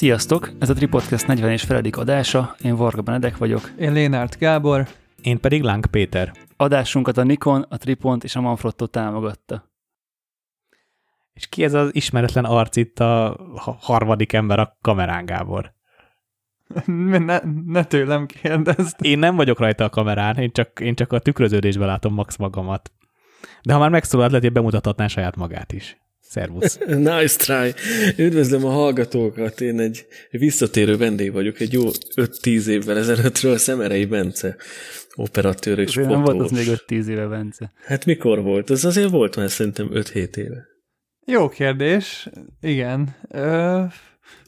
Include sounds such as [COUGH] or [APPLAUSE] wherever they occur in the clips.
Sziasztok! Ez a Tripodcast 40 és feledik adása. Én Varga Benedek vagyok. Én Lénárt Gábor. Én pedig Láng Péter. Adásunkat a Nikon, a Tripont és a Manfrotto támogatta. És ki ez az ismeretlen arc itt a harmadik ember a kamerán, Gábor? Ne, ne tőlem kérdezd. Én nem vagyok rajta a kamerán, én csak, én csak a tükröződésben látom max magamat. De ha már megszólalt, lehet, hogy bemutathatná saját magát is. Szervusz. [LAUGHS] nice try. Üdvözlöm a hallgatókat. Én egy visszatérő vendég vagyok. Egy jó 5-10 évvel ezelőttről Szemerei Bence operatőr és fotós. Nem volt az még 5-10 éve, Bence. Hát mikor volt? Ez azért volt már szerintem 5-7 éve. Jó kérdés. Igen. Ö,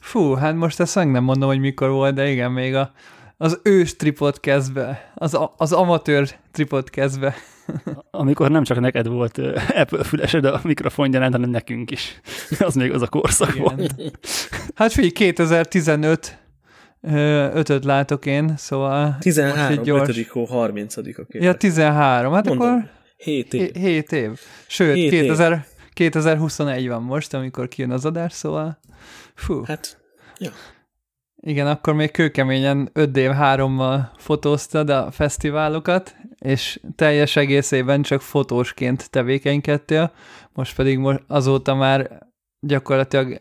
fú, hát most ezt nem mondom, hogy mikor volt, de igen, még a, az ős tripod kezdve, az, az amatőr tripod kezdve. [LAUGHS] Amikor nem csak neked volt Apple fülesed a mikrofonján, hanem nekünk is. [LAUGHS] Az még az a korszak Igen. volt. [LAUGHS] Hát figyelj, 2015 ötöt látok én, szóval... 13, gyors... 5 hó, 30 a Ja, 13, hát Mondom, akkor... 7 év. 7 év. Sőt, 7 2000, év. 2021 van most, amikor kijön az adás, szóval... Fú. Hát, ja. Igen, akkor még kőkeményen 5D3-mal fotóztad a fesztiválokat, és teljes egészében csak fotósként tevékenykedtél, most pedig azóta már gyakorlatilag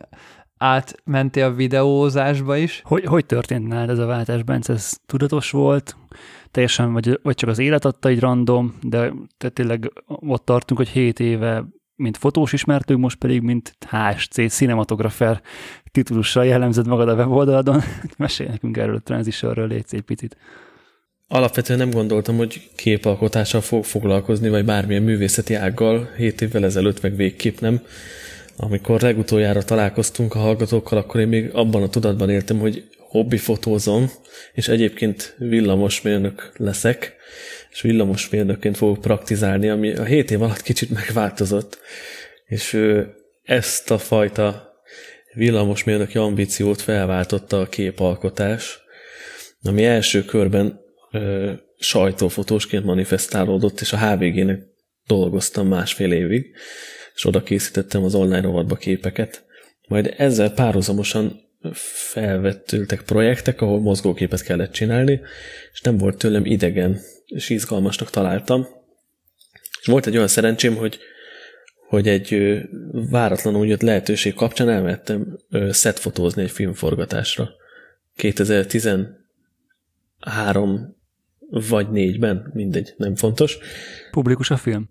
átmentél a videózásba is. Hogy, hogy történt nálad ez a váltás, Bence? Ez tudatos volt? Teljesen, vagy, vagy csak az élet adta egy random, de tényleg ott tartunk, hogy 7 éve mint fotós ismertünk, most pedig mint HSC cinematografer titulussal jellemzed magad a weboldaladon. [LAUGHS] Mesélj nekünk erről a transitionről, légy egy picit. Alapvetően nem gondoltam, hogy képalkotással fog foglalkozni, vagy bármilyen művészeti ággal. Hét évvel ezelőtt meg végképp nem. Amikor legutoljára találkoztunk a hallgatókkal, akkor én még abban a tudatban éltem, hogy hobbi fotózom, és egyébként villamosmérnök leszek, és villamosmérnökként fogok praktizálni, ami a hét év alatt kicsit megváltozott. És ezt a fajta villamosmérnöki ambíciót felváltotta a képalkotás, ami első körben ö, sajtófotósként manifestálódott, és a HVG-nek dolgoztam másfél évig, és oda készítettem az online rovatba képeket. Majd ezzel párhuzamosan felvettültek projektek, ahol mozgóképet kellett csinálni, és nem volt tőlem idegen, és izgalmasnak találtam. És volt egy olyan szerencsém, hogy hogy egy váratlanul jött lehetőség kapcsán elmehettem szetfotózni egy filmforgatásra. 2013 vagy négyben, mindegy, nem fontos. Publikus a film?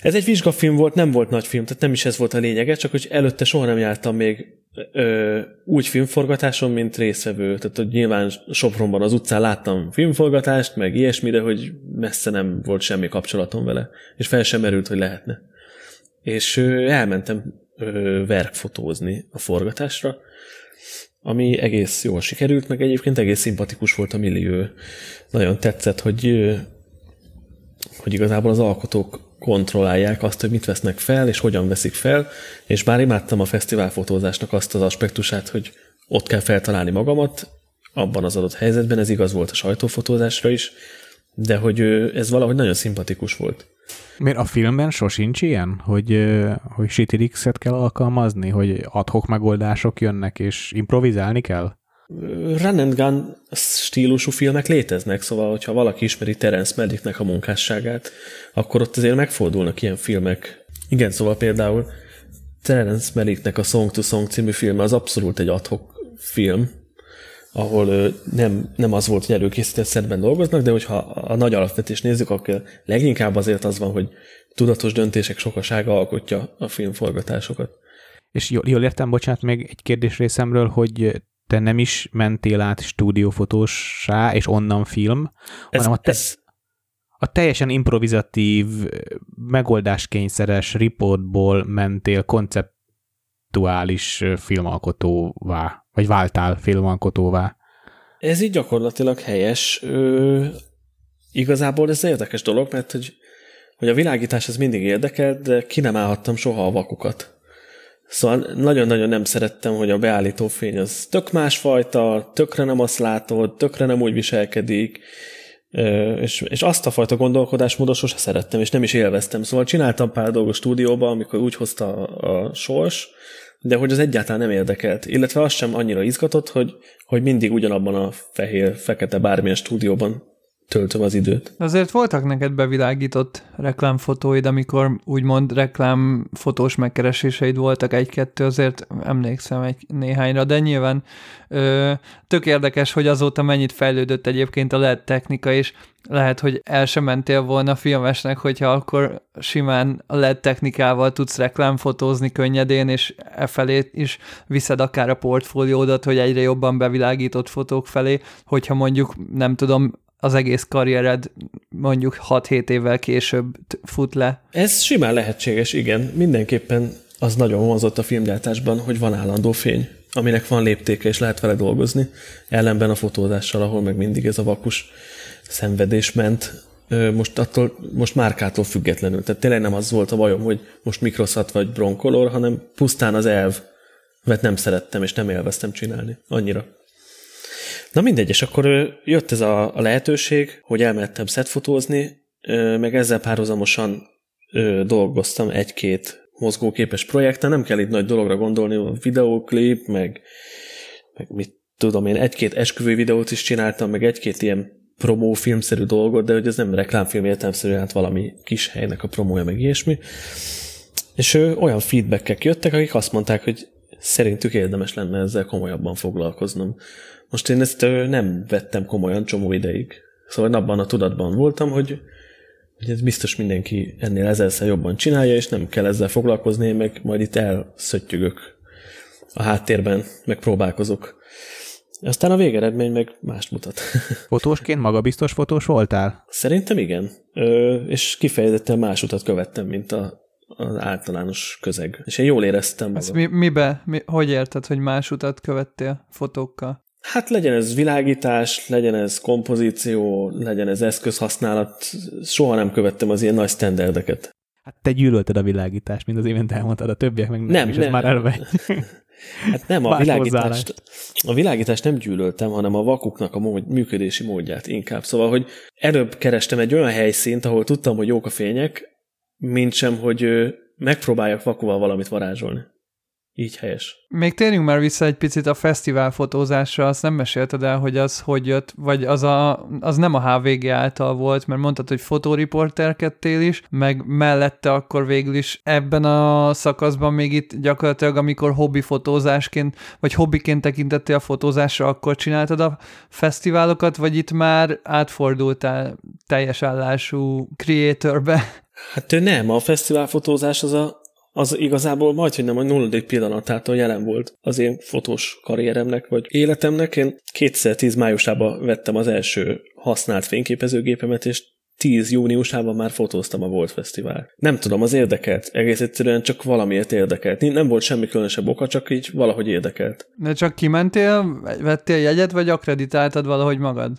Ez egy vizsgafilm volt, nem volt nagy film, tehát nem is ez volt a lényege, csak hogy előtte soha nem jártam még ö, úgy filmforgatáson, mint részvevő. Tehát, hogy nyilván Sopronban az utcán láttam filmforgatást, meg ilyesmi, de hogy messze nem volt semmi kapcsolatom vele, és fel sem merült, hogy lehetne. És elmentem verkfotózni a forgatásra, ami egész jól sikerült, meg egyébként egész szimpatikus volt a millió. Nagyon tetszett, hogy, hogy igazából az alkotók kontrollálják azt, hogy mit vesznek fel, és hogyan veszik fel, és bár imádtam a fesztiválfotózásnak azt az aspektusát, hogy ott kell feltalálni magamat, abban az adott helyzetben, ez igaz volt a sajtófotózásra is, de hogy ez valahogy nagyon szimpatikus volt. Miért a filmben sosincs ilyen, hogy, hogy Citrix-et kell alkalmazni, hogy adhok megoldások jönnek, és improvizálni kell? Run and gun stílusú filmek léteznek, szóval, hogyha valaki ismeri Terence Malicknek a munkásságát, akkor ott azért megfordulnak ilyen filmek. Igen, szóval például Terence Malicknek a Song to Song című filme az abszolút egy adhok film, ahol nem, nem az volt, hogy előkészített szedben dolgoznak, de hogyha a nagy alapvetést nézzük, akkor leginkább azért az van, hogy tudatos döntések sokasága alkotja a filmforgatásokat. És jól, jól értem, bocsánat, még egy kérdés részemről, hogy te nem is mentél át stúdiófotósá, és onnan film, ez, hanem a, te, ez... a teljesen improvizatív, megoldáskényszeres riportból mentél konceptuális filmalkotóvá, vagy váltál filmalkotóvá. Ez így gyakorlatilag helyes. Ö, igazából ez érdekes dolog, mert hogy, hogy a világítás ez mindig érdekel, de ki nem állhattam soha a vakukat. Szóval nagyon-nagyon nem szerettem, hogy a beállító fény az tök másfajta, tökre nem azt látod, tökre nem úgy viselkedik, és, és azt a fajta gondolkodásmódot sose szerettem, és nem is élveztem. Szóval csináltam pár dolgot stúdióban, amikor úgy hozta a, a sors, de hogy az egyáltalán nem érdekelt, illetve az sem annyira izgatott, hogy, hogy mindig ugyanabban a fehér, fekete bármilyen stúdióban töltöm az időt. Azért voltak neked bevilágított reklámfotóid, amikor úgymond reklámfotós megkereséseid voltak egy-kettő, azért emlékszem egy néhányra, de nyilván ö, tök érdekes, hogy azóta mennyit fejlődött egyébként a LED technika, és lehet, hogy el sem mentél volna filmesnek, hogyha akkor simán a LED technikával tudsz reklámfotózni könnyedén, és e felé is viszed akár a portfóliódat, hogy egyre jobban bevilágított fotók felé, hogyha mondjuk, nem tudom, az egész karriered mondjuk 6-7 évvel később fut le. Ez simán lehetséges, igen. Mindenképpen az nagyon vonzott a filmgyártásban, hogy van állandó fény, aminek van léptéke, és lehet vele dolgozni. Ellenben a fotózással, ahol meg mindig ez a vakus szenvedés ment, most, attól, most márkától függetlenül. Tehát tényleg nem az volt a bajom, hogy most Microsoft vagy Broncolor, hanem pusztán az elv, mert nem szerettem és nem élveztem csinálni. Annyira. Na mindegy, és akkor jött ez a, lehetőség, hogy elmehettem szetfotózni, meg ezzel párhuzamosan dolgoztam egy-két mozgóképes projekten, nem kell itt nagy dologra gondolni, a videóklip, meg, meg mit tudom én, egy-két esküvő videót is csináltam, meg egy-két ilyen promófilmszerű dolgot, de hogy ez nem reklámfilm értelmszerű, hát valami kis helynek a promója, meg ilyesmi. És ő, olyan feedbackek jöttek, akik azt mondták, hogy szerintük érdemes lenne ezzel komolyabban foglalkoznom. Most én ezt nem vettem komolyan csomó ideig. Szóval abban a tudatban voltam, hogy, hogy ez biztos mindenki ennél ezerszer jobban csinálja, és nem kell ezzel foglalkozni, én meg majd itt elszöttyögök a háttérben, meg próbálkozok. Aztán a végeredmény meg mást mutat. [LAUGHS] Fotósként magabiztos fotós voltál? Szerintem igen. Ö, és kifejezetten más utat követtem, mint a, az általános közeg. És én jól éreztem magam. Ezt mi, mibe? Mi, hogy érted, hogy más utat követtél fotókkal? Hát legyen ez világítás, legyen ez kompozíció, legyen ez eszközhasználat. Soha nem követtem az ilyen nagy standardeket. Hát te gyűlölted a világítást, mint az imént elmondtad, a többiek meg nem, nem és nem. ez már elve. [LAUGHS] Hát nem, a [LAUGHS] világítást, a világítást nem gyűlöltem, hanem a vakuknak a mód, működési módját inkább. Szóval, hogy előbb kerestem egy olyan helyszínt, ahol tudtam, hogy jók a fények, mint sem, hogy megpróbáljak vakuval valamit varázsolni. Így helyes. Még térjünk már vissza egy picit a fesztivál fotózásra, azt nem mesélted el, hogy az hogy jött, vagy az, a, az nem a HVG által volt, mert mondtad, hogy fotóriporterkedtél is, meg mellette akkor végül is ebben a szakaszban még itt gyakorlatilag, amikor hobbi fotózásként, vagy hobbiként tekintettél a fotózásra, akkor csináltad a fesztiválokat, vagy itt már átfordultál teljes állású creatorbe? Hát nem, a fesztiválfotózás az a az igazából majd, hogy nem a nulladik pillanatától jelen volt az én fotós karrieremnek, vagy életemnek. Én 2010 májusában vettem az első használt fényképezőgépemet, és 10 júniusában már fotóztam a Volt Fesztivál. Nem tudom, az érdekelt. Egész egyszerűen csak valamiért érdekelt. Nem volt semmi különösebb oka, csak így valahogy érdekelt. De csak kimentél, vettél jegyet, vagy akreditáltad valahogy magad?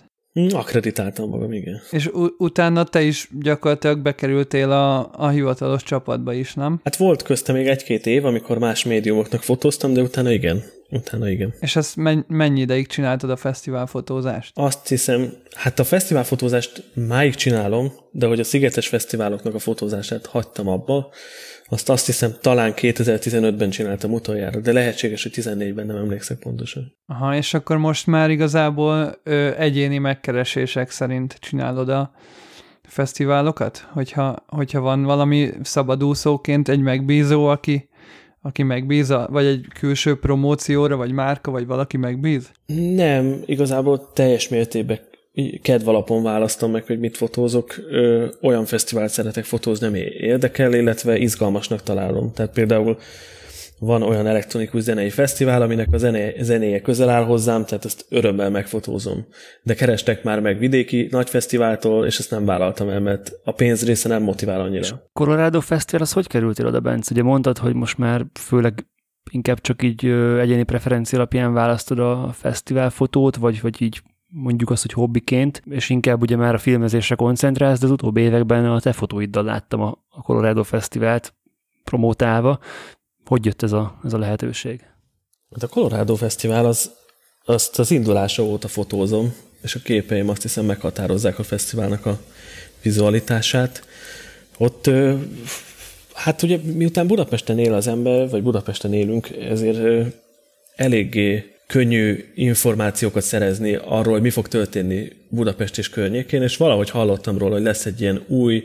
Akreditáltam magam, igen. És utána te is gyakorlatilag bekerültél a, a hivatalos csapatba is, nem? Hát volt közte még egy-két év, amikor más médiumoknak fotóztam, de utána igen. Utána igen. És ezt men- mennyi ideig csináltad a fesztiválfotózást? Azt hiszem, hát a fesztiválfotózást máig csinálom, de hogy a Szigetes Fesztiváloknak a fotózását hagytam abba, azt azt hiszem talán 2015-ben csináltam utoljára, de lehetséges, hogy 14-ben nem emlékszek pontosan. Aha, és akkor most már igazából ö, egyéni megkeresések szerint csinálod a fesztiválokat? Hogyha, hogyha van valami szabadúszóként egy megbízó, aki, aki megbíz, vagy egy külső promócióra, vagy márka, vagy valaki megbíz? Nem, igazából teljes mértékben kedvalapon választom meg, hogy mit fotózok. Ö, olyan fesztivált szeretek fotózni, ami érdekel, illetve izgalmasnak találom. Tehát például van olyan elektronikus zenei fesztivál, aminek a zené, zenéje közel áll hozzám, tehát ezt örömmel megfotózom. De kerestek már meg vidéki nagy fesztiváltól, és ezt nem vállaltam el, mert a pénz része nem motivál annyira. És Colorado Fesztivál, az hogy kerültél oda, Bence? Ugye mondtad, hogy most már főleg inkább csak így egyéni preferencia alapján választod a fesztivál fotót, vagy, vagy így mondjuk azt, hogy hobbiként, és inkább ugye már a filmezésre koncentrálsz, de az utóbbi években a te fotóiddal láttam a Colorado Fesztivált promótálva. Hogy jött ez a, ez a lehetőség? Hát a Colorado Fesztivál az, azt az indulása óta fotózom, és a képeim azt hiszem meghatározzák a fesztiválnak a vizualitását. Ott Hát ugye miután Budapesten él az ember, vagy Budapesten élünk, ezért eléggé könnyű információkat szerezni arról, hogy mi fog történni Budapest és környékén, és valahogy hallottam róla, hogy lesz egy ilyen új,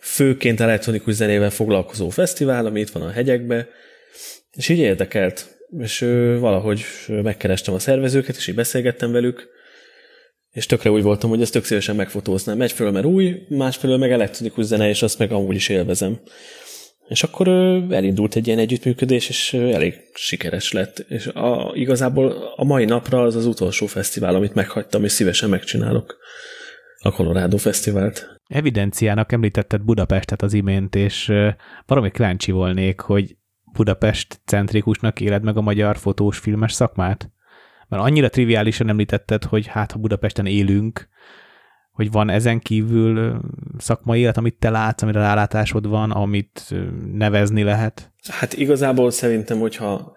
főként elektronikus zenével foglalkozó fesztivál, ami itt van a hegyekbe, és így érdekelt. És valahogy megkerestem a szervezőket, és így beszélgettem velük, és tökre úgy voltam, hogy ezt tök szívesen megfotóznám. Egyfelől, mert új, másfelől meg elektronikus zene, és azt meg amúgy is élvezem. És akkor elindult egy ilyen együttműködés, és elég sikeres lett. És a, igazából a mai napra az az utolsó fesztivál, amit meghagytam, és szívesen megcsinálok. A Colorado Fesztivált. Evidenciának említetted Budapestet az imént, és valami kíváncsi volnék, hogy Budapest centrikusnak éled meg a magyar fotós filmes szakmát? Mert annyira triviálisan említetted, hogy hát ha Budapesten élünk, hogy van ezen kívül szakmai élet, amit te látsz, amire rálátásod van, amit nevezni lehet? Hát igazából szerintem, hogyha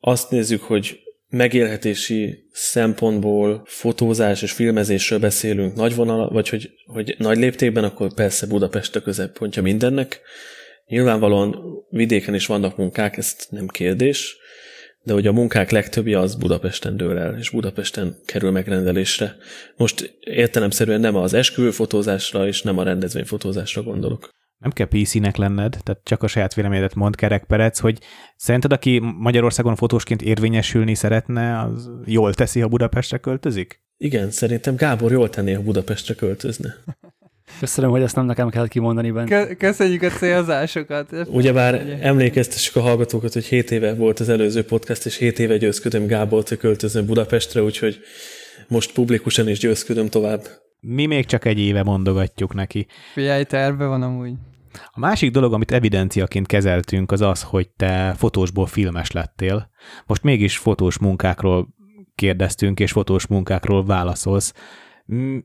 azt nézzük, hogy megélhetési szempontból fotózás és filmezésről beszélünk nagy vonal, vagy hogy, hogy nagy léptékben, akkor persze Budapest a középpontja mindennek. Nyilvánvalóan vidéken is vannak munkák, ez nem kérdés, de hogy a munkák legtöbbje az Budapesten dől el, és Budapesten kerül megrendelésre. Most értelemszerűen nem az esküvőfotózásra és nem a rendezvényfotózásra gondolok. Nem kell PC-nek lenned, tehát csak a saját véleményedet mond Kerek Perec, hogy szerinted, aki Magyarországon fotósként érvényesülni szeretne, az jól teszi, ha Budapestre költözik? Igen, szerintem Gábor jól tenné, ha Budapestre költözne. [LAUGHS] Köszönöm, hogy ezt nem nekem kell kimondani benne. Köszönjük a célzásokat. Ugyebár emlékeztessük a hallgatókat, hogy 7 éve volt az előző podcast, és 7 éve győzködöm Gábor, hogy költözön Budapestre, úgyhogy most publikusan is győzködöm tovább. Mi még csak egy éve mondogatjuk neki. Figyelj, terve van amúgy. A másik dolog, amit evidenciaként kezeltünk, az az, hogy te fotósból filmes lettél. Most mégis fotós munkákról kérdeztünk, és fotós munkákról válaszolsz.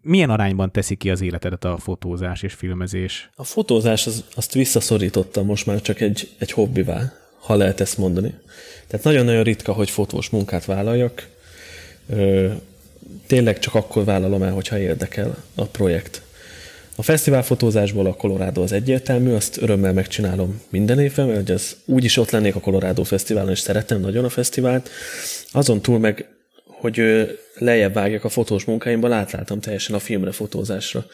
Milyen arányban teszi ki az életedet a fotózás és filmezés? A fotózás az, azt visszaszorítottam most már csak egy, egy hobbivá, ha lehet ezt mondani. Tehát nagyon-nagyon ritka, hogy fotós munkát vállaljak. Tényleg csak akkor vállalom el, hogyha érdekel a projekt. A fesztiválfotózásból a Colorado az egyértelmű, azt örömmel megcsinálom minden évben, mert az úgyis ott lennék a Colorado Fesztiválon, és szeretem nagyon a fesztivált. Azon túl meg hogy lejjebb vágjak a fotós munkáimban, átláltam teljesen a filmre, fotózásra.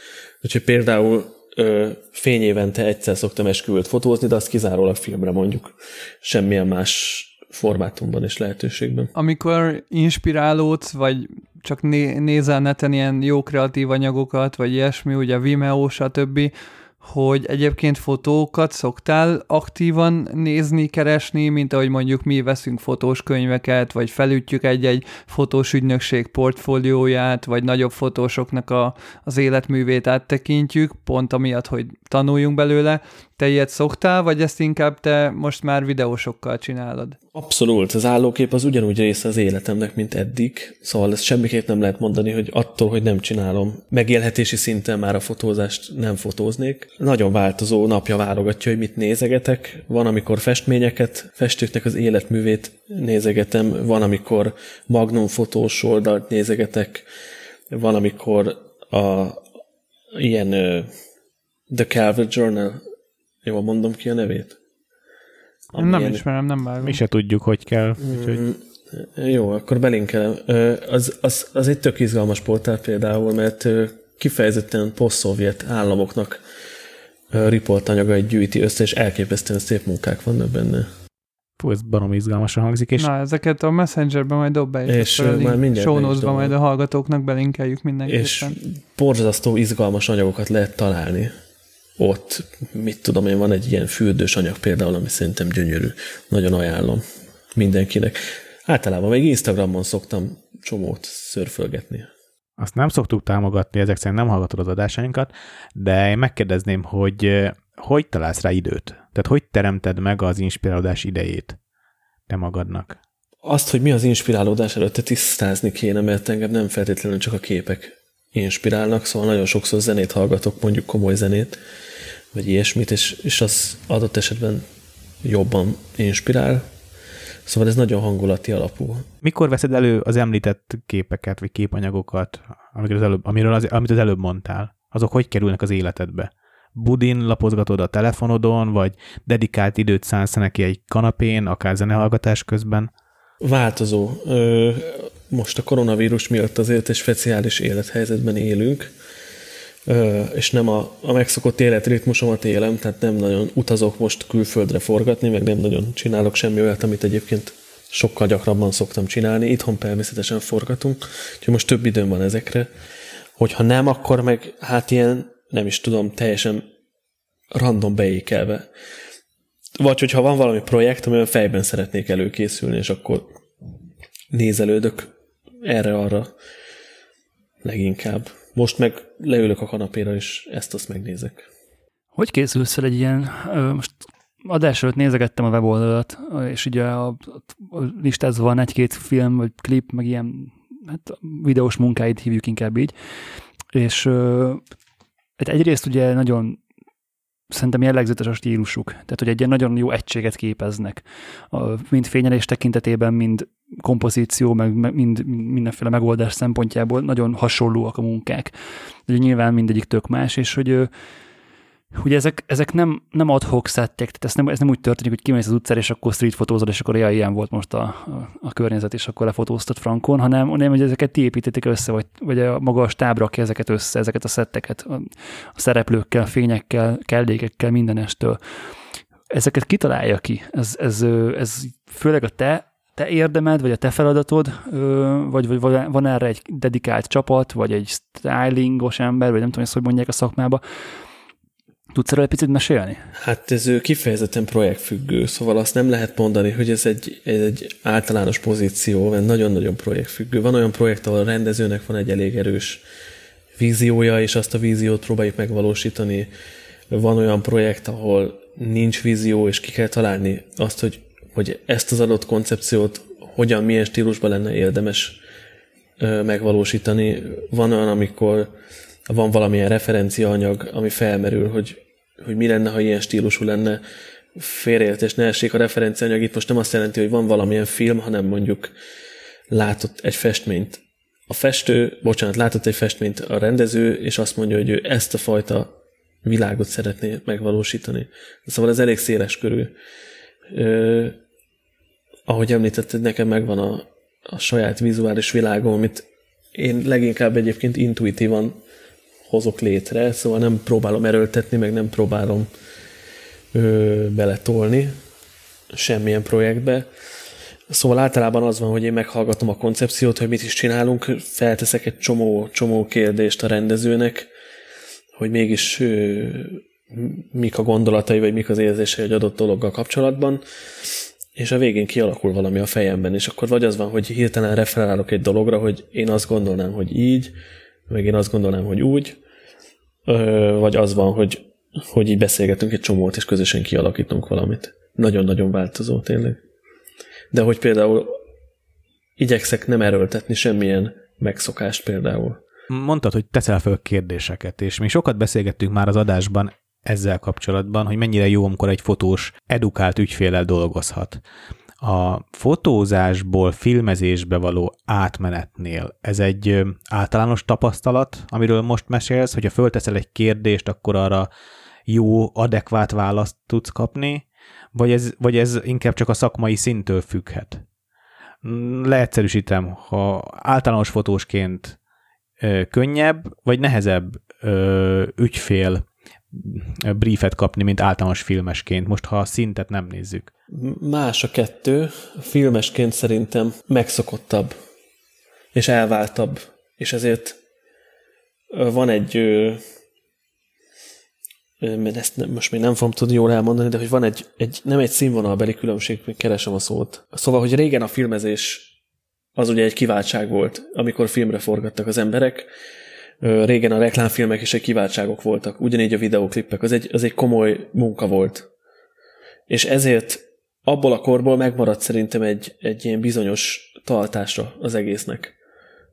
Úgyhogy például ö, fényévente egyszer szoktam esküvőt fotózni, de azt kizárólag filmre mondjuk. Semmilyen más formátumban és lehetőségben. Amikor inspirálódsz, vagy csak né- nézel neten ilyen jó kreatív anyagokat, vagy ilyesmi, ugye Vimeo, stb., hogy egyébként fotókat szoktál aktívan nézni, keresni, mint ahogy mondjuk mi veszünk fotós könyveket, vagy felütjük egy-egy fotós ügynökség portfólióját, vagy nagyobb fotósoknak a, az életművét áttekintjük, pont amiatt, hogy tanuljunk belőle. Te ilyet szoktál, vagy ezt inkább te most már videósokkal csinálod? Abszolút, az állókép az ugyanúgy része az életemnek, mint eddig, szóval ezt semmiképp nem lehet mondani, hogy attól, hogy nem csinálom, megélhetési szinten már a fotózást nem fotóznék. Nagyon változó napja válogatja, hogy mit nézegetek. Van, amikor festményeket, festőknek az életművét nézegetem, van, amikor magnum fotós oldalt nézegetek, van, amikor a ilyen uh, The Calvert Journal, jól mondom ki a nevét? Ami nem ilyen... ismerem, nem vágom. Mi se tudjuk, hogy kell. Úgyhogy... Mm, jó, akkor belinkelem. Az, az, az egy tök izgalmas portál például, mert kifejezetten poszt-szovjet államoknak riportanyagait gyűjti össze, és elképesztően szép munkák vannak benne. Fú, ez barom izgalmasan hangzik. És... Na, ezeket a Messengerben majd dob be, és, és már mindjárt majd a hallgatóknak belinkeljük mindenképpen. És borzasztó izgalmas anyagokat lehet találni ott, mit tudom én, van egy ilyen fürdős anyag például, ami szerintem gyönyörű. Nagyon ajánlom mindenkinek. Általában még Instagramon szoktam csomót szörfölgetni. Azt nem szoktuk támogatni, ezek szerint nem hallgatod az adásainkat, de én megkérdezném, hogy hogy találsz rá időt? Tehát hogy teremted meg az inspirálódás idejét te magadnak? Azt, hogy mi az inspirálódás előtte tisztázni kéne, mert engem nem feltétlenül csak a képek inspirálnak, szóval nagyon sokszor zenét hallgatok, mondjuk komoly zenét, vagy ilyesmit, és, és az adott esetben jobban inspirál. Szóval ez nagyon hangulati alapú. Mikor veszed elő az említett képeket, vagy képanyagokat, amiről az előbb, amiről az, amit az előbb mondtál? Azok hogy kerülnek az életedbe? budin lapozgatod a telefonodon, vagy dedikált időt szánsz neki egy kanapén, akár zenehallgatás közben? Változó. Most a koronavírus miatt azért egy speciális élethelyzetben élünk, és nem a, a megszokott életritmusomat élem, tehát nem nagyon utazok most külföldre forgatni, meg nem nagyon csinálok semmi olyat, amit egyébként sokkal gyakrabban szoktam csinálni. Itthon természetesen forgatunk, úgyhogy most több időm van ezekre. Hogyha nem, akkor meg hát ilyen, nem is tudom, teljesen random beékelve. Vagy hogyha van valami projekt, amivel fejben szeretnék előkészülni, és akkor nézelődök erre-arra leginkább. Most meg leülök a kanapéra, és ezt-azt megnézek. Hogy készülsz el egy ilyen, most adás előtt nézegettem a weboldalat, és ugye a, a listázva van egy-két film, vagy klip, meg ilyen hát videós munkáit hívjuk inkább így, és hát egyrészt ugye nagyon szerintem jellegzetes a stílusuk. Tehát, hogy egy ilyen nagyon jó egységet képeznek. Mind fényelés tekintetében, mind kompozíció, meg mind, mindenféle megoldás szempontjából nagyon hasonlóak a munkák. De nyilván mindegyik tök más, és hogy hogy ezek, ezek nem, nem adhok szettek, tehát ez nem, ez nem úgy történik, hogy kimész az utcára, és akkor street fotózod, és akkor ja, ilyen volt most a, a, a környezet, és akkor lefotóztat frankon, hanem, hanem hogy ezeket ti építették össze, vagy, vagy a maga a stáb rakja ezeket össze, ezeket a szetteket, a, a szereplőkkel, fényekkel, kellékekkel, mindenestől. Ezeket kitalálja ki. Ez, ez, ez főleg a te te érdemed, vagy a te feladatod, vagy, vagy van erre egy dedikált csapat, vagy egy stylingos ember, vagy nem tudom, hogy mondják a szakmába, Tudsz erről egy picit mesélni? Hát ez kifejezetten projektfüggő, szóval azt nem lehet mondani, hogy ez egy, egy általános pozíció, mert nagyon-nagyon projektfüggő. Van olyan projekt, ahol a rendezőnek van egy elég erős víziója, és azt a víziót próbáljuk megvalósítani. Van olyan projekt, ahol nincs vízió, és ki kell találni azt, hogy, hogy ezt az adott koncepciót hogyan, milyen stílusban lenne érdemes megvalósítani. Van olyan, amikor van valamilyen referenciaanyag, ami felmerül, hogy, hogy mi lenne, ha ilyen stílusú lenne, félreértés ne essék a referenciaanyag. Itt most nem azt jelenti, hogy van valamilyen film, hanem mondjuk látott egy festményt. A festő, bocsánat, látott egy festményt a rendező, és azt mondja, hogy ő ezt a fajta világot szeretné megvalósítani. Szóval ez elég széles körű. Ö, ahogy említetted, nekem megvan a, a saját vizuális világom, amit én leginkább egyébként intuitívan hozok létre, szóval nem próbálom erőltetni, meg nem próbálom ö, beletolni semmilyen projektbe. Szóval általában az van, hogy én meghallgatom a koncepciót, hogy mit is csinálunk, felteszek egy csomó, csomó kérdést a rendezőnek, hogy mégis mik a gondolatai, vagy mik az érzései egy adott dologgal kapcsolatban, és a végén kialakul valami a fejemben, és akkor vagy az van, hogy hirtelen referálok egy dologra, hogy én azt gondolnám, hogy így, meg én azt gondolnám, hogy úgy, vagy az van, hogy, hogy így beszélgetünk egy csomót, és közösen kialakítunk valamit. Nagyon-nagyon változó tényleg. De hogy például igyekszek nem erőltetni semmilyen megszokást például. Mondtad, hogy teszel föl kérdéseket, és mi sokat beszélgettünk már az adásban ezzel kapcsolatban, hogy mennyire jó, amikor egy fotós edukált ügyfélel dolgozhat. A fotózásból filmezésbe való átmenetnél ez egy általános tapasztalat, amiről most mesélsz, hogyha fölteszel egy kérdést, akkor arra jó, adekvát választ tudsz kapni, vagy ez, vagy ez inkább csak a szakmai szintől függhet? Leegyszerűsítem, ha általános fotósként ö, könnyebb, vagy nehezebb ö, ügyfél briefet kapni, mint általános filmesként, most ha a szintet nem nézzük. Más a kettő. Filmesként szerintem megszokottabb, és elváltabb, és ezért van egy mert ezt most még nem fogom tudni jól elmondani, de hogy van egy, egy nem egy színvonalbeli különbség, még keresem a szót. Szóval, hogy régen a filmezés az ugye egy kiváltság volt, amikor filmre forgattak az emberek, régen a reklámfilmek is egy kiváltságok voltak, ugyanígy a videóklippek, az egy, az egy komoly munka volt. És ezért abból a korból megmaradt szerintem egy, egy ilyen bizonyos tartásra az egésznek,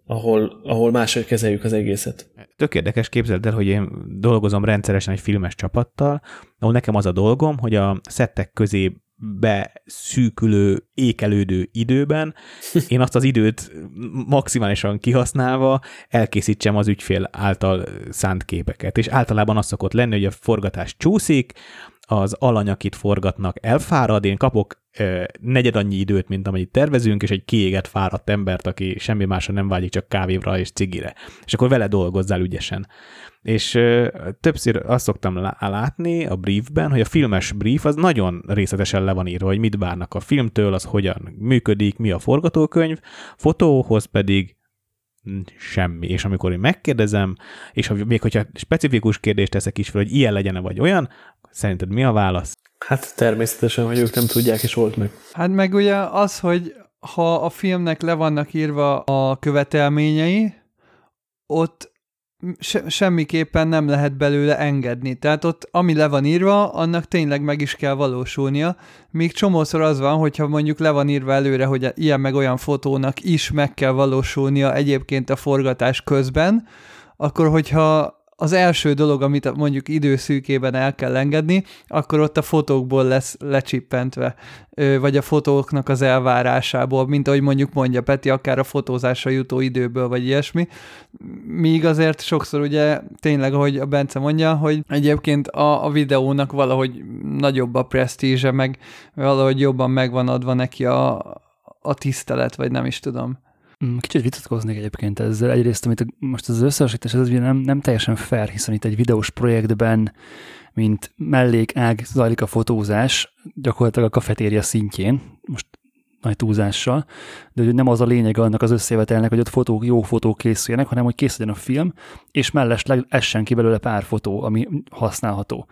ahol, ahol máshogy kezeljük az egészet. Tök érdekes, képzeld el, hogy én dolgozom rendszeresen egy filmes csapattal, ahol nekem az a dolgom, hogy a szettek közé beszűkülő, ékelődő időben én azt az időt maximálisan kihasználva elkészítsem az ügyfél által szánt képeket. És általában az szokott lenni, hogy a forgatás csúszik, az alany, akit forgatnak, elfárad, én kapok ö, negyed annyi időt, mint amennyit tervezünk, és egy kiégett fáradt embert, aki semmi másra nem vágyik, csak kávévra és cigire. És akkor vele dolgozzál ügyesen. És többször azt szoktam látni a briefben, hogy a filmes brief az nagyon részletesen le van írva, hogy mit várnak a filmtől, az hogyan működik, mi a forgatókönyv, fotóhoz pedig semmi. És amikor én megkérdezem, és ha, még hogyha specifikus kérdést teszek is fel, hogy ilyen legyen vagy olyan, szerinted mi a válasz? Hát természetesen, hogy ők nem tudják, és volt meg. Hát meg ugye az, hogy ha a filmnek le vannak írva a követelményei, ott se, semmiképpen nem lehet belőle engedni. Tehát ott, ami le van írva, annak tényleg meg is kell valósulnia. Míg csomószor az van, hogyha mondjuk le van írva előre, hogy ilyen meg olyan fotónak is meg kell valósulnia egyébként a forgatás közben, akkor hogyha az első dolog, amit mondjuk időszűkében el kell engedni, akkor ott a fotókból lesz lecsippentve, vagy a fotóknak az elvárásából, mint ahogy mondjuk mondja Peti, akár a fotózásra jutó időből, vagy ilyesmi. Míg azért sokszor ugye tényleg, ahogy a Bence mondja, hogy egyébként a, a videónak valahogy nagyobb a presztízse, meg valahogy jobban megvan adva neki a, a tisztelet, vagy nem is tudom. Mm, kicsit vitatkoznék egyébként ezzel. Egyrészt, amit most az összehasonlítás, ez nem, nem teljesen fair, hiszen itt egy videós projektben, mint mellékág zajlik a fotózás, gyakorlatilag a kafetéria szintjén, most nagy túlzással, de hogy nem az a lényeg annak az összevetelnek, hogy ott fotók, jó fotók készüljenek, hanem hogy készüljön a film, és mellesleg essen ki belőle pár fotó, ami használható.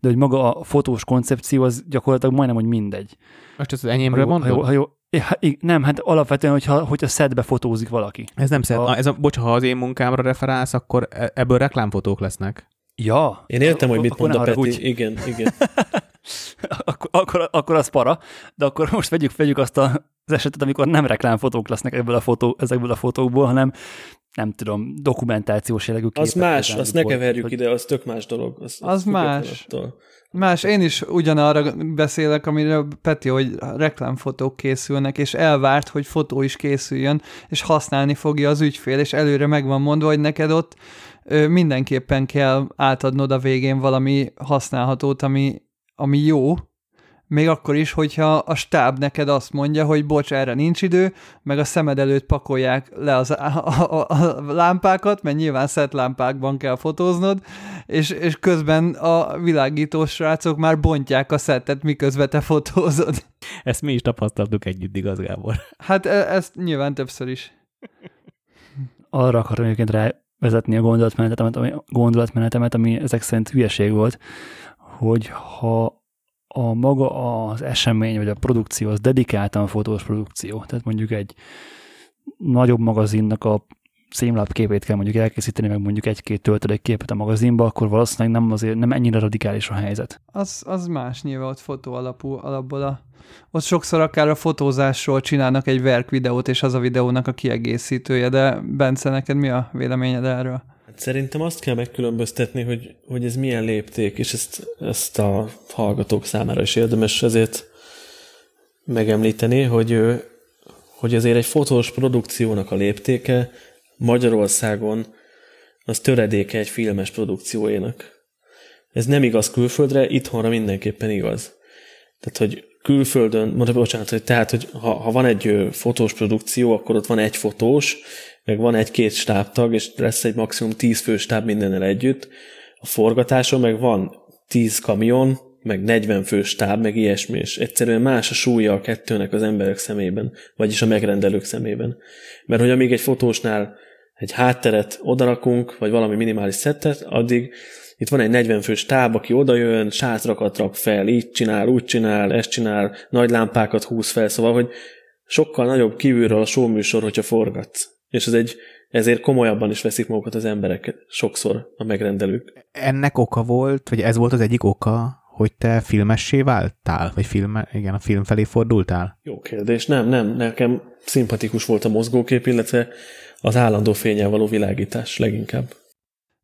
De hogy maga a fotós koncepció az gyakorlatilag majdnem, hogy mindegy. Most ez az enyémről mondod? Ha jó, ha jó, Ja, nem, hát alapvetően, hogyha, hogyha szedbe fotózik valaki. Ez nem szed. A... Ez a, bocs, ha az én munkámra referálsz, akkor e- ebből reklámfotók lesznek. Ja. Én értem, hogy mit mond a Peti. Úgy. Igen, igen. [LAUGHS] akkor, akkor, akkor az para, de akkor most vegyük, vegyük azt a, az esetet, amikor nem reklámfotók lesznek ebből a fotó, ezekből a fotókból, hanem nem tudom, dokumentációs jellegű képek. Az más, azt ne keverjük hogy... ide, az tök más dolog. Az, az, az más. Attól. Más, én is ugyanarra beszélek, amire Peti, hogy reklámfotók készülnek, és elvárt, hogy fotó is készüljön, és használni fogja az ügyfél, és előre meg van mondva, hogy neked ott mindenképpen kell átadnod a végén valami használhatót, ami, ami jó, még akkor is, hogyha a stáb neked azt mondja, hogy bocs, erre nincs idő, meg a szemed előtt pakolják le az, a, a, a lámpákat, mert nyilván szett lámpákban kell fotóznod, és, és közben a világítós srácok már bontják a szettet, miközben te fotózod. Ezt mi is tapasztaltuk együtt, igaz, Gábor? Hát e, ezt nyilván többször is. Arra akarom egyébként rá vezetni a gondolatmenetemet, ami, gondolatmenetemet, ami ezek szerint hülyeség volt, hogy ha a maga az esemény, vagy a produkció, az dedikáltan fotós produkció. Tehát mondjuk egy nagyobb magazinnak a szémlap képét kell mondjuk elkészíteni, meg mondjuk egy-két töltedék képet a magazinba, akkor valószínűleg nem azért nem ennyire radikális a helyzet. Az, az más nyilván ott fotó alapú, alapból a, ott sokszor akár a fotózásról csinálnak egy verk videót, és az a videónak a kiegészítője, de Bence, neked mi a véleményed erről? Szerintem azt kell megkülönböztetni, hogy, hogy ez milyen lépték, és ezt, ezt a hallgatók számára is érdemes ezért megemlíteni, hogy, hogy azért egy fotós produkciónak a léptéke Magyarországon az töredéke egy filmes produkciójának. Ez nem igaz külföldre, itthonra mindenképpen igaz. Tehát, hogy külföldön, mondom, bocsánat, hogy tehát, hogy ha, ha van egy fotós produkció, akkor ott van egy fotós, meg van egy-két stábtag, és lesz egy maximum tíz fő stáb mindennel együtt. A forgatáson meg van tíz kamion, meg 40 fő stáb, meg ilyesmi, és egyszerűen más a súlya a kettőnek az emberek szemében, vagyis a megrendelők szemében. Mert hogy amíg egy fotósnál egy hátteret odarakunk, vagy valami minimális szettet, addig itt van egy 40 fős táb, aki odajön, sátrakat rak fel, így csinál, úgy csinál, ezt csinál, nagy lámpákat húz fel, szóval, hogy sokkal nagyobb kívülről a showműsor, hogyha forgatsz. És ez egy, ezért komolyabban is veszik magukat az emberek sokszor a megrendelők. Ennek oka volt, vagy ez volt az egyik oka, hogy te filmessé váltál? Vagy film, igen, a film felé fordultál? Jó kérdés. Nem, nem. Nekem szimpatikus volt a mozgókép, illetve az állandó fényel való világítás leginkább.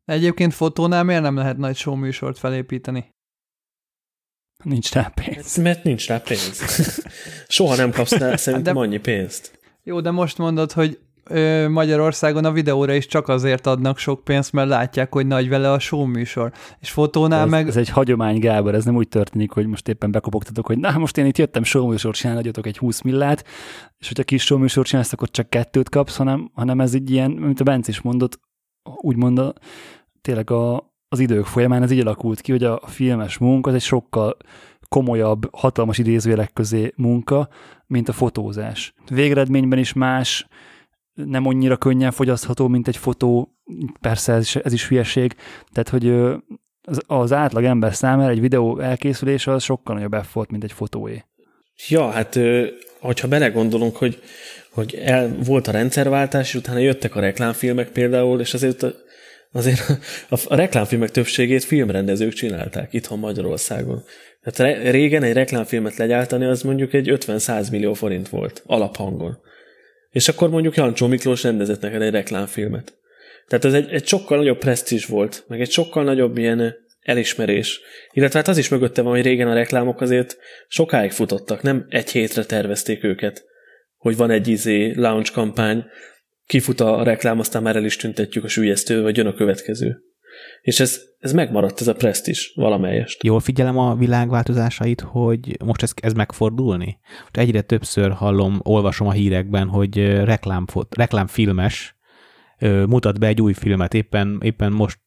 Egyébként fotónál miért nem lehet nagy show műsort felépíteni? Nincs rá pénz. Mert nincs rá pénz. [LAUGHS] Soha nem kapsz rá szerintem De- annyi pénzt. Jó, de most mondod, hogy ö, Magyarországon a videóra is csak azért adnak sok pénzt, mert látják, hogy nagy vele a show műsor. És fotónál Ez, meg... ez egy hagyomány, Gábor, ez nem úgy történik, hogy most éppen bekopogtatok, hogy na, most én itt jöttem showműsort csinálni, adjatok egy 20 millát, és hogyha kis showműsort csinálsz, akkor csak kettőt kapsz, hanem, hanem ez így ilyen, mint a Bence is mondott, úgymond a, tényleg a, az idők folyamán ez így alakult ki, hogy a filmes munka az egy sokkal komolyabb, hatalmas idézőjelek közé munka, mint a fotózás. Végeredményben is más, nem annyira könnyen fogyasztható, mint egy fotó, persze ez is, ez is hülyeség, tehát hogy az, az átlag ember számára egy videó elkészülése az sokkal nagyobb effort, mint egy fotóé. Ja, hát hogyha belegondolunk, hogy, hogy el, volt a rendszerváltás, és utána jöttek a reklámfilmek például, és azért a, azért a, a reklámfilmek többségét filmrendezők csinálták itthon Magyarországon. Tehát re, régen egy reklámfilmet legyártani, az mondjuk egy 50-100 millió forint volt alaphangon. És akkor mondjuk Jancsó Miklós rendezett neked egy reklámfilmet. Tehát ez egy, egy sokkal nagyobb presztízs volt, meg egy sokkal nagyobb ilyen elismerés. Illetve hát az is mögötte van, hogy régen a reklámok azért sokáig futottak, nem egy hétre tervezték őket, hogy van egy izé launch kampány, kifut a reklám, aztán már el is tüntetjük a sülyeztő, vagy jön a következő. És ez, ez megmaradt, ez a presztis valamelyest. Jól figyelem a világ változásait, hogy most ez, ez megfordulni? Most egyre többször hallom, olvasom a hírekben, hogy reklámfot, reklámfilmes mutat be egy új filmet. Éppen, éppen most,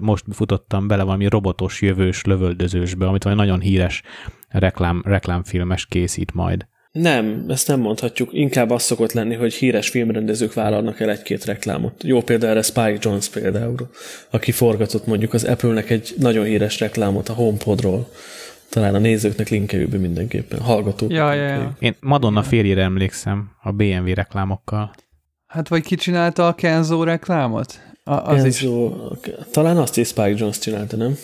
most futottam bele valami robotos, jövős, lövöldözősbe, amit valami nagyon híres reklám, reklámfilmes készít majd. Nem, ezt nem mondhatjuk. Inkább az szokott lenni, hogy híres filmrendezők vállalnak el egy-két reklámot. Jó példa erre Spike Jones például, aki forgatott mondjuk az Apple-nek egy nagyon híres reklámot a HomePodról. Talán a nézőknek linkeljük be mindenképpen, hallgatók. Ja, ja, ja. Én Madonna férjére emlékszem a BMW reklámokkal. Hát vagy ki csinálta a Kenzo reklámot? A, az is. Enzo, talán azt is Spike Jones csinálta, nem?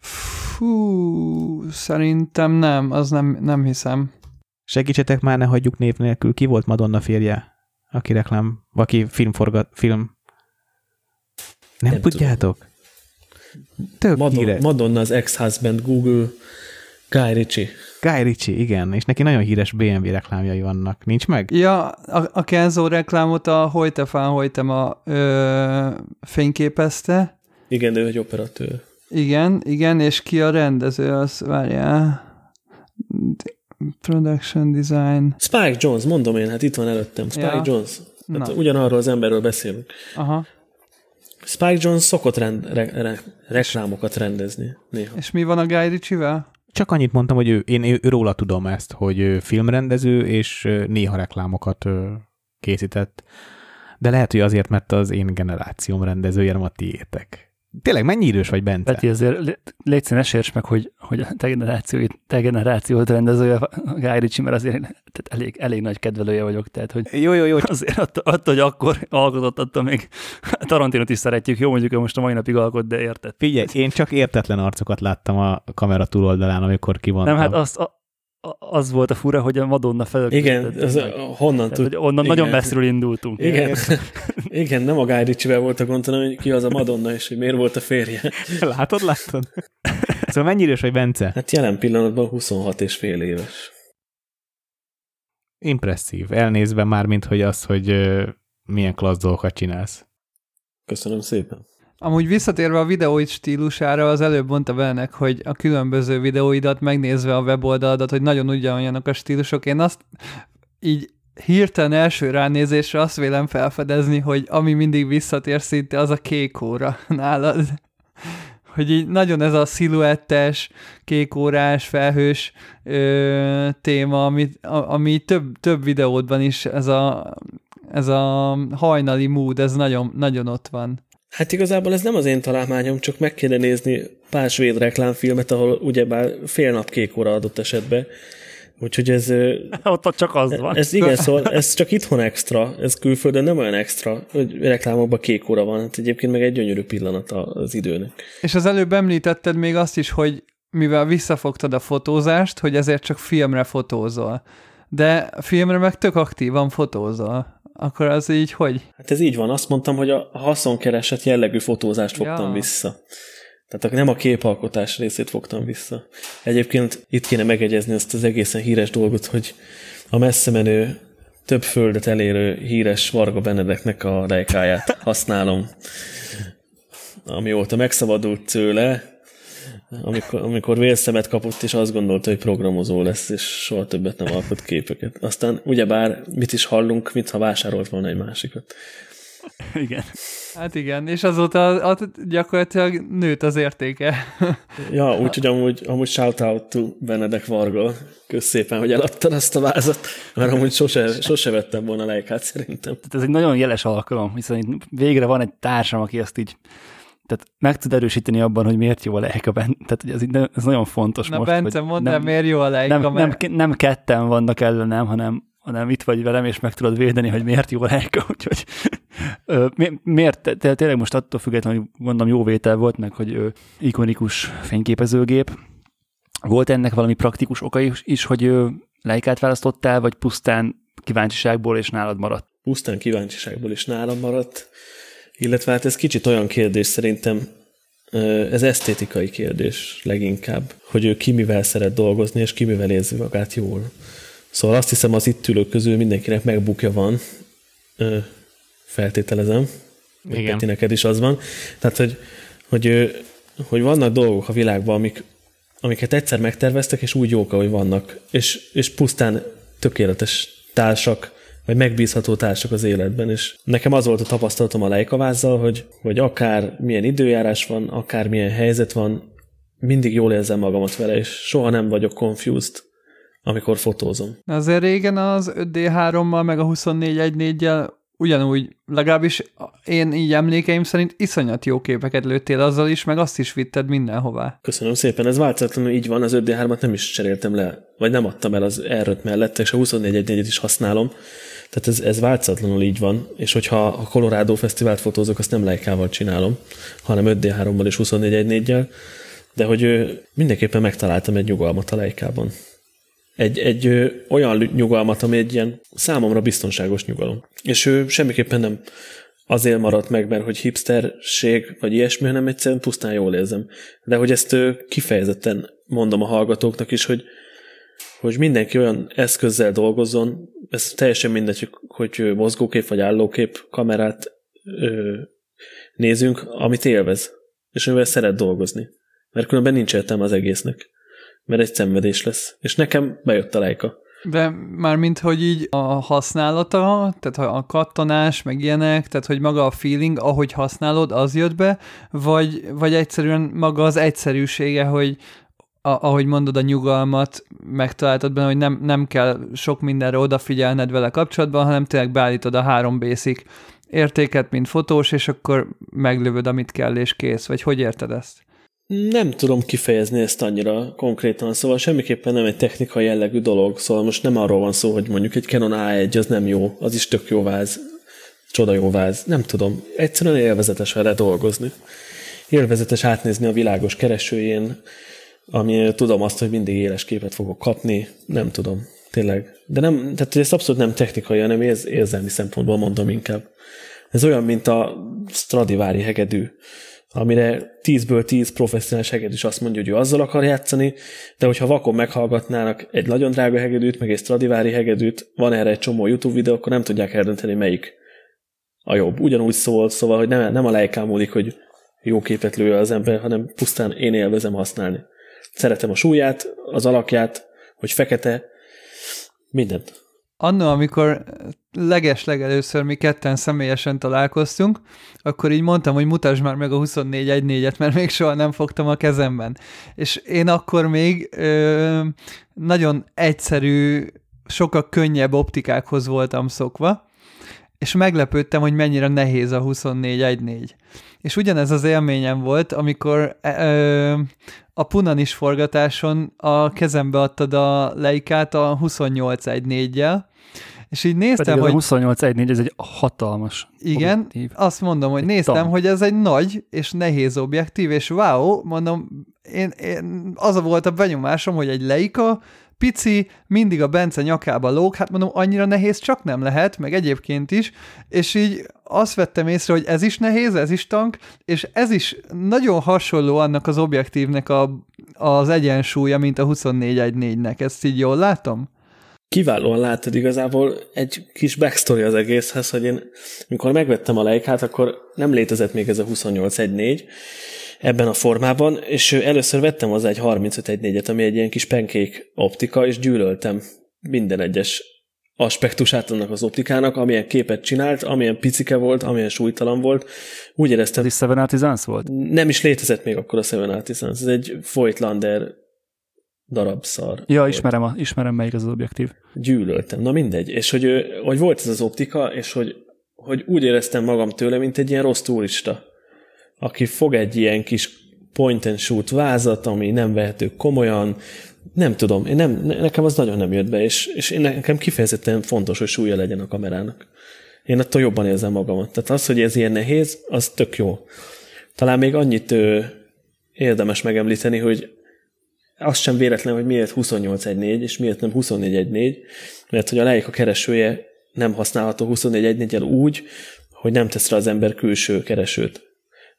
Fú, szerintem nem, az nem, nem hiszem. Segítsetek már, ne hagyjuk név nélkül. Ki volt Madonna férje? Aki reklám, aki filmforgat, film... Nem, Nem tudjátok? Tök Madonna, híres. Madonna az ex-husband Google Guy Ritchie. Guy Ritchie, igen, és neki nagyon híres BMW reklámjai vannak. Nincs meg? Ja, a, a Kenzo reklámot a Hojtefán Hojtema ö, fényképezte. Igen, de ő egy operatőr. Igen, igen, és ki a rendező, az várjál. Production design. Spike Jones, mondom én, hát itt van előttem. Spike Ja. Jones. Hát Na. ugyanarról az emberről beszélünk. Aha. Spike Jones szokott rend, re, re, reklámokat rendezni néha. És mi van a Guy Ritchie-vel? Csak annyit mondtam, hogy ő, én ő, róla tudom ezt, hogy ő filmrendező, és néha reklámokat készített. De lehet, hogy azért, mert az én generációm rendezője, nem a tiétek. Tényleg, mennyi idős vagy, Bence? Peti, azért lé- légy színes, érts meg, hogy, hogy a te, generáció, te generációt rendezője a Guy Ritchie, mert azért tehát elég, elég nagy kedvelője vagyok, tehát hogy Jó, jó, jó. azért attól, attól, hogy akkor alkotott, attól még Tarantinot is szeretjük, jó, mondjuk ő most a mai napig alkot, de érted. Figyelj, én csak értetlen arcokat láttam a kamera túloldalán, amikor kivontam. Nem, hát azt, a- az volt a fura, hogy a Madonna fel. Igen, az, honnan tehát, tud? hogy onnan igen. nagyon messziről indultunk. Igen. [LAUGHS] Igen, nem a Guy Ritchie-vel volt a gond, hanem hogy ki az a Madonna, és hogy miért volt a férje. [LAUGHS] Látod, látod? Szóval mennyi idős vagy, Bence? Hát jelen pillanatban 26 és fél éves. Impresszív. Elnézve már, mint hogy az, hogy milyen klassz dolgokat csinálsz. Köszönöm szépen. Amúgy visszatérve a videóid stílusára, az előbb mondta bennek, hogy a különböző videóidat megnézve a weboldaladat, hogy nagyon ugyanolyanok a stílusok. Én azt így hirtelen első ránézésre azt vélem felfedezni, hogy ami mindig visszatér szinte, az a kék óra [LAUGHS] nálad. Hogy így nagyon ez a sziluettes, kékórás, felhős ö, téma, amit, a, ami több, több videódban is ez a, ez a hajnali mód, ez nagyon, nagyon ott van. Hát igazából ez nem az én találmányom, csak meg kéne nézni pár svéd reklámfilmet, ahol ugyebár fél nap kék óra adott esetben. Úgyhogy ez, [LAUGHS] Ott csak az van. ez igen, [LAUGHS] szóval ez csak itthon extra, ez külföldön nem olyan extra, hogy reklámokban kék óra van. Hát egyébként meg egy gyönyörű pillanat az időnek. És az előbb említetted még azt is, hogy mivel visszafogtad a fotózást, hogy ezért csak filmre fotózol. De filmre meg tök aktívan fotózol. Akkor az így hogy? Hát ez így van. Azt mondtam, hogy a haszonkeresett jellegű fotózást fogtam Ja. vissza. Tehát nem a képalkotás részét fogtam vissza. Egyébként itt kéne megegyezni azt az egészen híres dolgot, hogy a messze menő több földet elérő híres Varga Benedeknek a lejkáját használom. Amióta megszabadult tőle, amikor, amikor vélszemet kapott, és azt gondolta, hogy programozó lesz, és soha többet nem alkot képeket. Aztán ugyebár mit is hallunk, mintha vásárolt volna egy másikat. Igen. Hát igen, és azóta az, gyakorlatilag nőtt az értéke. ja, úgyhogy amúgy, amúgy shout out to Benedek Varga. Kösz szépen, hogy eladtad azt a vázat, mert amúgy sose, sose vettem volna lejkát szerintem. Tehát ez egy nagyon jeles alkalom, hiszen itt végre van egy társam, aki ezt így tehát meg tud erősíteni abban, hogy miért jó a lejka bent. Tehát ez, ez nagyon fontos Na, most. Bence, mondd nem, miért jó a lejka, nem, mert... nem, nem ketten vannak ellenem, hanem, hanem itt vagy velem, és meg tudod védeni, hogy miért jó a lejka, [LAUGHS] úgyhogy mi, miért, tényleg most attól függetlenül, hogy gondolom jó vétel volt, meg hogy ikonikus fényképezőgép. Volt ennek valami praktikus oka is, is hogy ő lejkát választottál, vagy pusztán kíváncsiságból és nálad maradt? Pusztán kíváncsiságból és nálam maradt. Illetve hát ez kicsit olyan kérdés szerintem, ez esztétikai kérdés leginkább, hogy ő ki mivel szeret dolgozni, és ki mivel érzi magát jól. Szóval azt hiszem az itt ülők közül mindenkinek megbukja van, feltételezem. Igen. Peti, neked is az van. Tehát, hogy, hogy, hogy vannak dolgok a világban, amik, amiket egyszer megterveztek, és úgy jók, ahogy vannak, és, és pusztán tökéletes társak, vagy megbízható társak az életben, és nekem az volt a tapasztalatom a lejkavázzal, hogy, hogy akár milyen időjárás van, akár milyen helyzet van, mindig jól érzem magamat vele, és soha nem vagyok confused, amikor fotózom. Azért régen az 5D3-mal, meg a 24.1.4-jel ugyanúgy, legalábbis én így emlékeim szerint iszonyat jó képeket lőttél azzal is, meg azt is vitted mindenhová. Köszönöm szépen, ez változatlanul így van, az 5D3-at nem is cseréltem le, vagy nem adtam el az r mellett, és a 24.1.4-et is használom, tehát ez, ez változatlanul így van, és hogyha a Colorado Fesztivált fotózok, azt nem lejkával csinálom, hanem 5D3-mal és 24.1.4-jel, de hogy mindenképpen megtaláltam egy nyugalmat a lejkában egy, egy ö, olyan nyugalmat, ami egy ilyen számomra biztonságos nyugalom. És ő semmiképpen nem azért maradt meg, mert hogy hipsterség, vagy ilyesmi, hanem egyszerűen pusztán jól érzem. De hogy ezt ö, kifejezetten mondom a hallgatóknak is, hogy, hogy mindenki olyan eszközzel dolgozzon, ez teljesen mindegy, hogy mozgókép vagy állókép kamerát ö, nézünk, amit élvez, és amivel szeret dolgozni. Mert különben nincs értelme az egésznek mert egy szenvedés lesz. És nekem bejött a lejka. De már mint hogy így a használata, tehát a kattanás, meg ilyenek, tehát hogy maga a feeling, ahogy használod, az jött be, vagy, vagy egyszerűen maga az egyszerűsége, hogy a, ahogy mondod, a nyugalmat megtaláltad benne, hogy nem, nem kell sok mindenre odafigyelned vele kapcsolatban, hanem tényleg beállítod a három basic értéket, mint fotós, és akkor meglövöd, amit kell, és kész. Vagy hogy érted ezt? Nem tudom kifejezni ezt annyira konkrétan, szóval semmiképpen nem egy technikai jellegű dolog, szóval most nem arról van szó, hogy mondjuk egy Canon A1 az nem jó, az is tök jó váz, csoda jó váz, nem tudom, egyszerűen élvezetes vele dolgozni. Élvezetes átnézni a világos keresőjén, ami tudom azt, hogy mindig éles képet fogok kapni, nem tudom, tényleg. De nem, tehát ez abszolút nem technikai, hanem érz, érzelmi szempontból mondom inkább. Ez olyan, mint a Stradivari hegedű amire 10-ből 10 professzionális hegedűs azt mondja, hogy ő azzal akar játszani, de hogyha vakon meghallgatnának egy nagyon drága hegedűt, meg egy Stradivari hegedűt, van erre egy csomó YouTube videó, akkor nem tudják eldönteni, melyik a jobb. Ugyanúgy szól, szóval, hogy nem, nem a lejkán múlik, hogy jó képet lő az ember, hanem pusztán én élvezem használni. Szeretem a súlyát, az alakját, hogy fekete, mindent. Anno, amikor leges legelőször mi ketten személyesen találkoztunk, akkor így mondtam, hogy mutasd már meg a 24.1.4-et, mert még soha nem fogtam a kezemben. És én akkor még ö, nagyon egyszerű, sokkal könnyebb optikákhoz voltam szokva, és meglepődtem, hogy mennyire nehéz a 24.1.4. És ugyanez az élményem volt, amikor ö, a Punanis forgatáson a kezembe adtad a leikát a 28.1.4-jel, és így néztem, Pedig hogy... a 28 1 ez egy hatalmas Igen, objektív. azt mondom, hogy egy néztem, tank. hogy ez egy nagy és nehéz objektív, és wow, mondom, én, én az volt a benyomásom, hogy egy Leica pici, mindig a Bence nyakába lóg, hát mondom, annyira nehéz csak nem lehet, meg egyébként is, és így azt vettem észre, hogy ez is nehéz, ez is tank, és ez is nagyon hasonló annak az objektívnek a, az egyensúlya, mint a 24-1-4-nek. Ezt így jól látom? Kiválóan látod igazából egy kis backstory az egészhez, hogy én, amikor megvettem a lejkát, akkor nem létezett még ez a 2814 ebben a formában, és először vettem az egy 3514-et, ami egy ilyen kis penkék optika, és gyűlöltem minden egyes aspektusát annak az optikának, amilyen képet csinált, amilyen picike volt, amilyen súlytalan volt. Úgy éreztem... Ez is Seven Artisans volt? Nem is létezett még akkor a Seven Artisans. Ez egy Voigtlander darab szar. Ja, ismerem, a, ismerem melyik az, az objektív. Gyűlöltem, na mindegy. És hogy, hogy volt ez az optika, és hogy, hogy úgy éreztem magam tőle, mint egy ilyen rossz turista, aki fog egy ilyen kis point and shoot vázat, ami nem vehető komolyan, nem tudom, én nem, nekem az nagyon nem jött be, és, és én nekem kifejezetten fontos, hogy súlya legyen a kamerának. Én attól jobban érzem magamat. Tehát az, hogy ez ilyen nehéz, az tök jó. Talán még annyit ö, érdemes megemlíteni, hogy az sem véletlen, hogy miért 28.1.4 és miért nem 24.1.4, mert hogy a Leica keresője nem használható 24.1.4-el úgy, hogy nem tesz rá az ember külső keresőt.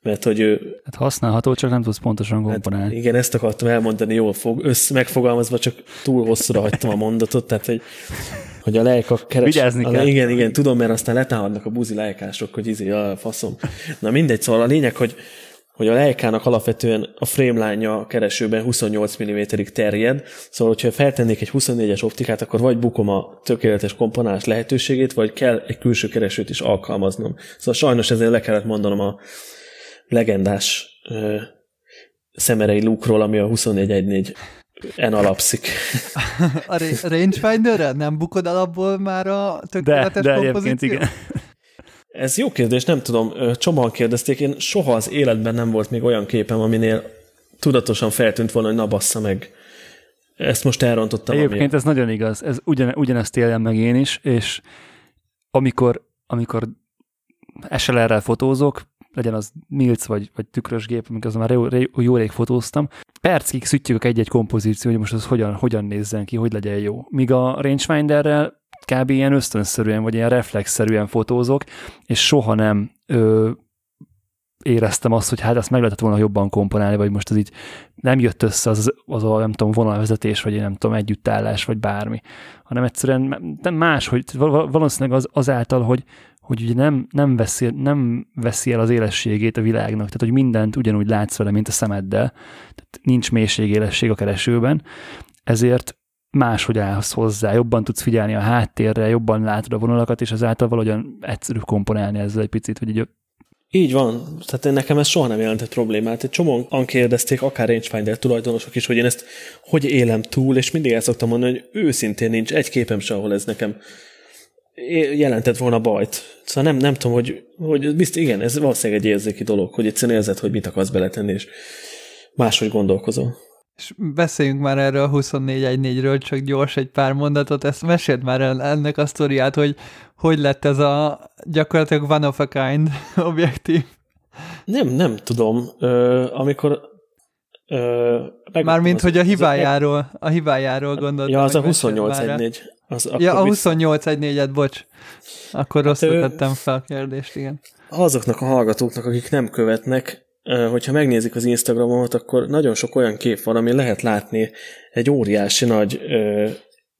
Mert hogy ő... Hát használható, csak nem tudsz pontosan komponálni. Hát igen, ezt akartam elmondani, jól fog, össz megfogalmazva, csak túl hosszúra hagytam a mondatot, tehát hogy, hogy a Leica keres... Vigyázni kell. Igen, igen, tudom, mert aztán letámadnak a buzi lejkások, hogy izé, a faszom. Na mindegy, szóval a lényeg, hogy hogy a Leica-nak alapvetően a frame keresőben 28 mm-ig terjed, szóval hogyha feltennék egy 24-es optikát, akkor vagy bukom a tökéletes komponálás lehetőségét, vagy kell egy külső keresőt is alkalmaznom. Szóval sajnos ezért le kellett mondanom a legendás ö, szemerei lukról, ami a 24.1.4 en alapszik. [LAUGHS] A rangefinder nem bukod alapból már a tökéletes de, de kompozíció? igen. Ez jó kérdés, nem tudom, csomóan kérdezték, én soha az életben nem volt még olyan képem, aminél tudatosan feltűnt volna, hogy na bassza meg. Ezt most elrontottam. Egyébként amiért. ez nagyon igaz, ez ugyan, ugyanezt éljem meg én is, és amikor, amikor SLR-rel fotózok, legyen az milc vagy, vagy tükrös gép, amikor az már jó, jó rég fotóztam, percig szütjük egy-egy kompozíció, hogy most az hogyan, hogyan nézzen ki, hogy legyen jó. Míg a rangefinderrel kb. ilyen ösztönszerűen, vagy ilyen reflexzerűen fotózok, és soha nem ö, éreztem azt, hogy hát ezt meg lehetett volna jobban komponálni, vagy most ez így nem jött össze az, az a, nem tudom, vonalvezetés, vagy nem tudom, együttállás, vagy bármi, hanem egyszerűen nem más, hogy valószínűleg az, azáltal, hogy, hogy ugye nem, nem, veszi, nem veszi el az élességét a világnak, tehát hogy mindent ugyanúgy látsz vele, mint a szemeddel, tehát nincs mélységélesség a keresőben, ezért máshogy állsz hozzá, jobban tudsz figyelni a háttérre, jobban látod a vonalakat, és ezáltal valahogyan egyszerű komponálni ezzel egy picit, hogy egy így van, tehát nekem ez soha nem jelentett problémát. Egy csomóan kérdezték, akár rangefinder tulajdonosok is, hogy én ezt hogy élem túl, és mindig el szoktam mondani, hogy őszintén nincs egy képem se, ahol ez nekem jelentett volna bajt. Szóval nem, nem tudom, hogy, hogy bizt, igen, ez valószínűleg egy érzéki dolog, hogy egyszerűen érzed, hogy mit akarsz beletenni, és máshogy gondolkozol. És beszéljünk már erről a 24.1.4-ről, csak gyors egy pár mondatot, ezt mesélt már el ennek a sztoriát, hogy hogy lett ez a gyakorlatilag one of a kind [LAUGHS] objektív. Nem, nem tudom. Ö, amikor ö, Mármint, hogy a hibájáról, a hibájáról gondoltam. Ja, az a 28.1.4. Az ja, a 28.1.4-et, bocs. Akkor hát rosszul tettem fel a kérdést, igen. Azoknak a hallgatóknak, akik nem követnek, hogyha megnézik az Instagramomat, akkor nagyon sok olyan kép van, ami lehet látni egy óriási nagy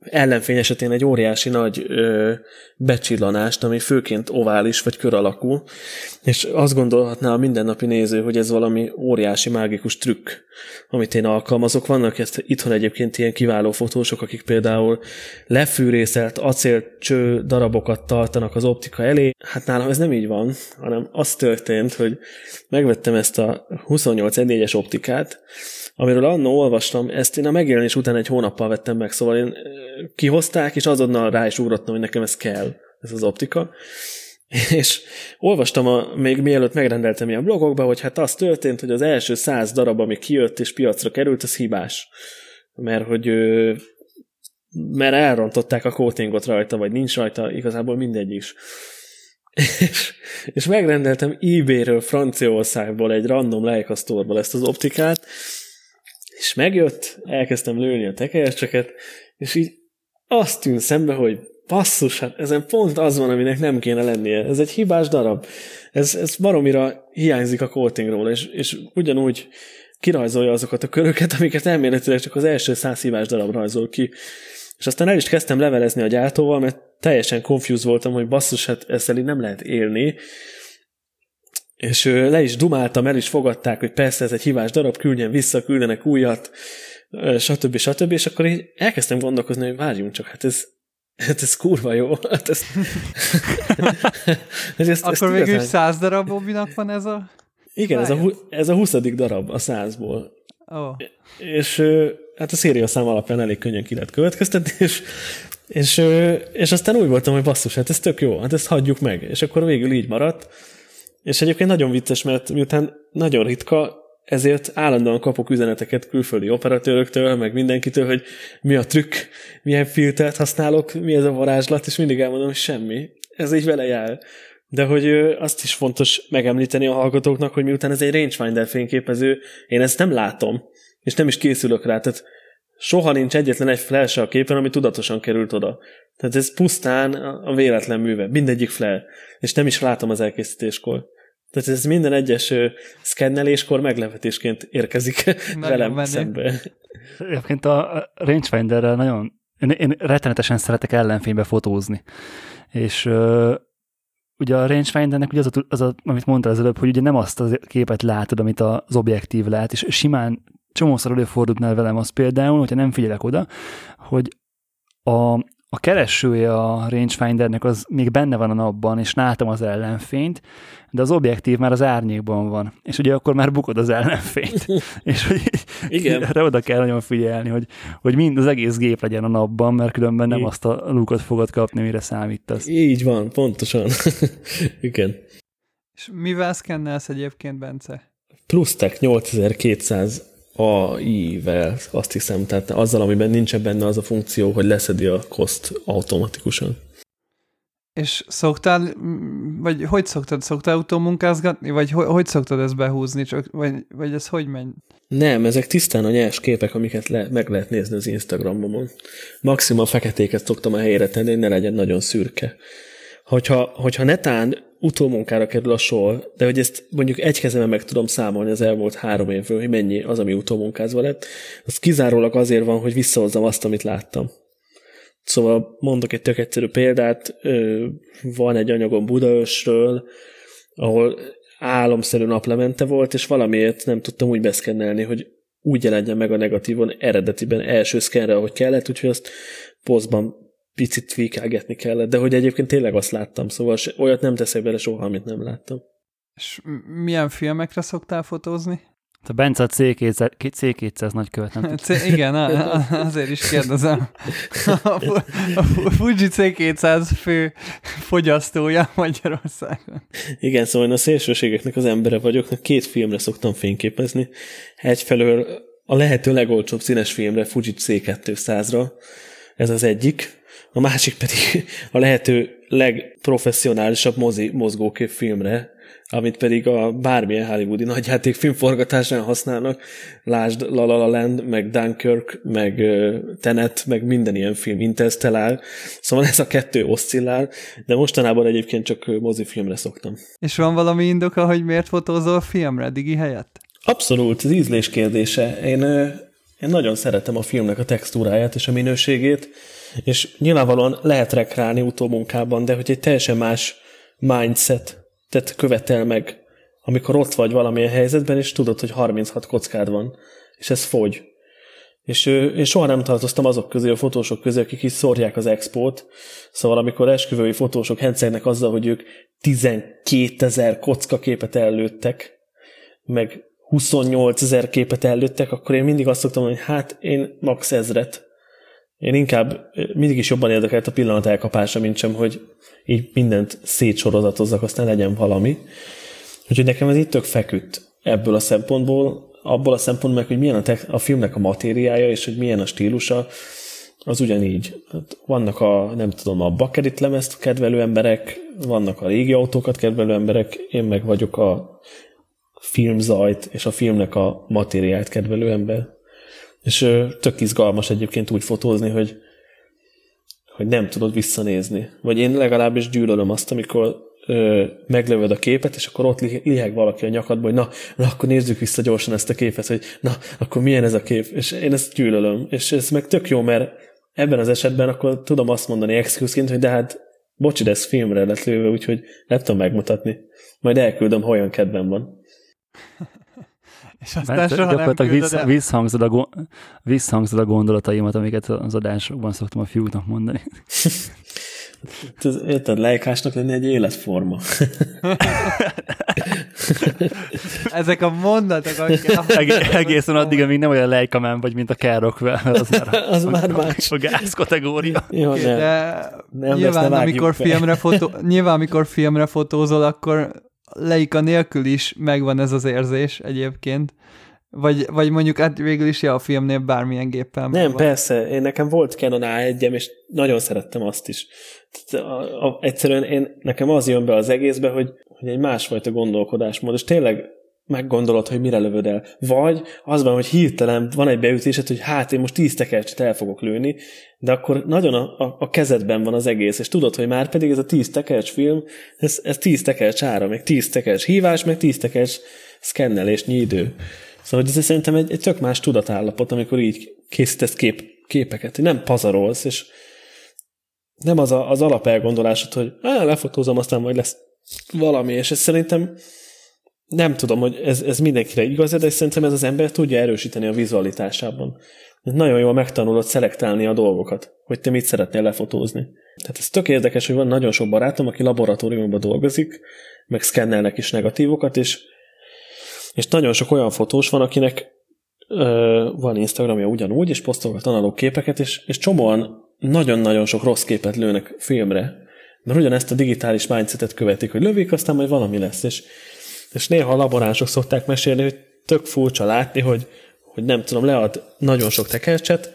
ellenfény esetén egy óriási nagy ö, becsillanást, ami főként ovális vagy kör alakú, és azt gondolhatná a mindennapi néző, hogy ez valami óriási mágikus trükk, amit én alkalmazok. Vannak ezt itthon egyébként ilyen kiváló fotósok, akik például lefűrészelt acélcső darabokat tartanak az optika elé. Hát nálam ez nem így van, hanem az történt, hogy megvettem ezt a 28 es optikát, amiről annó olvastam, ezt én a megjelenés után egy hónappal vettem meg, szóval én kihozták, és azonnal rá is ugrottam, hogy nekem ez kell, ez az optika. [LAUGHS] És olvastam, a, még mielőtt megrendeltem ilyen blogokba, hogy hát az történt, hogy az első száz darab, ami kijött és piacra került, az hibás. Mert hogy mert elrontották a coatingot rajta, vagy nincs rajta, igazából mindegy is. [LAUGHS] És, és megrendeltem eBay-ről Franciaországból egy random Leica store ezt az optikát, És megjött, elkezdtem lőni a tekercseket, és így azt tűnt szembe, hogy basszus, hát ezen pont az van, aminek nem kéne lennie. Ez egy hibás darab. Ez, ez baromira hiányzik a coatingról, és, és ugyanúgy kirajzolja azokat a köröket, amiket elméletileg csak az első száz hibás darab rajzol ki. És aztán el is kezdtem levelezni a gyártóval, mert teljesen confused voltam, hogy basszus, hát ezzel így nem lehet élni. És le is dumáltam, el is fogadták, hogy persze ez egy hibás darab, küldjen vissza, küldenek újat, stb. stb. És akkor így elkezdtem gondolkozni, hogy várjunk csak, hát ez, Hát ez kurva jó. [LAUGHS] Hát ez... [LAUGHS] ez ezt, Akkor végül száz darab Bobbynak van ez a... Igen, ez a, ez a huszadik darab a százból. Oh. És hát a széria szám alapján elég könnyen ki lehet következtetni, [LAUGHS] és, és, és aztán úgy voltam, hogy basszus, hát ez tök jó, hát ezt hagyjuk meg. És akkor végül így maradt. És egyébként nagyon vicces, mert miután nagyon ritka, ezért állandóan kapok üzeneteket külföldi operatőröktől, meg mindenkitől, hogy mi a trükk, milyen filtert használok, mi ez a varázslat, és mindig elmondom, hogy semmi. Ez így vele jár. De hogy azt is fontos megemlíteni a hallgatóknak, hogy miután ez egy rangefinder fényképező, én ezt nem látom, és nem is készülök rá, tehát soha nincs egyetlen egy flash a képen, ami tudatosan került oda. Tehát ez pusztán a véletlen műve, mindegyik flare, és nem is látom az elkészítéskor. Tehát ez minden egyes szkenneléskor meglepetésként érkezik [LAUGHS] Nagyon velem menő. szembe. Egyébként a rangefinderrel nagyon, én, én rettenetesen szeretek ellenfénybe fotózni. És ugye a rangefindernek ugye az, a, az a, amit mondtál az előbb, hogy ugye nem azt a képet látod, amit az objektív lát, és simán csomószor előfordultnál velem az például, hogyha nem figyelek oda, hogy a, a keresője a rangefindernek az még benne van a napban, és látom az ellenfényt, de az objektív már az árnyékban van, és ugye akkor már bukod az ellenfényt. [LAUGHS] és hogy Igen. erre oda kell nagyon figyelni, hogy, hogy mind az egész gép legyen a napban, mert különben nem azt a lukot fogod kapni, mire számítasz. Így van, pontosan. [LAUGHS] Igen. És mivel szkennelsz egyébként, Bence? Plustek 8200 AI-vel, azt hiszem, tehát azzal, amiben nincsen benne az a funkció, hogy leszedi a kost automatikusan. És szoktál, vagy hogy szoktad, szoktál utómunkázgatni, vagy hogy, hogy szoktad ezt behúzni, csak, vagy, vagy ez hogy megy? Nem, ezek tisztán a nyers képek, amiket le, meg lehet nézni az Instagramon. Maximum feketéket szoktam a helyére tenni, hogy ne legyen nagyon szürke. Hogyha, hogyha netán utómunkára kerül a sor, de hogy ezt mondjuk egy kezemben meg tudom számolni az elmúlt három évről, hogy mennyi az, ami utómunkázva lett, az kizárólag azért van, hogy visszahozzam azt, amit láttam. Szóval mondok egy tök egyszerű példát, van egy anyagom Budaösről, ahol álomszerű naplemente volt, és valamiért nem tudtam úgy beszkennelni, hogy úgy jelenjen meg a negatívon eredetiben első szkenre, ahogy kellett, úgyhogy azt posztban picit tweakelgetni kellett, de hogy egyébként tényleg azt láttam, szóval olyat nem teszek bele soha, amit nem láttam. És milyen filmekre szoktál fotózni? A Bence a C200, C200 nagykövet, nem [LAUGHS] C, Igen, azért is kérdezem. [LAUGHS] A, a Fuji C200 fő fogyasztója Magyarországon. Igen, szóval én a szélsőségeknek az embere vagyok, két filmre szoktam fényképezni. Egyfelől a lehető legolcsóbb színes filmre, Fuji C200-ra, ez az egyik, a másik pedig a lehető legprofessionálisabb mozi, mozgókép filmre, amit pedig a bármilyen hollywoodi nagyjáték filmforgatásán használnak. Lásd La La Land, meg Dunkirk, meg Tenet, meg minden ilyen film, Interstellar. Szóval ez a kettő oszcillál, de mostanában egyébként csak mozifilmre szoktam. És van valami indoka, hogy miért fotózol filmre digi helyett? Abszolút, az ízlés kérdése. Én, én nagyon szeretem a filmnek a textúráját és a minőségét, és nyilvánvalóan lehet rekrálni utómunkában, de hogy egy teljesen más mindset tehát követel meg, amikor ott vagy valamilyen helyzetben, és tudod, hogy 36 kockád van, és ez fogy. És én soha nem tartoztam azok közé, a fotósok közé, akik is szórják az expót. Szóval amikor esküvői fotósok hencegnek azzal, hogy ők 12 ezer kocka képet előttek, meg 28 ezer képet előttek, akkor én mindig azt szoktam mondani, hogy hát én max ezret. Én inkább mindig is jobban érdekelt a pillanat elkapása, mint sem, hogy így mindent szétsorozatozzak, aztán legyen valami. Úgyhogy nekem ez itt tök feküdt ebből a szempontból, abból a szempontból meg, hogy milyen a, te- a filmnek a matériája, és hogy milyen a stílusa, az ugyanígy. Hát vannak a, nem tudom, a bakerit lemezt kedvelő emberek, vannak a régi autókat kedvelő emberek, én meg vagyok a filmzajt és a filmnek a matériáját kedvelő ember. És tök izgalmas egyébként úgy fotózni, hogy, hogy nem tudod visszanézni. Vagy én legalábbis gyűlölöm azt, amikor ö, meglövöd a képet, és akkor ott liheg valaki a nyakadba, hogy na, na, akkor nézzük vissza gyorsan ezt a képet, hogy na, akkor milyen ez a kép, és én ezt gyűlölöm. És ez meg tök jó, mert ebben az esetben akkor tudom azt mondani excuse hogy de hát bocsi, de ez filmre lett lőve, úgyhogy nem tudom megmutatni. Majd elküldöm, ha olyan kedvem van. [LAUGHS] És aztán Mert soha nem vissza, visszhangzod, a, visszhangzod a gondolataimat, amiket az adásokban szoktam a fiúknak mondani. [LAUGHS] Érted, lejkásnak lenni egy életforma. [LAUGHS] Ezek a mondatok, amik... [LAUGHS] Eg- egészen addig, amíg nem olyan lejkamán vagy, mint a károkvel, az már, az a, már más. A gáz kategória. Jó, okay, nem. De nem, nyilván, nem amikor filmre fotó, nyilván, amikor filmre fotózol, akkor leika nélkül is megvan ez az érzés egyébként. Vagy, vagy mondjuk hát végül is ja, a filmnél bármilyen géppel Nem, van. persze. Én nekem volt Canon A1-em, és nagyon szerettem azt is. A, a, egyszerűen én, nekem az jön be az egészbe, hogy, hogy egy másfajta gondolkodásmód, és tényleg meggondolod, hogy mire lövöd el. Vagy az van, hogy hirtelen van egy beütésed, hogy hát én most tíz tekercset el fogok lőni, de akkor nagyon a, a, a kezedben van az egész, és tudod, hogy már pedig ez a tíz tekercs film, ez, ez tíz tekercs ára, meg tíz tekercs hívás, meg tíz tekercs szkennelésnyi idő. Szóval ez szerintem egy, egy tök más tudatállapot, amikor így készítesz kép, képeket, hogy nem pazarolsz, és nem az a, az alapelgondolásod, hogy á, lefotózom, aztán majd lesz valami, és ez szerintem nem tudom, hogy ez, ez mindenkire igaz, de szerintem ez az ember tudja erősíteni a vizualitásában. Nagyon jól megtanulod szelektálni a dolgokat, hogy te mit szeretnél lefotózni. Tehát ez tök érdekes, hogy van nagyon sok barátom, aki laboratóriumban dolgozik, meg szkennelnek is negatívokat, és, és nagyon sok olyan fotós van, akinek ö, van Instagramja ugyanúgy, és posztolgat analóg képeket, és, és csomóan nagyon-nagyon sok rossz képet lőnek filmre, mert ugyanezt a digitális mindsetet követik, hogy lövik, aztán majd valami lesz, és, és néha a laboránsok szokták mesélni, hogy tök furcsa látni, hogy, hogy nem tudom, lead nagyon sok tekercset,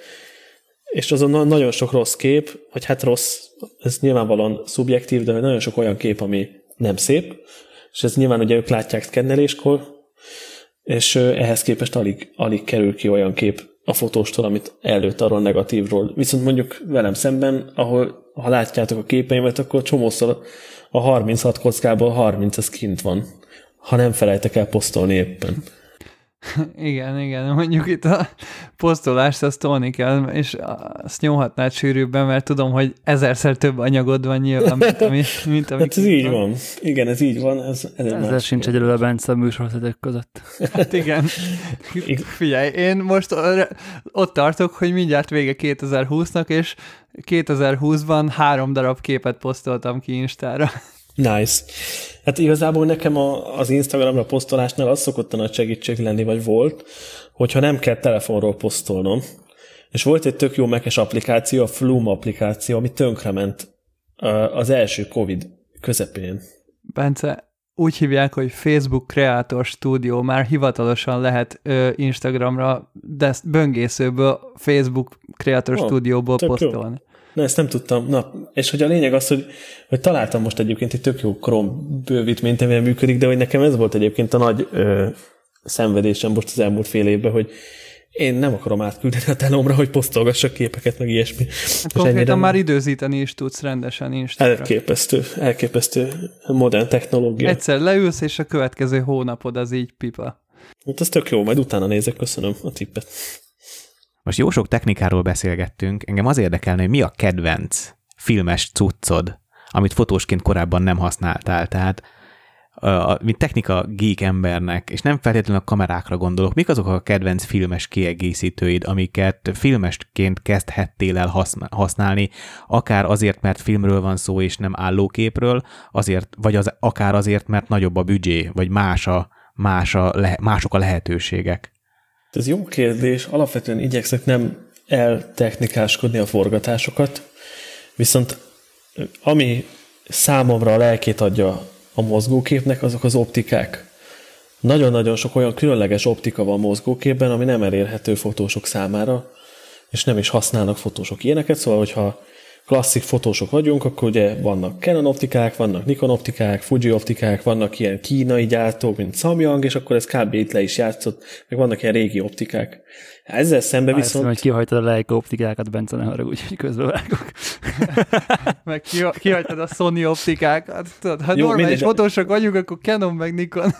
és azon nagyon sok rossz kép, vagy hát rossz, ez nyilvánvalóan szubjektív, de nagyon sok olyan kép, ami nem szép, és ez nyilván ugye ők látják szkenneléskor, és ehhez képest alig, alig kerül ki olyan kép a fotóstól, amit előtt arról negatívról. Viszont mondjuk velem szemben, ahol ha látjátok a képeimet, akkor csomószor a 36 kockából 30 az kint van, ha nem felejtek el posztolni éppen. Igen, igen, mondjuk itt a posztolást azt tolni kell, és azt nyomhatnád sűrűbben, mert tudom, hogy ezerszer több anyagod van nyilván, mint, ami, mint ami Hát ez így van. van. Igen, ez így van. Ez, ez Ezzel sincs egyelőre Bence a műsorvezetők között. Hát igen. Figyelj, én most ott tartok, hogy mindjárt vége 2020-nak, és 2020-ban három darab képet posztoltam ki Instára. Nice. Hát igazából nekem a, az Instagramra posztolásnál az szokott a nagy segítség lenni, vagy volt, hogyha nem kell telefonról posztolnom. És volt egy tök jó mekes applikáció, a Flume applikáció, ami tönkrement az első Covid közepén. Bence, úgy hívják, hogy Facebook Creator Studio, már hivatalosan lehet ö, Instagramra, de böngészőből Facebook Creator oh, Studioból posztolni. Jó. Na, ezt nem tudtam. Na, és hogy a lényeg az, hogy, hogy találtam most egyébként egy tök jó Chrome bővítményt, amivel működik, de hogy nekem ez volt egyébként a nagy ö, szenvedésem most az elmúlt fél évben, hogy én nem akarom átküldeni a telomra, hogy posztolgassak képeket, meg ilyesmi. Hát konkrétan már időzíteni is tudsz rendesen Instagram. Elképesztő, elképesztő modern technológia. Egyszer leülsz, és a következő hónapod az így pipa. Hát ez tök jó, majd utána nézek, köszönöm a tippet. Most jó sok technikáról beszélgettünk, engem az érdekelne, hogy mi a kedvenc filmes cuccod, amit fotósként korábban nem használtál, tehát mint technika geek embernek, és nem feltétlenül a kamerákra gondolok, mik azok a kedvenc filmes kiegészítőid, amiket filmesként kezdhettél el használni, akár azért, mert filmről van szó, és nem állóképről, azért, vagy az, akár azért, mert nagyobb a büdzsé, vagy más a, más a, mások a lehetőségek. Ez jó kérdés. Alapvetően igyekszek nem eltechnikáskodni a forgatásokat, viszont ami számomra a lelkét adja a mozgóképnek, azok az optikák. Nagyon-nagyon sok olyan különleges optika van mozgóképben, ami nem elérhető fotósok számára, és nem is használnak fotósok ilyeneket, szóval hogyha klasszik fotósok vagyunk, akkor ugye vannak Canon optikák, vannak Nikon optikák, Fuji optikák, vannak ilyen kínai gyártók, mint Samyang, és akkor ez kb. itt le is játszott, meg vannak ilyen régi optikák. Ezzel szemben viszont... hogy kihajtad a Leica optikákat, Bence, ne haragudj, hogy közbevágok. [LAUGHS] meg ki, kihagytad a Sony optikákat. Tudod, ha Jó, normális mindegy, fotósok vagyunk, akkor Canon meg Nikon. [LAUGHS]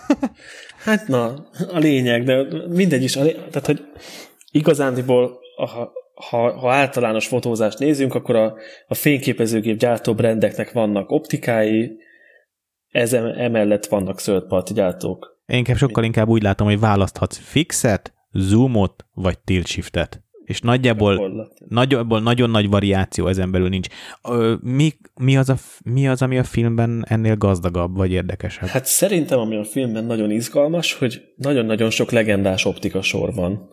Hát na, a lényeg, de mindegy is. A lé... Tehát, hogy igazándiból, ha, ha, ha általános fotózást nézünk, akkor a, a fényképezőgép gyártó brendeknek vannak optikái, ez emellett vannak third party gyártók. Én inkább sokkal inkább úgy látom, hogy választhatsz fixet, zoomot, vagy tilt shiftet. És nagyjából, nagyjából nagyon nagy variáció ezen belül nincs. Ö, mi, mi, az a, mi az, ami a filmben ennél gazdagabb, vagy érdekesebb? Hát szerintem, ami a filmben nagyon izgalmas, hogy nagyon-nagyon sok legendás optika sor van,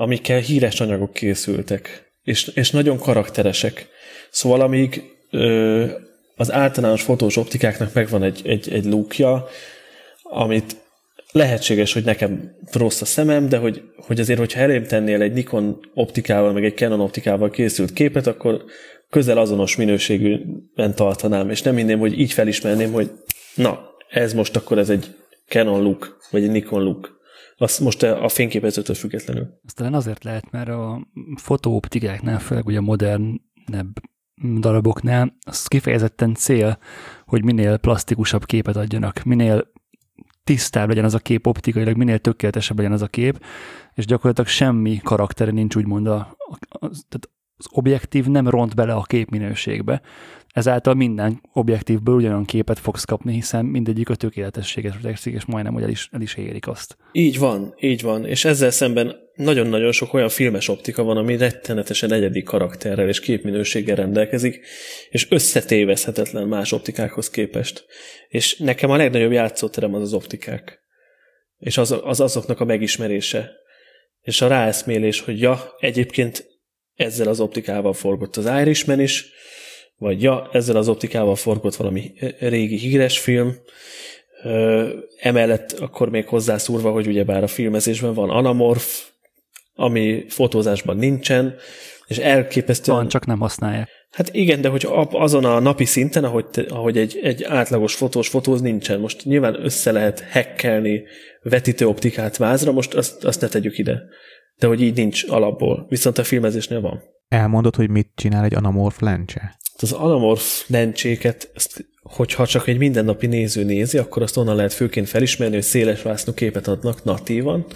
amikkel híres anyagok készültek, és, és nagyon karakteresek. Szóval amíg ö, az általános fotós optikáknak megvan egy, egy, egy lúkja, amit lehetséges, hogy nekem rossz a szemem, de hogy, hogy azért, hogyha elém tennél egy Nikon optikával, meg egy Canon optikával készült képet, akkor közel azonos minőségűen tartanám, és nem inném, hogy így felismerném, hogy na, ez most akkor ez egy Canon look, vagy egy Nikon look. Azt most a fényképezőtől függetlenül. Aztán azért lehet, mert a fotóoptikáknál, főleg ugye a modernebb daraboknál, az kifejezetten cél, hogy minél plastikusabb képet adjanak, minél tisztább legyen az a kép optikailag, minél tökéletesebb legyen az a kép, és gyakorlatilag semmi karaktere nincs úgymond a, a, az, tehát az objektív nem ront bele a kép minőségbe. Ezáltal minden objektívből ugyanolyan képet fogsz kapni, hiszen mindegyik a tökéletességet törekszik, és majdnem, hogy el is, el is érik azt. Így van, így van. És ezzel szemben nagyon-nagyon sok olyan filmes optika van, ami rettenetesen egyedi karakterrel és képminőséggel rendelkezik, és összetévezhetetlen más optikákhoz képest. És nekem a legnagyobb játszóterem az az optikák. És az, az azoknak a megismerése. És a ráeszmélés, hogy ja, egyébként ezzel az optikával forgott az Irishman is, vagy ja, ezzel az optikával forgott valami régi híres film, emellett akkor még hozzászúrva, hogy ugyebár a filmezésben van anamorf, ami fotózásban nincsen, és elképesztően... Van, csak nem használják. Hát igen, de hogy azon a napi szinten, ahogy, ahogy egy, egy átlagos fotós fotóz nincsen. Most nyilván össze lehet hekkelni vetítőoptikát vázra, most azt, azt ne tegyük ide. De hogy így nincs alapból. Viszont a filmezésnél van. Elmondod, hogy mit csinál egy anamorf lencse? Az anamorf lencséket, ezt, hogyha csak egy mindennapi néző nézi, akkor azt onnan lehet főként felismerni, hogy széles vásznú képet adnak natívan.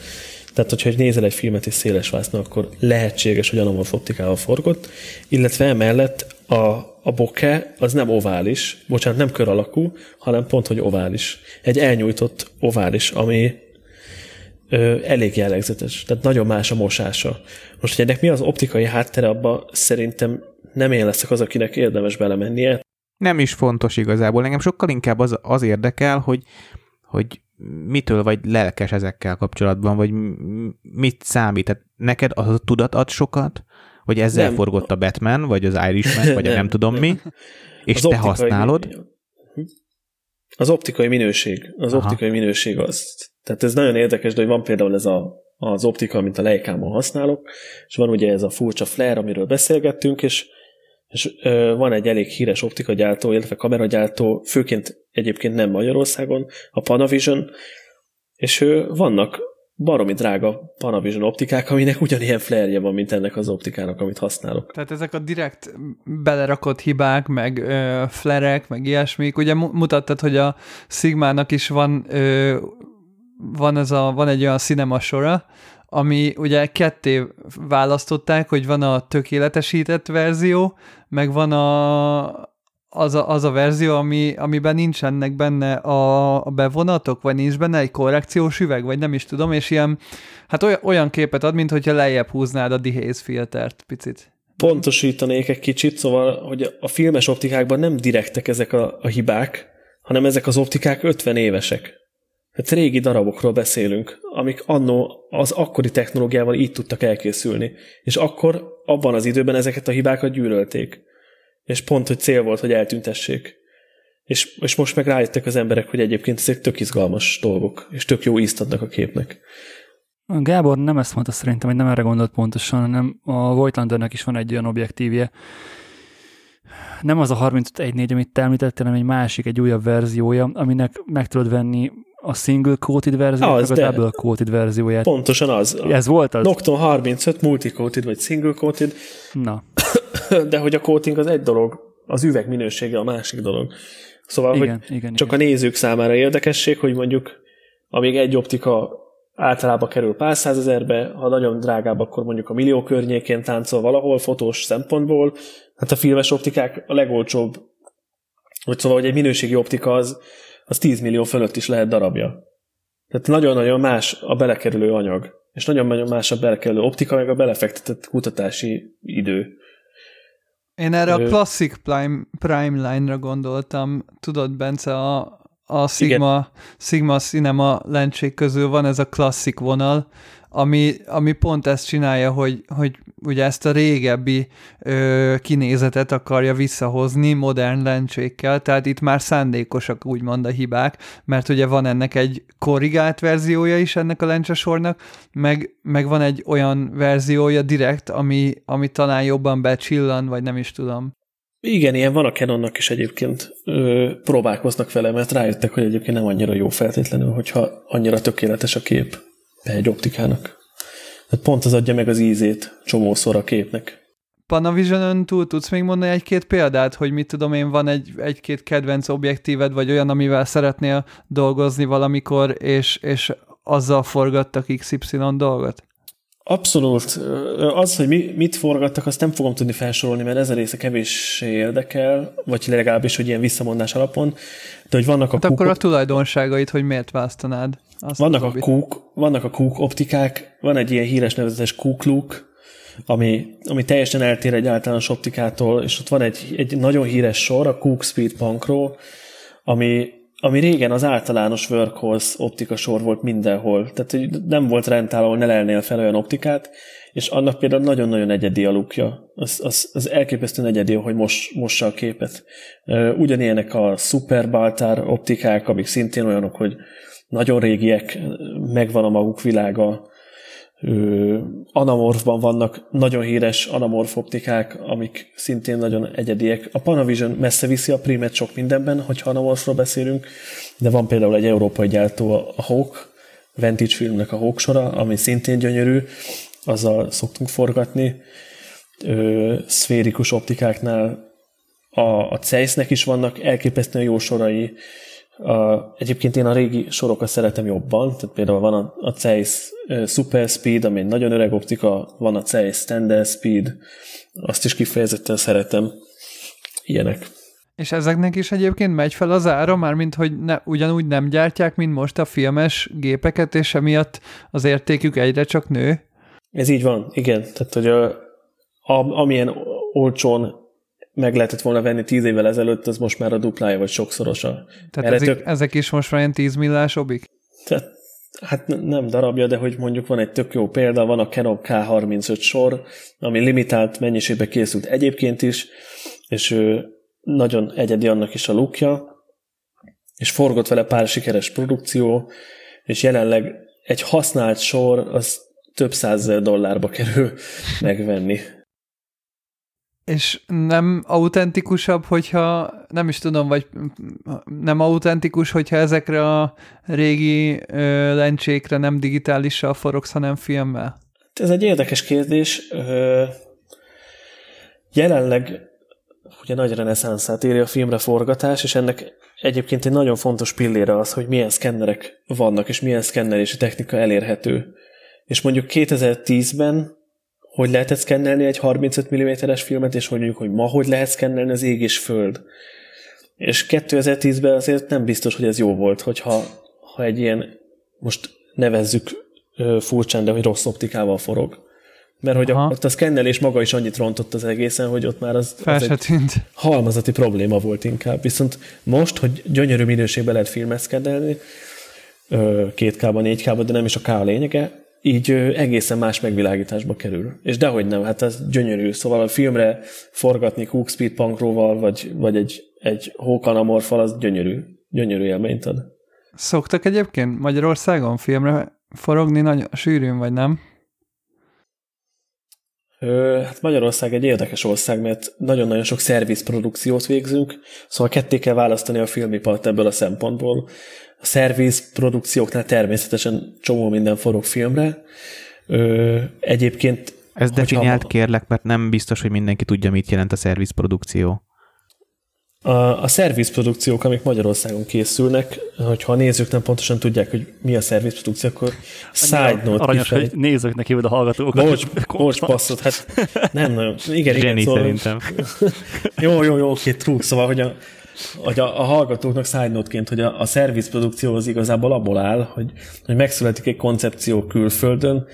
Tehát, hogyha nézel egy filmet és széles akkor lehetséges, hogy anamorf optikával forgott, illetve emellett a, a bokeh az nem ovális, bocsánat, nem kör alakú, hanem pont, hogy ovális. Egy elnyújtott ovális, ami ö, elég jellegzetes, tehát nagyon más a mosása. Most, hogy ennek mi az optikai háttere, abba szerintem nem én leszek az, akinek érdemes belemennie. Nem is fontos igazából. Engem sokkal inkább az, az érdekel, hogy, hogy mitől vagy lelkes ezekkel kapcsolatban, vagy mit számít. Tehát neked az a tudat ad sokat, hogy ezzel Nem. forgott a Batman, vagy az Irishman, vagy a Nem, nem tudom nem. mi, és Az te használod. Az optikai minőség. Az Aha. optikai minőség az. Tehát ez nagyon érdekes, de hogy van például ez a, az optika, amit a Leica-ban használok, és van ugye ez a furcsa flare, amiről beszélgettünk, és, és ö, van egy elég híres optikagyártó, illetve kameragyártó, főként egyébként nem Magyarországon, a Panavision, és ö, vannak baromi drága Panavision optikák, aminek ugyanilyen flare van, mint ennek az optikának, amit használok. Tehát ezek a direkt belerakott hibák, meg ö, flerek, meg ilyesmik. Ugye mu- mutattad, hogy a Sigmának is van, ö, van, ez a, van egy olyan cinema sora, ami ugye ketté választották, hogy van a tökéletesített verzió, meg van a, az, a, az a verzió, ami, amiben nincsenek benne a, a bevonatok, vagy nincs benne egy korrekciós üveg, vagy nem is tudom, és ilyen, hát olyan, olyan képet ad, mint hogyha lejjebb húznád a dehaze filtert picit. pontosítanék egy kicsit, szóval, hogy a filmes optikákban nem direktek ezek a, a hibák, hanem ezek az optikák 50 évesek. Hát régi darabokról beszélünk, amik annó az akkori technológiával így tudtak elkészülni. És akkor, abban az időben ezeket a hibákat gyűlölték. És pont, hogy cél volt, hogy eltüntessék. És, és most meg rájöttek az emberek, hogy egyébként ezek tök izgalmas dolgok, és tök jó ízt adnak a képnek. Gábor nem ezt mondta szerintem, hogy nem erre gondolt pontosan, hanem a Voigtlandernek is van egy olyan objektívje, nem az a 3514, amit te említettél, hanem egy másik, egy újabb verziója, aminek meg tudod venni a single coated verziót, Az, meg a double coated verzióját. Pontosan az. Ez volt az? Nocton 35 multi-coated vagy single-coated, Na, [COUGHS] de hogy a coating az egy dolog, az üveg minősége a másik dolog. Szóval, igen, hogy igen. csak igen. a nézők számára érdekesség, hogy mondjuk amíg egy optika általában kerül pár százezerbe, ha nagyon drágább, akkor mondjuk a millió környékén táncol valahol fotós szempontból. Hát a filmes optikák a legolcsóbb, vagy szóval, hogy egy minőségi optika az, az 10 millió fölött is lehet darabja. Tehát nagyon-nagyon más a belekerülő anyag, és nagyon-nagyon más a belekerülő optika, meg a belefektetett kutatási idő. Én erre Ö- a Classic Prime, Prime Line-ra gondoltam. Tudod, Bence, a, a Sigma, Sigma Cinema lencsék közül van ez a Classic vonal, ami, ami pont ezt csinálja, hogy, hogy ugye ezt a régebbi ö, kinézetet akarja visszahozni modern lencsékkel, tehát itt már szándékosak úgymond a hibák, mert ugye van ennek egy korrigált verziója is ennek a lencsesornak, meg, meg van egy olyan verziója direkt, ami, ami talán jobban becsillan, vagy nem is tudom. Igen, ilyen van a Canonnak is egyébként. Ö, próbálkoznak vele, mert rájöttek, hogy egyébként nem annyira jó feltétlenül, hogyha annyira tökéletes a kép egy optikának. Tehát pont az adja meg az ízét csomószor a képnek. Panavision-ön túl tudsz még mondani egy-két példát, hogy mit tudom én, van egy, egy-két kedvenc objektíved, vagy olyan, amivel szeretnél dolgozni valamikor, és, és azzal forgattak XY dolgot? Abszolút. Az, hogy mi, mit forgattak, azt nem fogom tudni felsorolni, mert ez a része kevés érdekel, vagy legalábbis, hogy ilyen visszamondás alapon. De hogy vannak a Hát akkor a tulajdonságait, hogy miért választanád? Azt Vannak a, kúk, vannak a kúk optikák, van egy ilyen híres nevezetes kúkluk, ami, ami teljesen eltér egy általános optikától, és ott van egy, egy nagyon híres sor, a Cook Speed Pancro, ami, ami régen az általános workhorse optika sor volt mindenhol. Tehát hogy nem volt rendtál, ahol ne lelnél fel olyan optikát, és annak például nagyon-nagyon egyedi a lukja. Az, az, az elképesztően egyedi, hogy mos, mossa a képet. Ugyanilyenek a Super Baltar optikák, amik szintén olyanok, hogy nagyon régiek, megvan a maguk világa, anamorfban vannak nagyon híres anamorf optikák, amik szintén nagyon egyediek. A Panavision messze viszi a primet sok mindenben, hogyha anamorfról beszélünk, de van például egy európai gyártó, a Hawk, Vantage filmnek a Hawk sora, ami szintén gyönyörű, azzal szoktunk forgatni. Ö, szférikus optikáknál a, a Zeiss-nek is vannak elképesztően jó sorai, a, egyébként én a régi sorokat szeretem jobban, tehát például van a, a Zeiss Super Speed, ami egy nagyon öreg optika, van a Zeiss Standard Speed, azt is kifejezetten szeretem. Ilyenek. És ezeknek is egyébként megy fel az ára, mármint hogy ne, ugyanúgy nem gyártják, mint most a filmes gépeket, és emiatt az értékük egyre csak nő. Ez így van, igen. Tehát, hogy a, a, amilyen olcsón meg lehetett volna venni tíz évvel ezelőtt, az most már a duplája vagy sokszorosa. Tehát Erre ezek, tök- ezek is most már ilyen 10 millás obik? Tehát, hát ne- nem darabja, de hogy mondjuk van egy tök jó példa, van a Canon K35 sor, ami limitált mennyiségbe készült egyébként is, és ő nagyon egyedi annak is a lukja, és forgott vele pár sikeres produkció, és jelenleg egy használt sor az több százezer dollárba kerül [LAUGHS] megvenni. És nem autentikusabb, hogyha, nem is tudom, vagy nem autentikus, hogyha ezekre a régi ö, lencsékre nem digitálissal forogsz, hanem filmmel? Ez egy érdekes kérdés. Ö, Jelenleg ugye nagy reneszánszát éri a filmre forgatás, és ennek egyébként egy nagyon fontos pillére az, hogy milyen szkennerek vannak, és milyen szkennelési technika elérhető. És mondjuk 2010-ben hogy lehetett szkennelni egy 35 mm-es filmet, és hogy mondjuk, hogy ma hogy lehet szkennelni az ég és föld. És 2010-ben azért nem biztos, hogy ez jó volt, hogyha ha egy ilyen, most nevezzük furcsán, de hogy rossz optikával forog. Mert hogy a, Aha. ott a szkennelés maga is annyit rontott az egészen, hogy ott már az, Fel az egy tűnt. halmazati probléma volt inkább. Viszont most, hogy gyönyörű minőségben lehet filmet szkennelni, ö, 2K-ban, 4K-ban, de nem is a K a lényege, így egészen más megvilágításba kerül. És dehogy nem, hát ez gyönyörű. Szóval a filmre forgatni Cook Speed Punkróval, vagy, vagy egy, egy hókanamorfal, az gyönyörű. Gyönyörű élményt ad. Szoktak egyébként Magyarországon filmre forogni nagyon sűrűn, vagy nem? Hát Magyarország egy érdekes ország, mert nagyon-nagyon sok szervizprodukciót végzünk, szóval ketté kell választani a filmipart ebből a szempontból. A szervizprodukcióknál természetesen csomó minden forog filmre. Ö, egyébként... Ez definiált kérlek, mert nem biztos, hogy mindenki tudja, mit jelent a szervizprodukció. A, a szervizprodukciók, amik Magyarországon készülnek, hogyha a nézők nem pontosan tudják, hogy mi a szervizprodukció, akkor side note Aranyos, kifejt. hogy nézők neki a hallgatókat. Bocs, bocs, passzot, hát nem nagyon. Igen, Zseni igen, szóval, szerintem. [LAUGHS] jó, jó, jó, oké, true, szóval, hogy a, hogy a, a hallgatóknak side note-ként, hogy a, a szervizprodukció az igazából abból áll, hogy, hogy megszületik egy koncepció külföldön,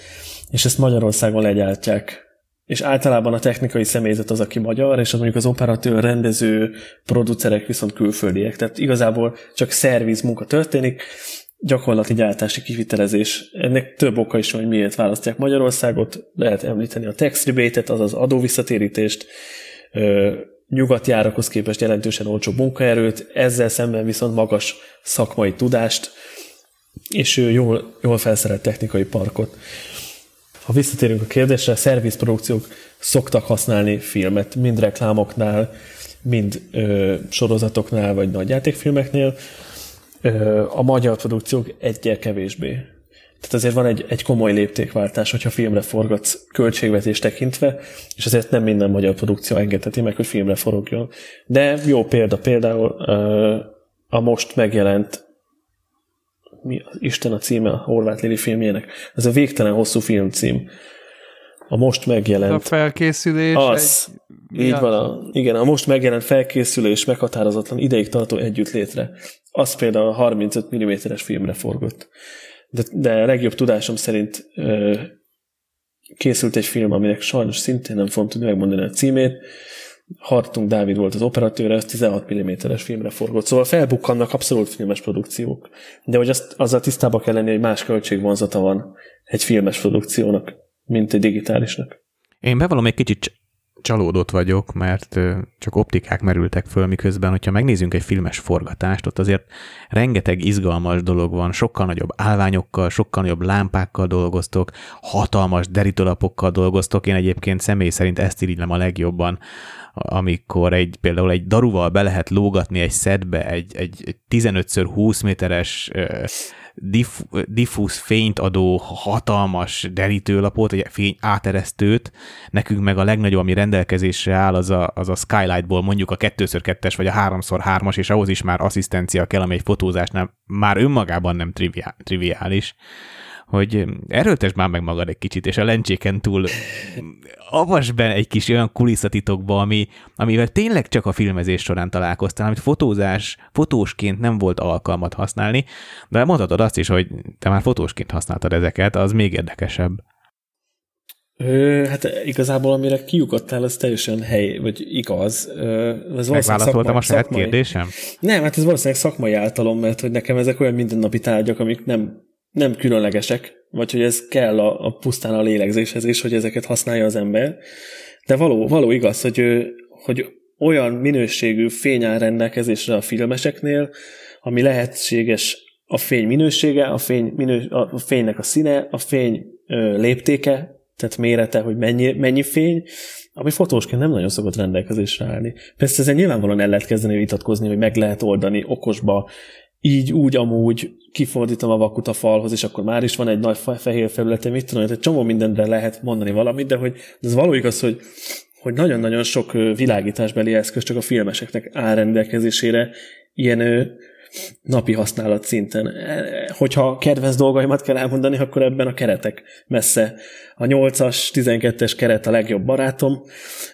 és ezt Magyarországon legyártják és általában a technikai személyzet az, aki magyar, és az mondjuk az operatőr, rendező, producerek viszont külföldiek. Tehát igazából csak szerviz munka történik, gyakorlati gyártási kivitelezés. Ennek több oka is van, hogy miért választják Magyarországot. Lehet említeni a tax rebate az adóvisszatérítést, nyugati árakhoz képest jelentősen olcsó munkaerőt, ezzel szemben viszont magas szakmai tudást, és jól, jól felszerelt technikai parkot. Ha visszatérünk a kérdésre, szervizprodukciók szoktak használni filmet, mind reklámoknál, mind ö, sorozatoknál, vagy nagyjátékfilmeknél. Ö, a magyar produkciók egyel kevésbé. Tehát azért van egy, egy komoly léptékváltás, hogyha filmre forgatsz költségvetés tekintve, és azért nem minden magyar produkció engedheti meg, hogy filmre forogjon. De jó példa például ö, a most megjelent mi Isten a címe a Horváth Lili filmjének? Ez a végtelen hosszú filmcím. A most megjelent... A felkészülés... Az. Egy... Így van. A, igen, a most megjelent felkészülés meghatározatlan ideig tartó együttlétre. Az például a 35 mm-es filmre forgott. De, de legjobb tudásom szerint ö, készült egy film, aminek sajnos szintén nem fogom tudni megmondani a címét, Hartung Dávid volt az operatőre, ez 16 mm-es filmre forgott. Szóval felbukkannak abszolút filmes produkciók. De hogy azt, azzal tisztában kell lenni, hogy más költségvonzata van egy filmes produkciónak, mint egy digitálisnak. Én bevallom, egy kicsit csalódott vagyok, mert csak optikák merültek föl, miközben, hogyha megnézzünk egy filmes forgatást, ott azért rengeteg izgalmas dolog van, sokkal nagyobb állványokkal, sokkal nagyobb lámpákkal dolgoztok, hatalmas derítólapokkal dolgoztok, én egyébként személy szerint ezt irigylem a legjobban, amikor egy, például egy daruval be lehet lógatni egy szedbe egy, egy 15x20 méteres diff, diffúz fényt adó hatalmas derítőlapot, egy fény áteresztőt, nekünk meg a legnagyobb, ami rendelkezésre áll, az a, az a Skylightból mondjuk a 2x2-es vagy a 3x3-as, és ahhoz is már asszisztencia kell, ami egy fotózásnál már önmagában nem triviális hogy erőltesd már meg magad egy kicsit, és a lencséken túl avas be egy kis olyan kulisszatitokba, ami, amivel tényleg csak a filmezés során találkoztál, amit fotózás, fotósként nem volt alkalmat használni, de mondhatod azt is, hogy te már fotósként használtad ezeket, az még érdekesebb. Ö, hát igazából amire kiugottál, az teljesen hely, vagy igaz. Ez Megválaszoltam a saját szakmai... kérdésem? Nem, hát ez valószínűleg szakmai általom, mert hogy nekem ezek olyan mindennapi tárgyak, amik nem nem különlegesek, vagy hogy ez kell a, a pusztán a lélegzéshez is, hogy ezeket használja az ember. De való, való igaz, hogy, hogy olyan minőségű fény áll rendelkezésre a filmeseknél, ami lehetséges a fény minősége, a, fény minő, a fénynek a színe, a fény ö, léptéke, tehát mérete, hogy mennyi, mennyi fény, ami fotósként nem nagyon szokott rendelkezésre állni. Persze ezzel nyilvánvalóan el lehet kezdeni vitatkozni, hogy meg lehet oldani okosba, így, úgy, amúgy kifordítom a vakut a falhoz, és akkor már is van egy nagy fehér felülete, mit tudom, egy csomó mindenre lehet mondani valamit, de hogy ez való igaz, hogy hogy nagyon-nagyon sok világításbeli eszköz csak a filmeseknek áll rendelkezésére ilyen napi használat szinten. E, hogyha kedvenc dolgaimat kell elmondani, akkor ebben a keretek messze. A 8-as, 12-es keret a legjobb barátom.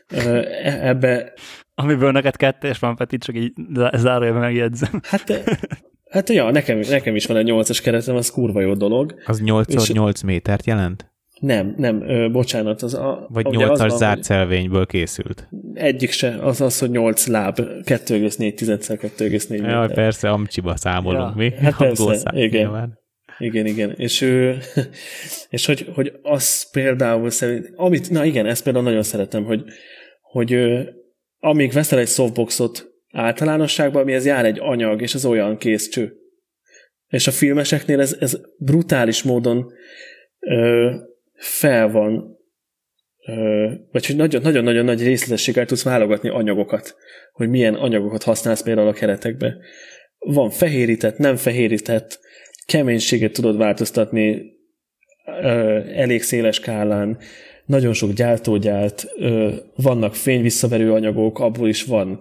E, ebbe Amiből neked kettes van, Peti, csak így zárójelben megjegyzem. Hát Hát ja, nekem, nekem is van egy 8-as keretem, az kurva jó dolog. Az 8 8 métert jelent? Nem, nem, ö, bocsánat. Az a, Vagy 8-as zárt szelvényből készült? Egyik se, az az, hogy 8 láb, 2,4-2,4 méter. Ja, persze, amcsiba számolunk ja. mi. Hát persze, igen. Nyilván. Igen, igen. És, ő, [LAUGHS] és hogy, hogy az például szerint, amit, na igen, ezt például nagyon szeretem, hogy, hogy amíg veszel egy softboxot általánosságban, amihez jár egy anyag, és az olyan kész cső. És a filmeseknél ez, ez brutális módon ö, fel van vagy hogy nagyon-nagyon nagy részletességgel tudsz válogatni anyagokat, hogy milyen anyagokat használsz például a keretekbe. Van fehérített, nem fehérített, keménységet tudod változtatni elég széles skálán, nagyon sok gyártógyárt, vannak fényvisszaverő anyagok, abból is van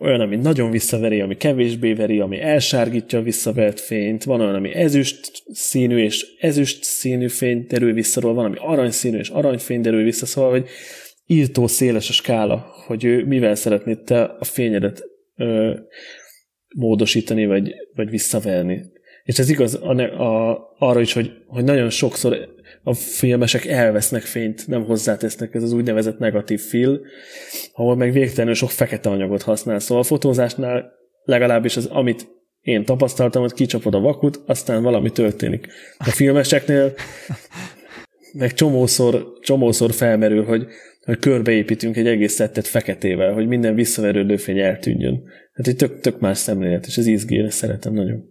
olyan, ami nagyon visszaveri, ami kevésbé veri, ami elsárgítja a visszavert fényt, van olyan, ami ezüst színű és ezüst színű fény derül vissza, van, ami aranyszínű és aranyfény derül vissza, szóval, hogy írtó széles a skála, hogy ő mivel szeretnéd te a fényedet ö, módosítani, vagy, vagy visszaverni. És ez igaz a, a, arra is, hogy, hogy nagyon sokszor a filmesek elvesznek fényt, nem hozzátesznek, ez az úgynevezett negatív fil, ahol meg végtelenül sok fekete anyagot használ. Szóval a fotózásnál legalábbis az, amit én tapasztaltam, hogy kicsapod a vakut, aztán valami történik. A filmeseknél meg csomószor, csomószor felmerül, hogy, hogy körbeépítünk egy egész szettet feketével, hogy minden visszaverődő fény eltűnjön. Hát egy tök, tök más szemlélet, és ez ezt szeretem nagyon.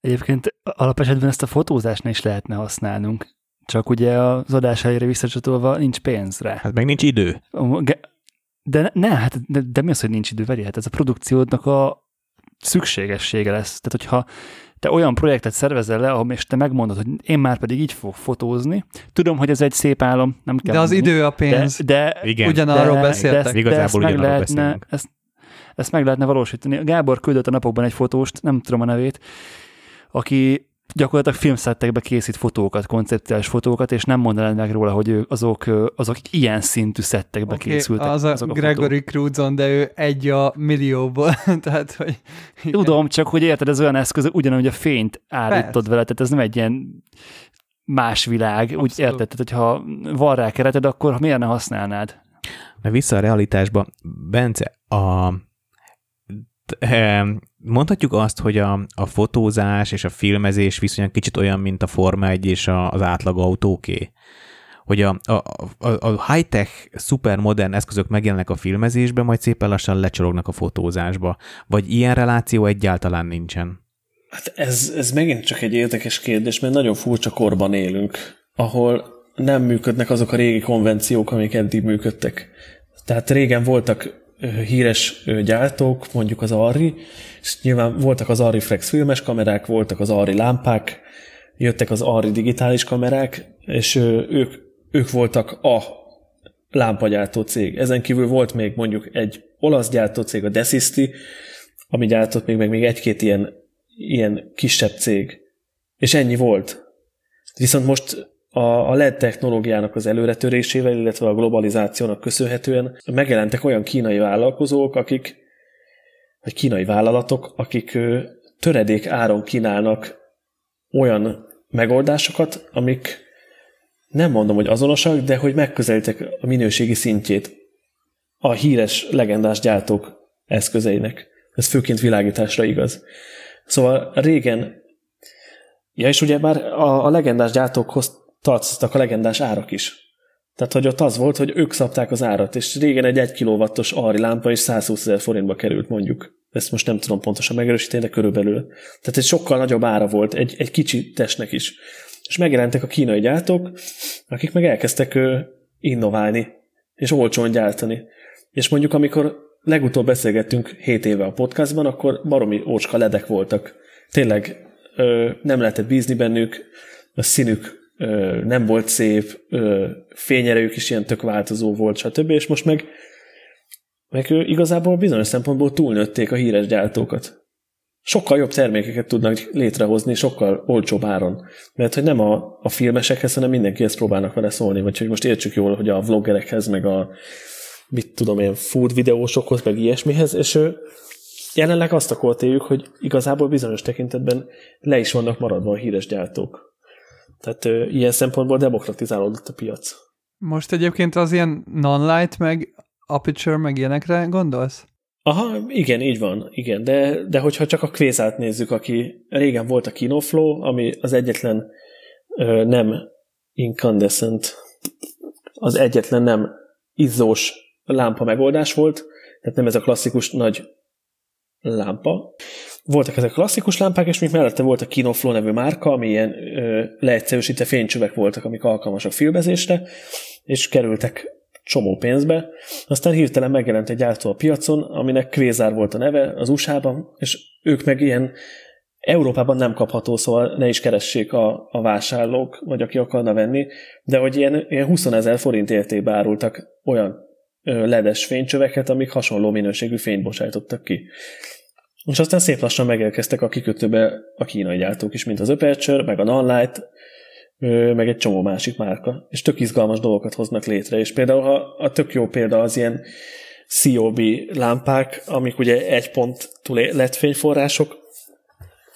Egyébként alapesetben ezt a fotózásnál is lehetne használnunk. Csak ugye az adás helyére visszacsatolva nincs pénz rá. Hát meg nincs idő. De ne, hát de, de mi az, hogy nincs idő? Veri, hát ez a produkciódnak a szükségessége lesz. Tehát, hogyha te olyan projektet szervezel le, ahol és te megmondod, hogy én már pedig így fog fotózni. Tudom, hogy ez egy szép álom, nem kell De az idő a pénz. De, de Igen. ugyanarról de, beszéltek. De, ezt, Igazából de ezt meg lehetne, beszélünk. ezt, ezt meg lehetne valósítani. Gábor küldött a napokban egy fotóst, nem tudom a nevét, aki gyakorlatilag filmszettekbe készít fotókat, konceptuális fotókat, és nem mondanád meg róla, hogy ők, azok, azok ilyen szintű szettekbe Okay, készültek. az a azok a Gregory Cruzon, de ő egy a millióból, [LAUGHS] tehát hogy... igen. Tudom, csak hogy érted, ez olyan eszköz, ugyanúgy a fényt állítod Persze. vele, tehát ez nem egy ilyen más világ, úgy Abszolút. érted, tehát hogyha van rá kereted, akkor miért ne használnád? Na vissza a realitásba. Bence, a, mondhatjuk azt, hogy a, a fotózás és a filmezés viszonylag kicsit olyan, mint a Forma 1 és a, az átlag autóké. Hogy a, a, a, a high-tech, szupermodern eszközök megjelennek a filmezésben, majd szépen lassan lecsorognak a fotózásba. Vagy ilyen reláció egyáltalán nincsen. Hát ez, ez megint csak egy érdekes kérdés, mert nagyon furcsa korban élünk, ahol nem működnek azok a régi konvenciók, amik eddig működtek. Tehát régen voltak híres gyártók, mondjuk az Arri, és nyilván voltak az Arri Flex filmes kamerák, voltak az Arri lámpák, jöttek az Arri digitális kamerák, és ők, ők voltak a lámpagyártó cég. Ezen kívül volt még mondjuk egy olasz gyártó cég, a Desisti, ami gyártott még meg még egy-két ilyen, ilyen kisebb cég. És ennyi volt. Viszont most a, a LED technológiának az előretörésével, illetve a globalizációnak köszönhetően megjelentek olyan kínai vállalkozók, akik, vagy kínai vállalatok, akik töredék áron kínálnak olyan megoldásokat, amik nem mondom, hogy azonosak, de hogy megközelítek a minőségi szintjét a híres, legendás gyártók eszközeinek. Ez főként világításra igaz. Szóval régen, ja és ugye már a, a legendás gyártókhoz tartoztak a legendás árak is. Tehát, hogy ott az volt, hogy ők szabták az árat, és régen egy 1 kW-os Ari lámpa is 120 ezer forintba került mondjuk. Ezt most nem tudom pontosan megerősíteni, de körülbelül. Tehát egy sokkal nagyobb ára volt egy, egy kicsi testnek is. És megjelentek a kínai gyártók, akik meg elkezdtek innoválni, és olcsón gyártani. És mondjuk amikor legutóbb beszélgettünk 7 éve a podcastban, akkor baromi ócska ledek voltak. Tényleg ö, nem lehetett bízni bennük, a színük nem volt szép, fényerejük is ilyen tök változó volt, stb. És most meg, meg igazából bizonyos szempontból túlnőtték a híres gyártókat. Sokkal jobb termékeket tudnak létrehozni, sokkal olcsóbb áron. Mert hogy nem a, a filmesekhez, hanem mindenkihez próbálnak vele szólni, vagy hogy most értsük jól, hogy a vloggerekhez, meg a mit tudom én, food videósokhoz, meg ilyesmihez, és ő, jelenleg azt a éljük, hogy igazából bizonyos tekintetben le is vannak maradva a híres gyártók. Tehát ö, ilyen szempontból demokratizálódott a piac. Most egyébként az ilyen non-light, meg aperture, meg ilyenekre gondolsz? Aha, igen, így van, igen, de, de hogyha csak a Quasart nézzük, aki régen volt a Kinoflow, ami az egyetlen ö, nem incandescent, az egyetlen nem izzós lámpa megoldás volt, tehát nem ez a klasszikus nagy lámpa. Voltak ezek a klasszikus lámpák, és még mellette volt a Kinoflow nevű márka, ami ilyen ö, leegyszerűsítve fénycsövek voltak, amik alkalmasak filmezésre, és kerültek csomó pénzbe, aztán hirtelen megjelent egy gyártó a piacon, aminek Quasar volt a neve az USA-ban, és ők meg ilyen Európában nem kapható, szóval ne is keressék a, a vásárlók, vagy aki akarna venni, de hogy ilyen, ilyen 20 ezer forint értékbe árultak olyan ledes fénycsöveket, amik hasonló minőségű fényt bocsájtottak ki. És aztán szép lassan megérkeztek a kikötőbe a kínai gyártók is, mint az Aperture, meg a Nonlight, meg egy csomó másik márka, és tök izgalmas dolgokat hoznak létre, és például ha a tök jó példa az ilyen COB lámpák, amik ugye egy pont lett fényforrások,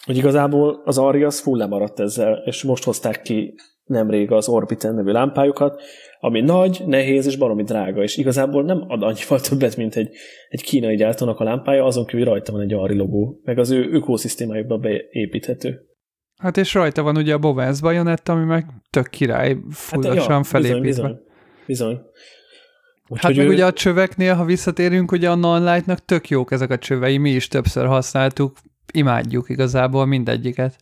hogy igazából az Arias full lemaradt ezzel, és most hozták ki nemrég az Orbiten nevű lámpájukat, ami nagy, nehéz és baromi drága, és igazából nem ad annyival többet, mint egy, egy kínai gyártónak a lámpája, azon kívül rajta van egy Ari logó, meg az ő ökoszisztémájukba beépíthető. Hát és rajta van ugye a Bovens bajonett, ami meg tök király, fullasan hát, ja, felépítve. Bizony, bizony. bizony. Úgy, hát meg ő... ugye a csöveknél, ha visszatérünk, ugye a Nonlight-nak tök jók ezek a csövei, mi is többször használtuk, imádjuk igazából mindegyiket.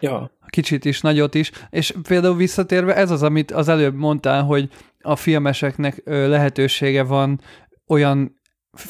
Ja. Kicsit is, nagyot is, és például visszatérve ez az, amit az előbb mondtál, hogy a filmeseknek lehetősége van olyan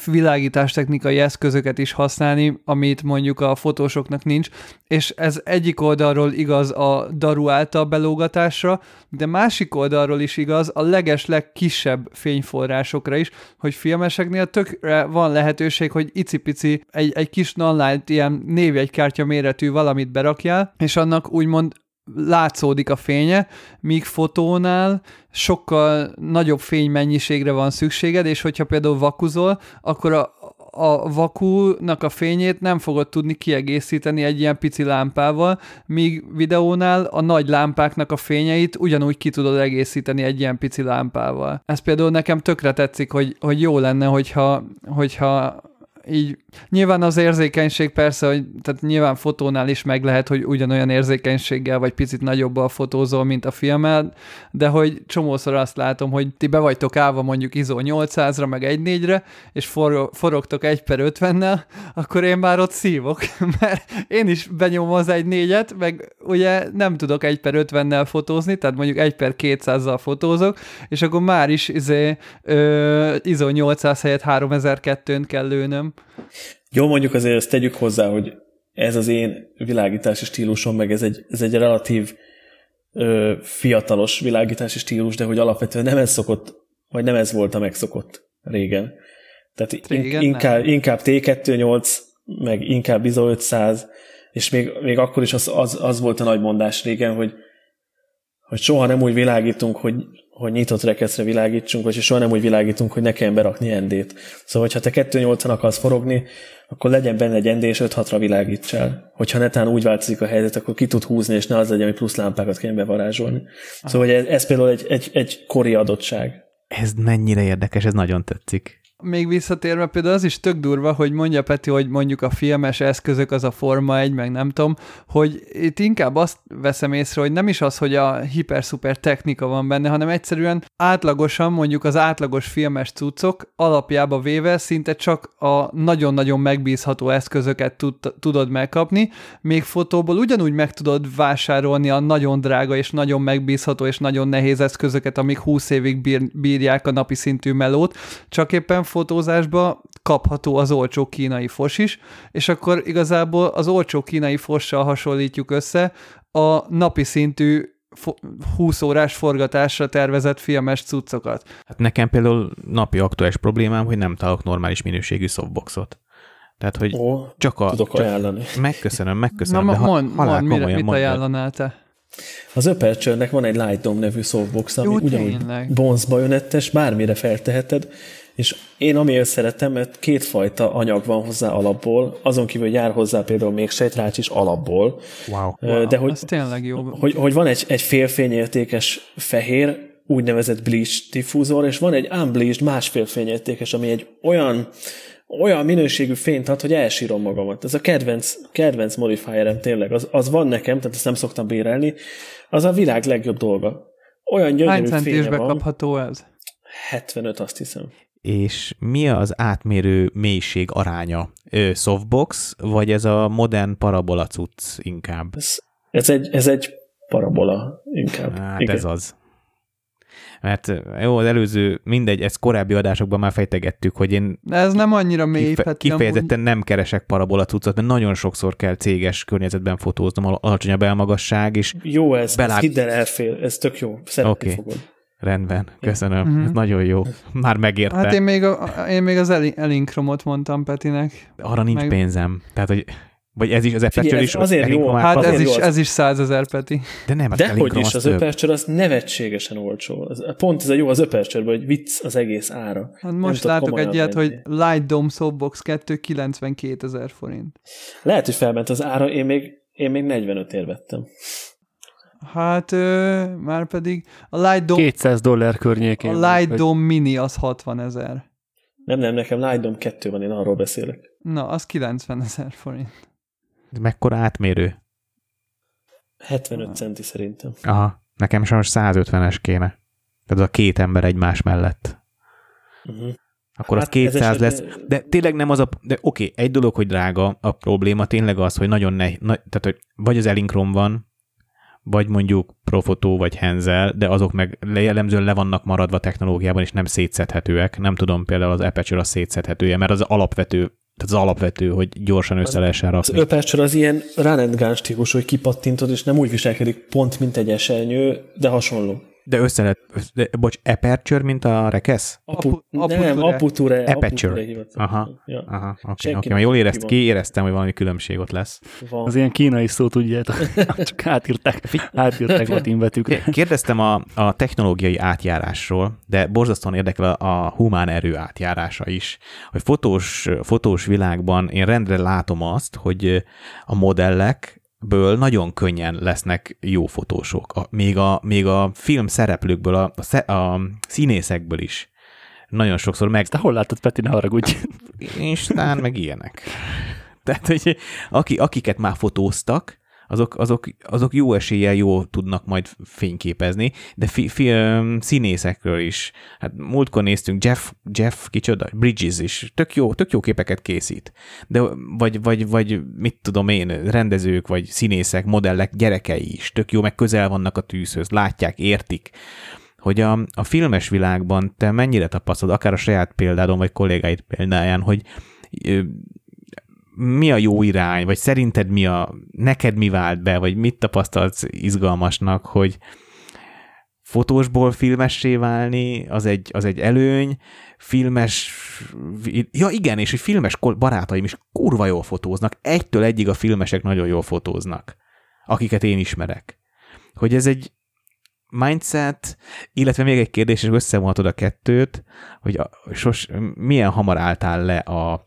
világítástechnikai eszközöket is használni, amit mondjuk a fotósoknak nincs, és ez egyik oldalról igaz a daru által belógatásra, de másik oldalról is igaz a leges legkisebb fényforrásokra is, hogy filmeseknél tökre van lehetőség, hogy icipici egy, egy kis nonlight ilyen névjegykártya méretű valamit berakjál, és annak úgymond látszódik a fénye, míg fotónál sokkal nagyobb fénymennyiségre van szükséged, és hogyha például vakuzol, akkor a, a vakúnak a fényét nem fogod tudni kiegészíteni egy ilyen pici lámpával, míg videónál a nagy lámpáknak a fényeit ugyanúgy ki tudod egészíteni egy ilyen pici lámpával. Ez például nekem tökre tetszik, hogy, hogy jó lenne, hogyha, hogyha így nyilván az érzékenység persze, hogy tehát nyilván fotónál is meg lehet, hogy ugyanolyan érzékenységgel vagy picit nagyobbal fotózol, mint a filmmel, de hogy csomószor azt látom, hogy ti be vagytok állva mondjuk ISO 800-ra, meg 1.4-re, és for, forogtok 1 per 50-nel, akkor én már ott szívok, [LAUGHS] mert én is benyomom az 1.4-et, meg ugye nem tudok 1 per 50-nel fotózni, tehát mondjuk 1 per 200-zal fotózok, és akkor már is izé, ö, ISO 800 helyett 3002-n kell lőnöm. Jó, mondjuk azért ezt tegyük hozzá, hogy ez az én világítási stílusom, meg ez egy, ez egy relatív ö, fiatalos világítási stílus, de hogy alapvetően nem ez szokott, vagy nem ez volt a megszokott régen. Tehát régen inkább, inkább T28, meg inkább ISO 500, és még, még akkor is az, az, az volt a nagy mondás régen, hogy, hogy soha nem úgy világítunk, hogy hogy nyitott rekeszre világítsunk, vagy soha nem úgy világítunk, hogy ne kelljen berakni endét. Szóval, ha te 2.8-an akarsz forogni, akkor legyen benne egy endés, 5-6-ra világítsál. Hogyha netán úgy változik a helyzet, akkor ki tud húzni, és ne az legyen, hogy plusz lámpákat kell bevarázsolni. Szóval ez, ez például egy, egy, egy kori adottság. Ez mennyire érdekes, ez nagyon tetszik még visszatérve például az is tök durva, hogy mondja Peti, hogy mondjuk a filmes eszközök az a Forma 1, meg nem tudom, hogy itt inkább azt veszem észre, hogy nem is az, hogy a hiper-szuper technika van benne, hanem egyszerűen átlagosan mondjuk az átlagos filmes cuccok alapjába véve szinte csak a nagyon-nagyon megbízható eszközöket tud, tudod megkapni, még fotóból ugyanúgy meg tudod vásárolni a nagyon drága és nagyon megbízható és nagyon nehéz eszközöket, amik 20 évig bír, bírják a napi szintű melót, csak éppen fotózásba kapható az olcsó kínai fos is, és akkor igazából az olcsó kínai fossal hasonlítjuk össze a napi szintű 20 órás forgatásra tervezett filmes cuccokat. Hát nekem például napi aktuális problémám, hogy nem találok normális minőségű softboxot. Tehát, hogy Ó, csak a... Tudok csak ajánlani. Megköszönöm, megköszönöm. Na, de mond, halál mond, mire, mit ajánlanál te? Az Aperture-nek van egy Light Dome nevű softbox, ami Jó, ugyanúgy bonz bajonettes, bármire felteheted, és én amiért szeretem, mert kétfajta anyag van hozzá alapból, azon kívül jár hozzá például még sejtrács is alapból. Wow. wow De hogy, ez tényleg jó. Hogy, hogy van egy, egy félfényértékes fehér, úgynevezett bleach diffúzor, és van egy unbleached másfél fényértékes, ami egy olyan olyan minőségű fényt ad, hogy elsírom magamat. Ez a kedvenc, kedvenc modifierem tényleg, az, az van nekem, tehát ezt nem szoktam bérelni, az a világ legjobb dolga. Olyan gyönyörű Hány fénye van. kapható ez? 75, azt hiszem és mi az átmérő mélység aránya? Ö, softbox, vagy ez a modern parabola cucc inkább? Ez, ez, egy, ez egy parabola inkább. Hát Igen. ez az. Mert jó, az előző, mindegy, ezt korábbi adásokban már fejtegettük, hogy én De ez nem annyira mély, kife- Peti, kifejezetten nem keresek parabola cuccot, mert nagyon sokszor kell céges környezetben fotóznom, al- alacsonyabb elmagasság, és Jó ez, Belát- ez hidd el, elfél, ez tök jó, szeretni Oké. okay. fogod. Rendben, köszönöm, Mhm. ez nagyon jó, már megérte. Hát én még, a, én még az Eli- Elinkromot mondtam Petinek. Arra nincs meg- pénzem. Tehát, hogy vagy ez is, az Figyelj, is azért jó, Hát azért ez jó is, az- ez is százezer, Peti. De nem, az Dehogy Elinchrom is, az. Aperture az nevetségesen olcsó. Az, pont ez a jó az aperture hogy vicc az egész ára. Hát most látok komolyan egy ilyet, hogy Light Dome Softbox 2 92 ezer forint. Lehet, hogy felment az ára, én még, én még 45 ér vettem. Hát ö, már pedig a Light Dome, 200 dollár környékén. a Light vagy- Dome Mini az 60 ezer. Nem, nem, nekem Light Dome 2 van, én arról beszélek. Na, az 90 ezer forint. Ez Mekkora átmérő? 75 centi szerintem. Aha, nekem sajnos 150-es kéne. Tehát az a két ember egymás mellett. Uh-huh. Akkor az Hát ez 200 lesz. De tényleg nem az a... De oké, egy dolog, hogy drága, a probléma tényleg az, hogy nagyon nehéz. Na, tehát, hogy vagy az Elinkrom van, vagy mondjuk Profoto vagy Henzel, de azok meg jellemzően le vannak maradva technológiában, és nem szétszedhetőek. Nem tudom, például az Aperture az szétszedhetője, mert az alapvető, tehát az alapvető, hogy gyorsan össze lehessen Az rakni. Aperture az ilyen run and gun stílus, hogy kipattintod, és nem úgy viselkedik pont, mint egy esernyő, de hasonló. De össze lehet, de, bocs, Aperture, mint a rekesz? Apu, Apu- nem, Aputure. Aperture. Hivatal. Aha. Ja, Aha, oké, nem mert jól érezt, ki van. kiéreztem, hogy valami különbség ott lesz. van. Az ilyen kínai szó, tudjátok. [LAUGHS] Csak átírták, átírták [LAUGHS] latin betűkre. Kérdeztem a, a technológiai átjárásról, de borzasztóan érdekel a, a humán erő átjárása is. Hogy fotós, fotós világban én rendre látom azt, hogy a modellekből nagyon könnyen lesznek jó fotósok. A, még, a, még a film szereplőkből, a, a, a színészekből is nagyon sokszor meg... Te hol láttad, Peti, ne haragudj. Instán, meg ilyenek. Tehát, hogy aki, akiket már fotóztak, azok, azok, azok jó eséllyel jó tudnak majd fényképezni, de fi, fi, színészekről is. Hát múltkor néztünk, Jeff, Jeff kicsoda, Bridges is, tök jó, tök jó képeket készít. De vagy, vagy, vagy mit tudom én, rendezők, vagy színészek, modellek gyerekei is, tök jó, meg közel vannak a tűzhöz, látják, értik hogy a, a filmes világban te mennyire tapasztalod, akár a saját példádon, vagy kollégáid példáján, hogy mi a jó irány, vagy szerinted mi a, neked mi vált be, vagy mit tapasztalsz izgalmasnak, hogy fotósból filmessé válni, az egy, az egy előny, filmes, ja igen, és hogy filmes barátaim is kurva jól fotóznak, egytől egyig a filmesek nagyon jól fotóznak, akiket én ismerek. Hogy ez egy mindset, illetve még egy kérdés, és összevonhatod a kettőt, hogy a, sos, milyen hamar álltál le a,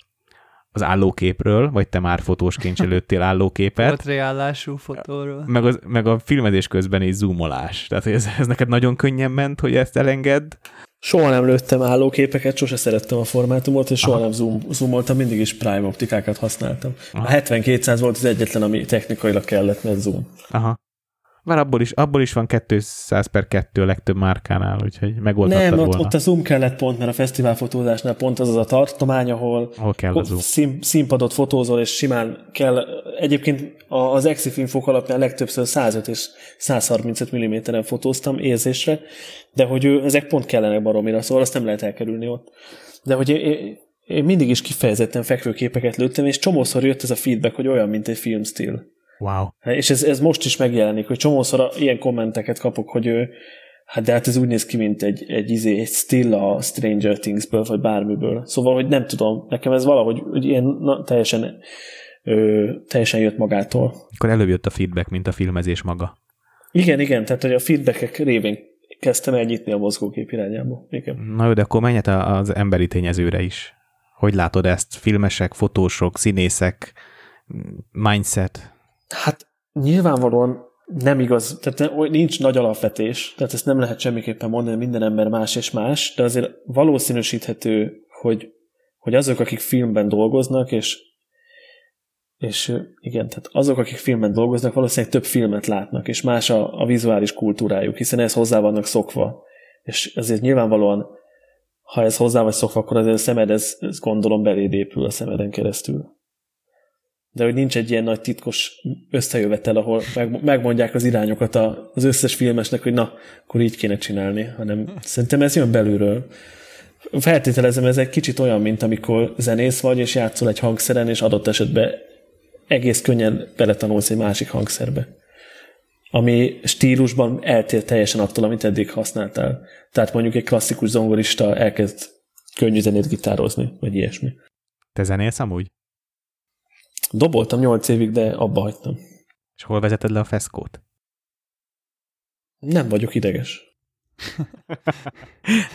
az állóképről, vagy te már fotósként lőttél állóképet, Portréállású fotóról. meg, az, meg a filmezés közben is zoomolás. Tehát, ez, ez neked nagyon könnyen ment, hogy ezt elengedd. Soha nem lőttem állóképeket, sose szerettem a formátumot, és soha Aha. nem zoom, zoomoltam, mindig is prime optikákat használtam. Aha. A 70-200 volt az egyetlen, ami technikailag kellett, mert zoom. Aha. Már abból is, abból is van 200 per 2 a legtöbb márkánál, úgyhogy megoldhattad Nem, ott, volna. ott a zoom kellett pont, mert a fesztiválfotózásnál pont az az a tartomány, ahol Ahol kell a zoom. szín, színpadot fotózol, és simán kell. Egyébként az Exif infok alapján legtöbbször 105 és 135 mm-en fotóztam érzésre, de hogy ő, ezek pont kellenek baromira, szóval azt nem lehet elkerülni ott. De hogy én, én mindig is kifejezetten fekvőképeket lőttem, és csomószor jött ez a feedback, hogy olyan, mint egy filmstíl. Wow. És ez, ez most is megjelenik, hogy csomószor ilyen kommenteket kapok, hogy ő, hát de hát ez úgy néz ki, mint egy, egy, izé, egy still a Stranger Thingsből, vagy bármiből. Szóval, hogy nem tudom, nekem ez valahogy hogy ilyen na, teljesen, ö, teljesen jött magától. Akkor előbb jött a feedback, mint a filmezés maga. Igen, igen, tehát hogy a feedbackek révén kezdtem el nyitni a mozgókép irányába. Igen. Na jó, de akkor menj az emberi tényezőre is. Hogy látod ezt? Filmesek, fotósok, színészek, mindset. Hát nyilvánvalóan nem igaz, tehát nincs nagy alapvetés, tehát ezt nem lehet semmiképpen mondani, minden ember más és más, de azért valószínűsíthető, hogy, hogy azok, akik filmben dolgoznak, és, és igen, tehát azok, akik filmben dolgoznak, valószínűleg több filmet látnak, és más a, a vizuális kultúrájuk, hiszen ehhez hozzá vannak szokva. És ezért nyilvánvalóan, ha ez hozzá vagy szokva, akkor azért a szemed, ez, ez gondolom beléd épül a szemeden keresztül. De hogy nincs egy ilyen nagy titkos összejövetel, ahol megmondják az irányokat az összes filmesnek, hogy na, akkor így kéne csinálni, hanem szerintem ez jön belülről. Feltételezem, ez egy kicsit olyan, mint amikor zenész vagy, és játszol egy hangszeren, és adott esetben egész könnyen beletanulsz egy másik hangszerbe ami stílusban eltér teljesen attól, amit eddig használtál. Tehát mondjuk egy klasszikus zongorista elkezd könnyű zenét gitározni, vagy ilyesmi. Te zenélsz amúgy? Doboltam nyolc évig, de abba hagytam. És hol vezeted le a feszkót? Nem vagyok ideges.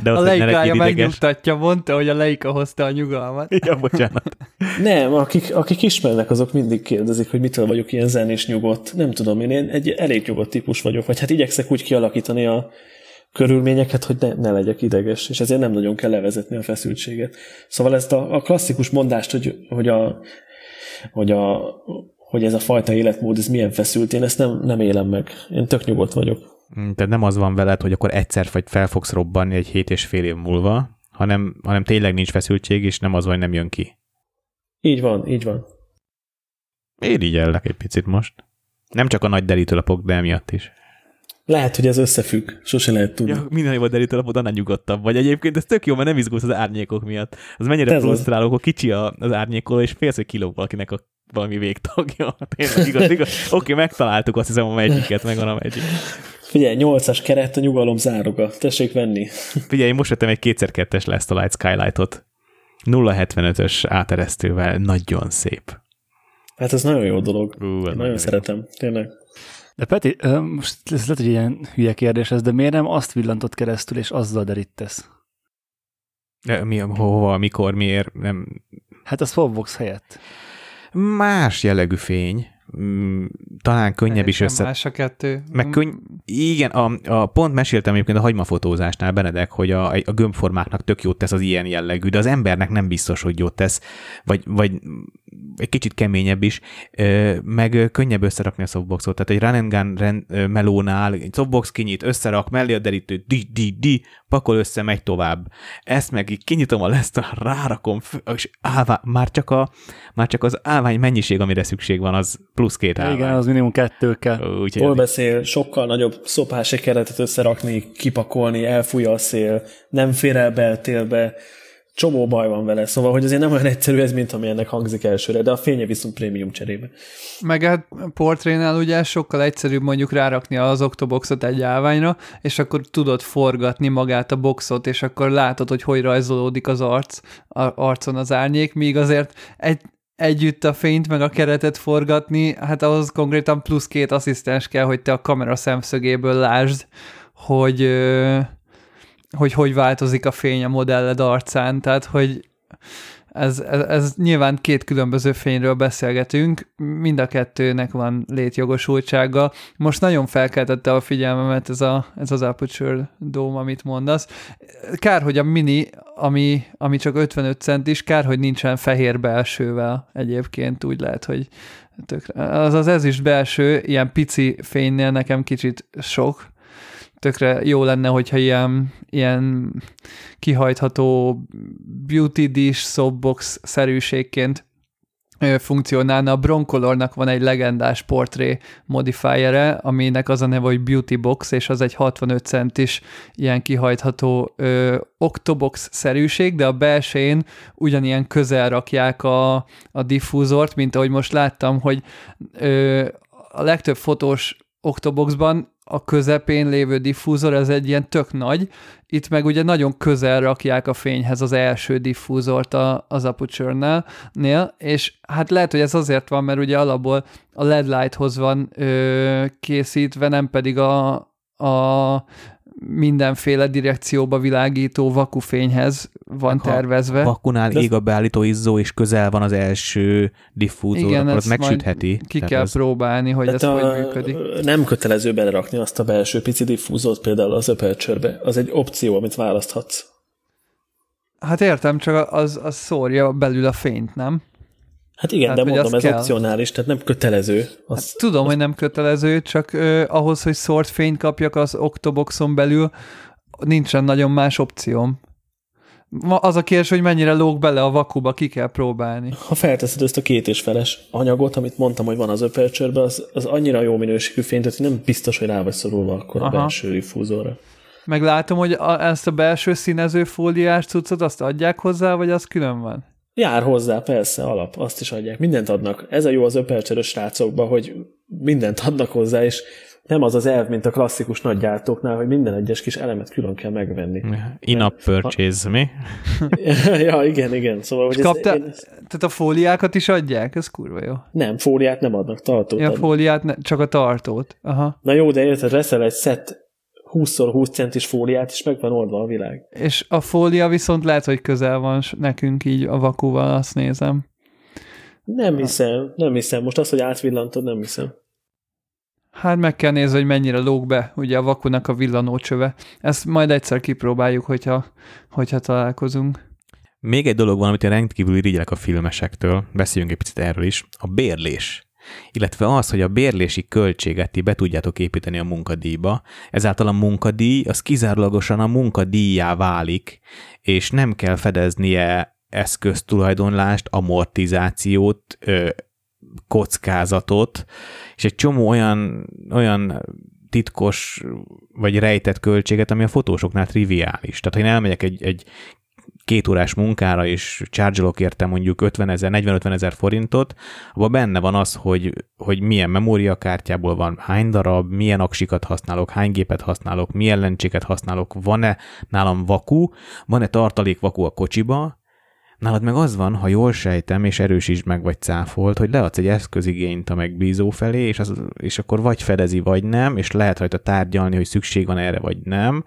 De a leikája megnyugtatja, mondta, hogy a leika hozta a nyugalmat. [LAUGHS] Ja, bocsánat. Nem, akik, akik ismernek, azok mindig kérdezik, hogy mitől vagyok ilyen zenés nyugodt. Nem tudom, én egy elég nyugodt típus vagyok, vagy hát igyekszek úgy kialakítani a körülményeket, hogy ne, ne legyek ideges, és ezért nem nagyon kell levezetni a feszültséget. Szóval ezt a, a klasszikus mondást, hogy, hogy, a, hogy, a, hogy ez a fajta életmód, ez milyen feszült, én ezt nem, nem élem meg. Én tök nyugodt vagyok. Mm, tehát nem az van veled, hogy akkor egyszer vagy fel fogsz robbanni egy hét és fél év múlva, hanem, hanem tényleg nincs feszültség, és nem az van, hogy nem jön ki. Így van, így van. Én így ellek egy picit most. Nem csak a nagy derítőlapok, de emiatt is. Lehet, hogy ez összefügg, sose lehet tudni. Ja, minden jobb a derítőlapod, annál nyugodtabb vagy. Egyébként ez tök jó, mert nem izgulsz az árnyékok miatt. Az mennyire frusztráló, hogy kicsi az árnyékoló, és félsz, hogy kilóg valakinek a valami végtagja. [LAUGHS] Tényleg igaz, igaz. Oké, okay, megtaláltuk azt hiszem a megyiket, meg a Magic. Figyelj, 8-as keret, a nyugalom zároga. Tessék venni. Figyelj, én most vettem egy kétszer kettes Last Light Skylight-ot. 0.75-ös áteresztővel. Nagyon szép. Hát ez nagyon jó dolog. Uh, nagyon, nagyon szeretem, tényleg. De Peti, most ez lehet, hogy ilyen hülye kérdés ez, de miért nem azt villantott keresztül, és azzal derítesz? Mi, hova, mikor, miért? Nem... Hát az Fogbox helyett. Más jellegű fény. Mm, talán könnyebb is össze... Más a kettő. Meg könny... Igen, a, a, pont meséltem egyébként a hagymafotózásnál, Benedek, hogy a, a gömbformáknak tök jót tesz az ilyen jellegű, de az embernek nem biztos, hogy jót tesz, vagy, vagy egy kicsit keményebb is, meg könnyebb összerakni a softboxot. Tehát egy run and gun ren, melónál egy softbox kinyit, összerak, mellé a derítő, di, di, di, pakol össze, megy tovább. Ezt meg így kinyitom a lesz, rárakom, és állvá, már, csak a, már csak az állvány mennyiség, amire szükség van, az plusz két állvány. Igen, az minimum kettő kell. Úgy Hol beszél, sokkal nagyobb szopási keretet összerakni, kipakolni, elfújja a szél, nem fér el beltélbe, csomó baj van vele, szóval, hogy azért nem olyan egyszerű ez, mint ami ennek hangzik elsőre, de a fénye viszont prémium cserébe. Meg hát portrénál ugye sokkal egyszerűbb mondjuk rárakni az oktoboxot egy állványra, és akkor tudod forgatni magát a boxot, és akkor látod, hogy hogy rajzolódik az arc, a arcon az árnyék, míg azért egy, együtt a fényt meg a keretet forgatni, hát ahhoz konkrétan plusz két asszisztens kell, hogy te a kamera szemszögéből lásd, hogy hogy hogy változik a fény a modelled arcán, tehát hogy ez, ez, ez nyilván két különböző fényről beszélgetünk, mind a kettőnek van létjogosultsága. Most nagyon felkeltette a figyelmemet ez, a, ez az Aperture Dome, amit mondasz. Kár, hogy a mini, ami, ami csak 55 centis, kár, hogy nincsen fehér belsővel egyébként, úgy lehet, hogy tökre. Az az ez is belső, ilyen pici fénynél nekem kicsit sok, tökre jó lenne, hogyha ilyen, ilyen kihajtható beauty dish softbox szerűségként funkcionálna. A Broncolornak van egy legendás portré modifierre, aminek az a neve, hogy Beauty Box, és az egy 65 centis ilyen kihajtható ö, Octobox-szerűség, de a belsején ugyanilyen közel rakják a, a diffúzort, mint ahogy most láttam, hogy ö, a legtöbb fotós Octoboxban a közepén lévő diffúzor, ez egy ilyen tök nagy, itt meg ugye nagyon közel rakják a fényhez az első diffúzort a, az aputure nél, és hát lehet, hogy ez azért van, mert ugye alapból a LED lighthoz van ö, készítve, nem pedig a, a mindenféle direkcióba világító vakufényhez van ha tervezve. vakunál De ég a beállító izzó, és közel van az első diffúzor, Igen, akkor az megsütheti. Ki kell ez... próbálni, hogy ez a, hogy működik. Nem kötelező belerakni azt a belső pici diffúzort például az aperture Az egy opció, amit választhatsz. Hát értem, csak az, az szórja belül a fényt, nem? Hát igen, hát, de mondom, ez kell. opcionális, tehát nem kötelező. Az, hát tudom, az... hogy nem kötelező, csak ö, ahhoz, hogy szort fényt kapjak az Octoboxon belül, nincsen nagyon más opcióm. Az a kérdés, hogy mennyire lóg bele a vakuba, ki kell próbálni. Ha felteszed ezt a két és feles anyagot, amit mondtam, hogy van az Aperture-be, az, az annyira jó minőségű fény, tehát nem biztos, hogy rá vagy szorulva akkor Aha. a belső diffúzorra. Meg látom, hogy a, ezt a belső színező fóliás cuccot azt adják hozzá, vagy az külön van? Jár hozzá, persze, alap, azt is adják. Mindent adnak. Ez a jó az öpercsörös srácokban, hogy mindent adnak hozzá, és nem az az elv, mint a klasszikus nagygyártóknál, hogy minden egyes kis elemet külön kell megvenni. In-app purchase, mi? [LAUGHS] ja, igen, igen. Szóval, hogy kapta, ez, én... Tehát a fóliákat is adják? Ez kurva jó. Nem, fóliát nem adnak, tartót Ja, adnak. fóliát, ne, csak a tartót. Aha. Na jó, de érted, reszel egy szett 20x20 centis fóliát, és meg van oldva a világ. És a fólia viszont lehet, hogy közel van nekünk így a vakúval, azt nézem. Nem hiszem, nem hiszem. Most az, hogy átvillantod, nem hiszem. Hát meg kell nézni, hogy mennyire lóg be ugye a vakunak a villanócsöve. Ezt majd egyszer kipróbáljuk, hogyha, hogyha találkozunk. Még egy dolog van, amit én rendkívül irigyelek a filmesektől, beszéljünk egy picit erről is, a bérlés. Illetve az, hogy a bérlési költséget ti be tudjátok építeni a munkadíjba, ezáltal a munkadíj az kizárólagosan a munkadíjá válik, és nem kell fedeznie eszköztulajdonlást, amortizációt, kockázatot, és egy csomó olyan, olyan titkos vagy rejtett költséget, ami a fotósoknál triviális. Tehát, ha én elmegyek egy, egy két órás munkára, és csárgyolok érte mondjuk 50 ezer, 40-50 ezer forintot, abban benne van az, hogy, hogy milyen memóriakártyából van, hány darab, milyen aksikat használok, hány gépet használok, milyen lencséket használok, van-e nálam vaku, van-e tartalék vaku a kocsiba, Nálad meg az van, ha jól sejtem, és erősítsd meg vagy cáfolt, hogy leadsz egy eszközigényt a megbízó felé, és, az, és akkor vagy fedezi, vagy nem, és lehet rajta tárgyalni, hogy szükség van erre, vagy nem.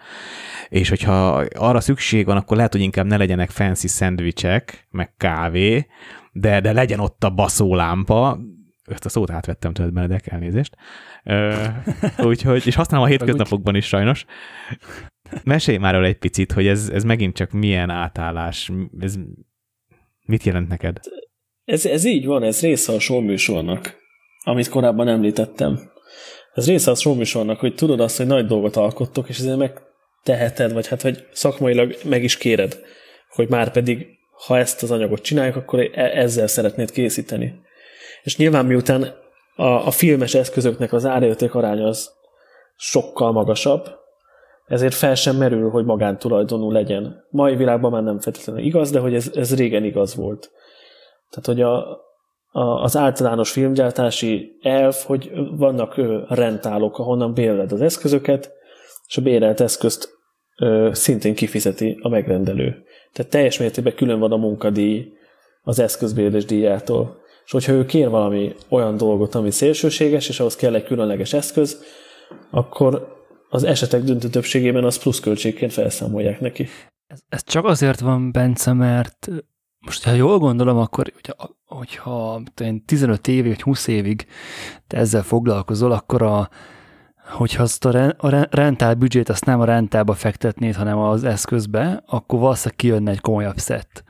És hogyha arra szükség van, akkor lehet, hogy inkább ne legyenek fancy szendvicsek, meg kávé, de, de legyen ott a baszólámpa, ezt a szót átvettem tőled, Benedek, elnézést. [LAUGHS] úgyhogy, és használom a hétköznapokban is sajnos. Mesélj már egy picit, hogy ez, ez megint csak milyen átállás, ez Mit jelent neked? Ez, ez így van, ez része a showműsornak, amit korábban említettem. Ez része a showműsornak, hogy tudod azt, hogy nagy dolgot alkottok, és ezért megteheted, vagy hát, hogy szakmailag meg is kéred, hogy már pedig, ha ezt az anyagot csináljuk, akkor e- ezzel szeretnéd készíteni. És nyilván miután a, a filmes eszközöknek az árérték aránya az sokkal magasabb, ezért fel sem merül, hogy magántulajdonú legyen. Mai világban már nem feltétlenül igaz, de hogy ez, ez régen igaz volt. Tehát, hogy a, a, az általános filmgyártási elv, hogy vannak ö, rentálók, ahonnan bérled az eszközöket, és a bérelt eszközt ö, szintén kifizeti a megrendelő. Tehát teljes mértékben külön van a munkadíj az eszközbérlés díjától. És hogyha ő kér valami olyan dolgot, ami szélsőséges, és ahhoz kell egy különleges eszköz, akkor az esetek döntő többségében az pluszköltségként felszámolják neki. Ez, ez csak azért van, Bence, mert most, ha jól gondolom, akkor hogyha, hogyha 15 évig, vagy 20 évig te ezzel foglalkozol, akkor a, hogyha azt a, a rentál büdzsét azt nem a rentába fektetnéd, hanem az eszközbe, akkor valószínűleg kijönne egy komolyabb szett.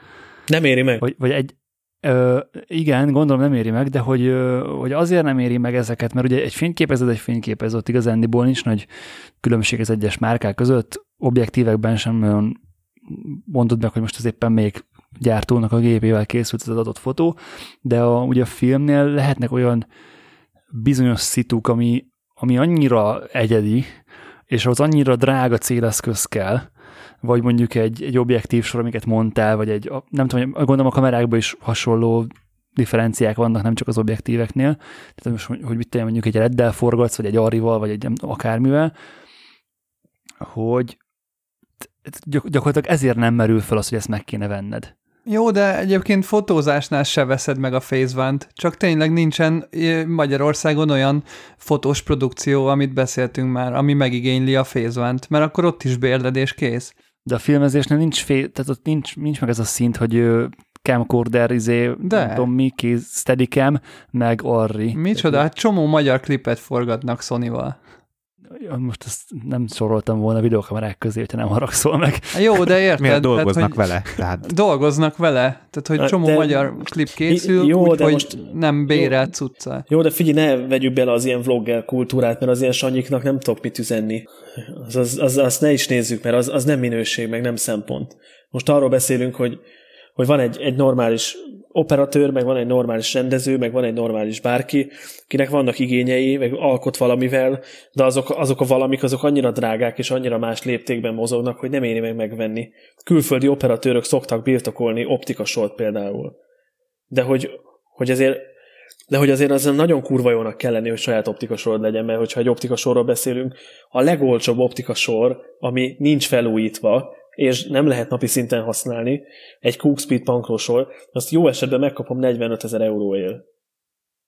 Nem éri meg. Vagy, vagy egy, Ö, igen, gondolom nem éri meg, de hogy, hogy azért nem éri meg ezeket, mert ugye egy fényképező, egy fényképező, ott igazándiból nincs nagy különbség az egyes márkák között, objektívekben sem olyan mondod meg, hogy most az éppen még gyártónak a gépével készült az adott fotó, de a, ugye a filmnél lehetnek olyan bizonyos szituk, ami, ami annyira egyedi, és az annyira drága céleszköz kell, vagy mondjuk egy, egy objektív sor, amiket mondtál, vagy egy, nem tudom, gondolom a kamerákban is hasonló differenciák vannak, nem csak az objektíveknél. Tehát most, hogy mit mondjuk egy reddel forgatsz, vagy egy arrival, vagy egy akármivel, hogy gyakorlatilag ezért nem merül fel az, hogy ezt meg kéne venned. Jó, de egyébként fotózásnál se veszed meg a phase csak tényleg nincsen Magyarországon olyan fotós produkció, amit beszéltünk már, ami megigényli a phase mert akkor ott is bérled és kész. De a filmezésnél nincs, fél, tehát ott nincs, nincs meg ez a szint, hogy camcorder, izé, De. nem tudom mi, kéz, steadicam, meg arri. Micsoda, hát csomó magyar klipet forgatnak Sony-val most ezt nem soroltam volna videókamerák közé, hogyha nem haragszol meg. Jó, de érted. Miért dolgoznak tehát, vele? Tehát... Dolgoznak vele. Tehát, hogy csomó de, magyar klip készül, jó, úgy, de hogy most, nem bérelt cucca. Jó, de figyelj, ne vegyük bele az ilyen vlogger kultúrát, mert az ilyen sanyiknak nem tudok mit üzenni. Az, az, az, azt ne is nézzük, mert az, az nem minőség, meg nem szempont. Most arról beszélünk, hogy, hogy van egy, egy normális operatőr, meg van egy normális rendező, meg van egy normális bárki, kinek vannak igényei, meg alkot valamivel, de azok, azok a valamik azok annyira drágák és annyira más léptékben mozognak, hogy nem éri meg megvenni. Külföldi operatőrök szoktak birtokolni optikasort például. De hogy, hogy azért de hogy azért az nagyon kurva jónak kell lenni, hogy saját optikasor legyen, mert hogyha egy optikasorról beszélünk, a legolcsóbb optikasor, ami nincs felújítva, és nem lehet napi szinten használni, egy Cookspeed pankrósor, azt jó esetben megkapom 45 ezer euróért.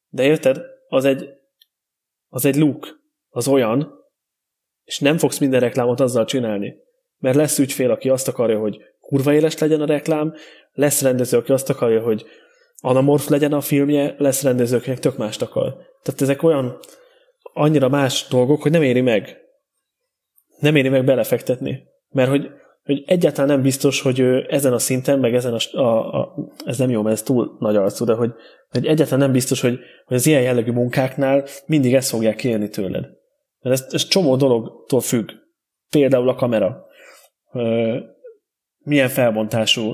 De érted? Az egy, az egy look, az olyan, és nem fogsz minden reklámot azzal csinálni. Mert lesz ügyfél, aki azt akarja, hogy kurva éles legyen a reklám, lesz rendező, aki azt akarja, hogy anamorf legyen a filmje, lesz rendező, akinek tök mást akar. Tehát ezek olyan annyira más dolgok, hogy nem éri meg. Nem éri meg belefektetni. Mert hogy hogy egyáltalán nem biztos, hogy ezen a szinten, meg ezen a, a, a ez nem jó, mert ez túl nagy arcú, de hogy, hogy egyáltalán nem biztos, hogy, hogy az ilyen jellegű munkáknál mindig ezt fogják kérni tőled. Mert ez, ez csomó dologtól függ. Például a kamera. Milyen felbontású.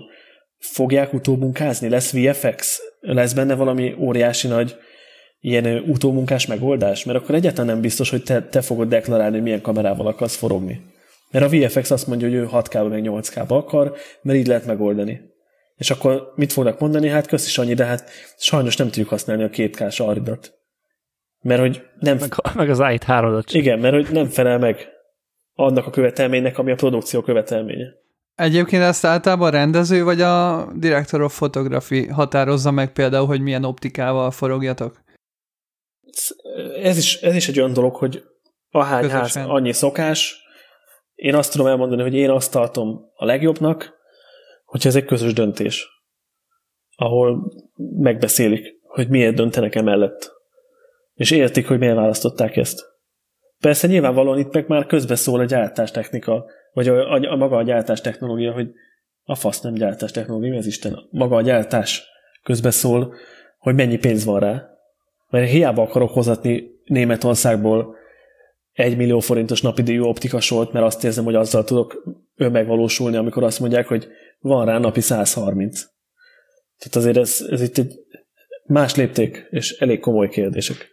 Fogják utómunkázni? Lesz VFX? Lesz benne valami óriási nagy ilyen utómunkás megoldás? Mert akkor egyáltalán nem biztos, hogy te, te fogod deklarálni, milyen kamerával akarsz forogni. Mert a VFX azt mondja, hogy ő 6K-ba meg 8K-ba akar, mert így lehet megoldani. És akkor mit fognak mondani? Hát kösz is annyi, de hát sajnos nem tudjuk használni a 2K-s aridat. Mert hogy nem... Meg, meg az i 3 Igen, mert hogy nem felel meg annak a követelménynek, ami a produkció követelménye. Egyébként ezt általában a rendező vagy a director of photography határozza meg például, hogy milyen optikával forogjatok? Ez is, ez is egy olyan dolog, hogy ahány Közösen. ház, annyi szokás, én azt tudom elmondani, hogy én azt tartom a legjobbnak, hogyha ez egy közös döntés, ahol megbeszélik, hogy miért döntenek emellett. És értik, hogy miért választották ezt. Persze nyilvánvalóan itt meg már közbeszól a gyártástechnika, vagy a, a, a maga a gyártástechnológia, hogy a fasz nem gyártástechnológia, az Isten? Maga a gyártás közbeszól, hogy mennyi pénz van rá. Mert hiába akarok hozatni Németországból egy millió forintos napi díjú optikasort, mert azt érzem, hogy azzal tudok önmegvalósulni, amikor azt mondják, hogy van rá napi 130. Tehát azért ez, ez itt egy más lépték, és elég komoly kérdések.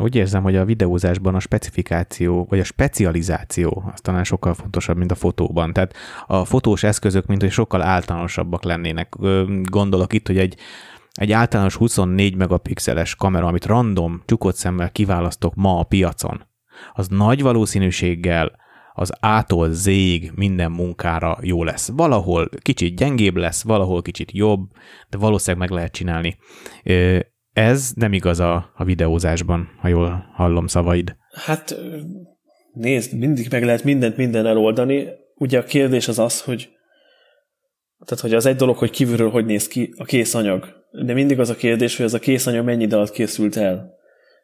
Úgy érzem, hogy a videózásban a specifikáció, vagy a specializáció az talán sokkal fontosabb, mint a fotóban. Tehát a fotós eszközök, mint hogy sokkal általánosabbak lennének. Gondolok itt, hogy egy, egy általános 24 megapixeles kamera, amit random, csukott szemmel kiválasztok ma a piacon, az nagy valószínűséggel az ától zég minden munkára jó lesz. Valahol kicsit gyengébb lesz, valahol kicsit jobb, de valószínűleg meg lehet csinálni. Ez nem igaz a, videózásban, ha jól hallom szavaid. Hát nézd, mindig meg lehet mindent minden eloldani. Ugye a kérdés az az, hogy tehát, hogy az egy dolog, hogy kívülről hogy néz ki a készanyag. De mindig az a kérdés, hogy ez a készanyag mennyi idő alatt készült el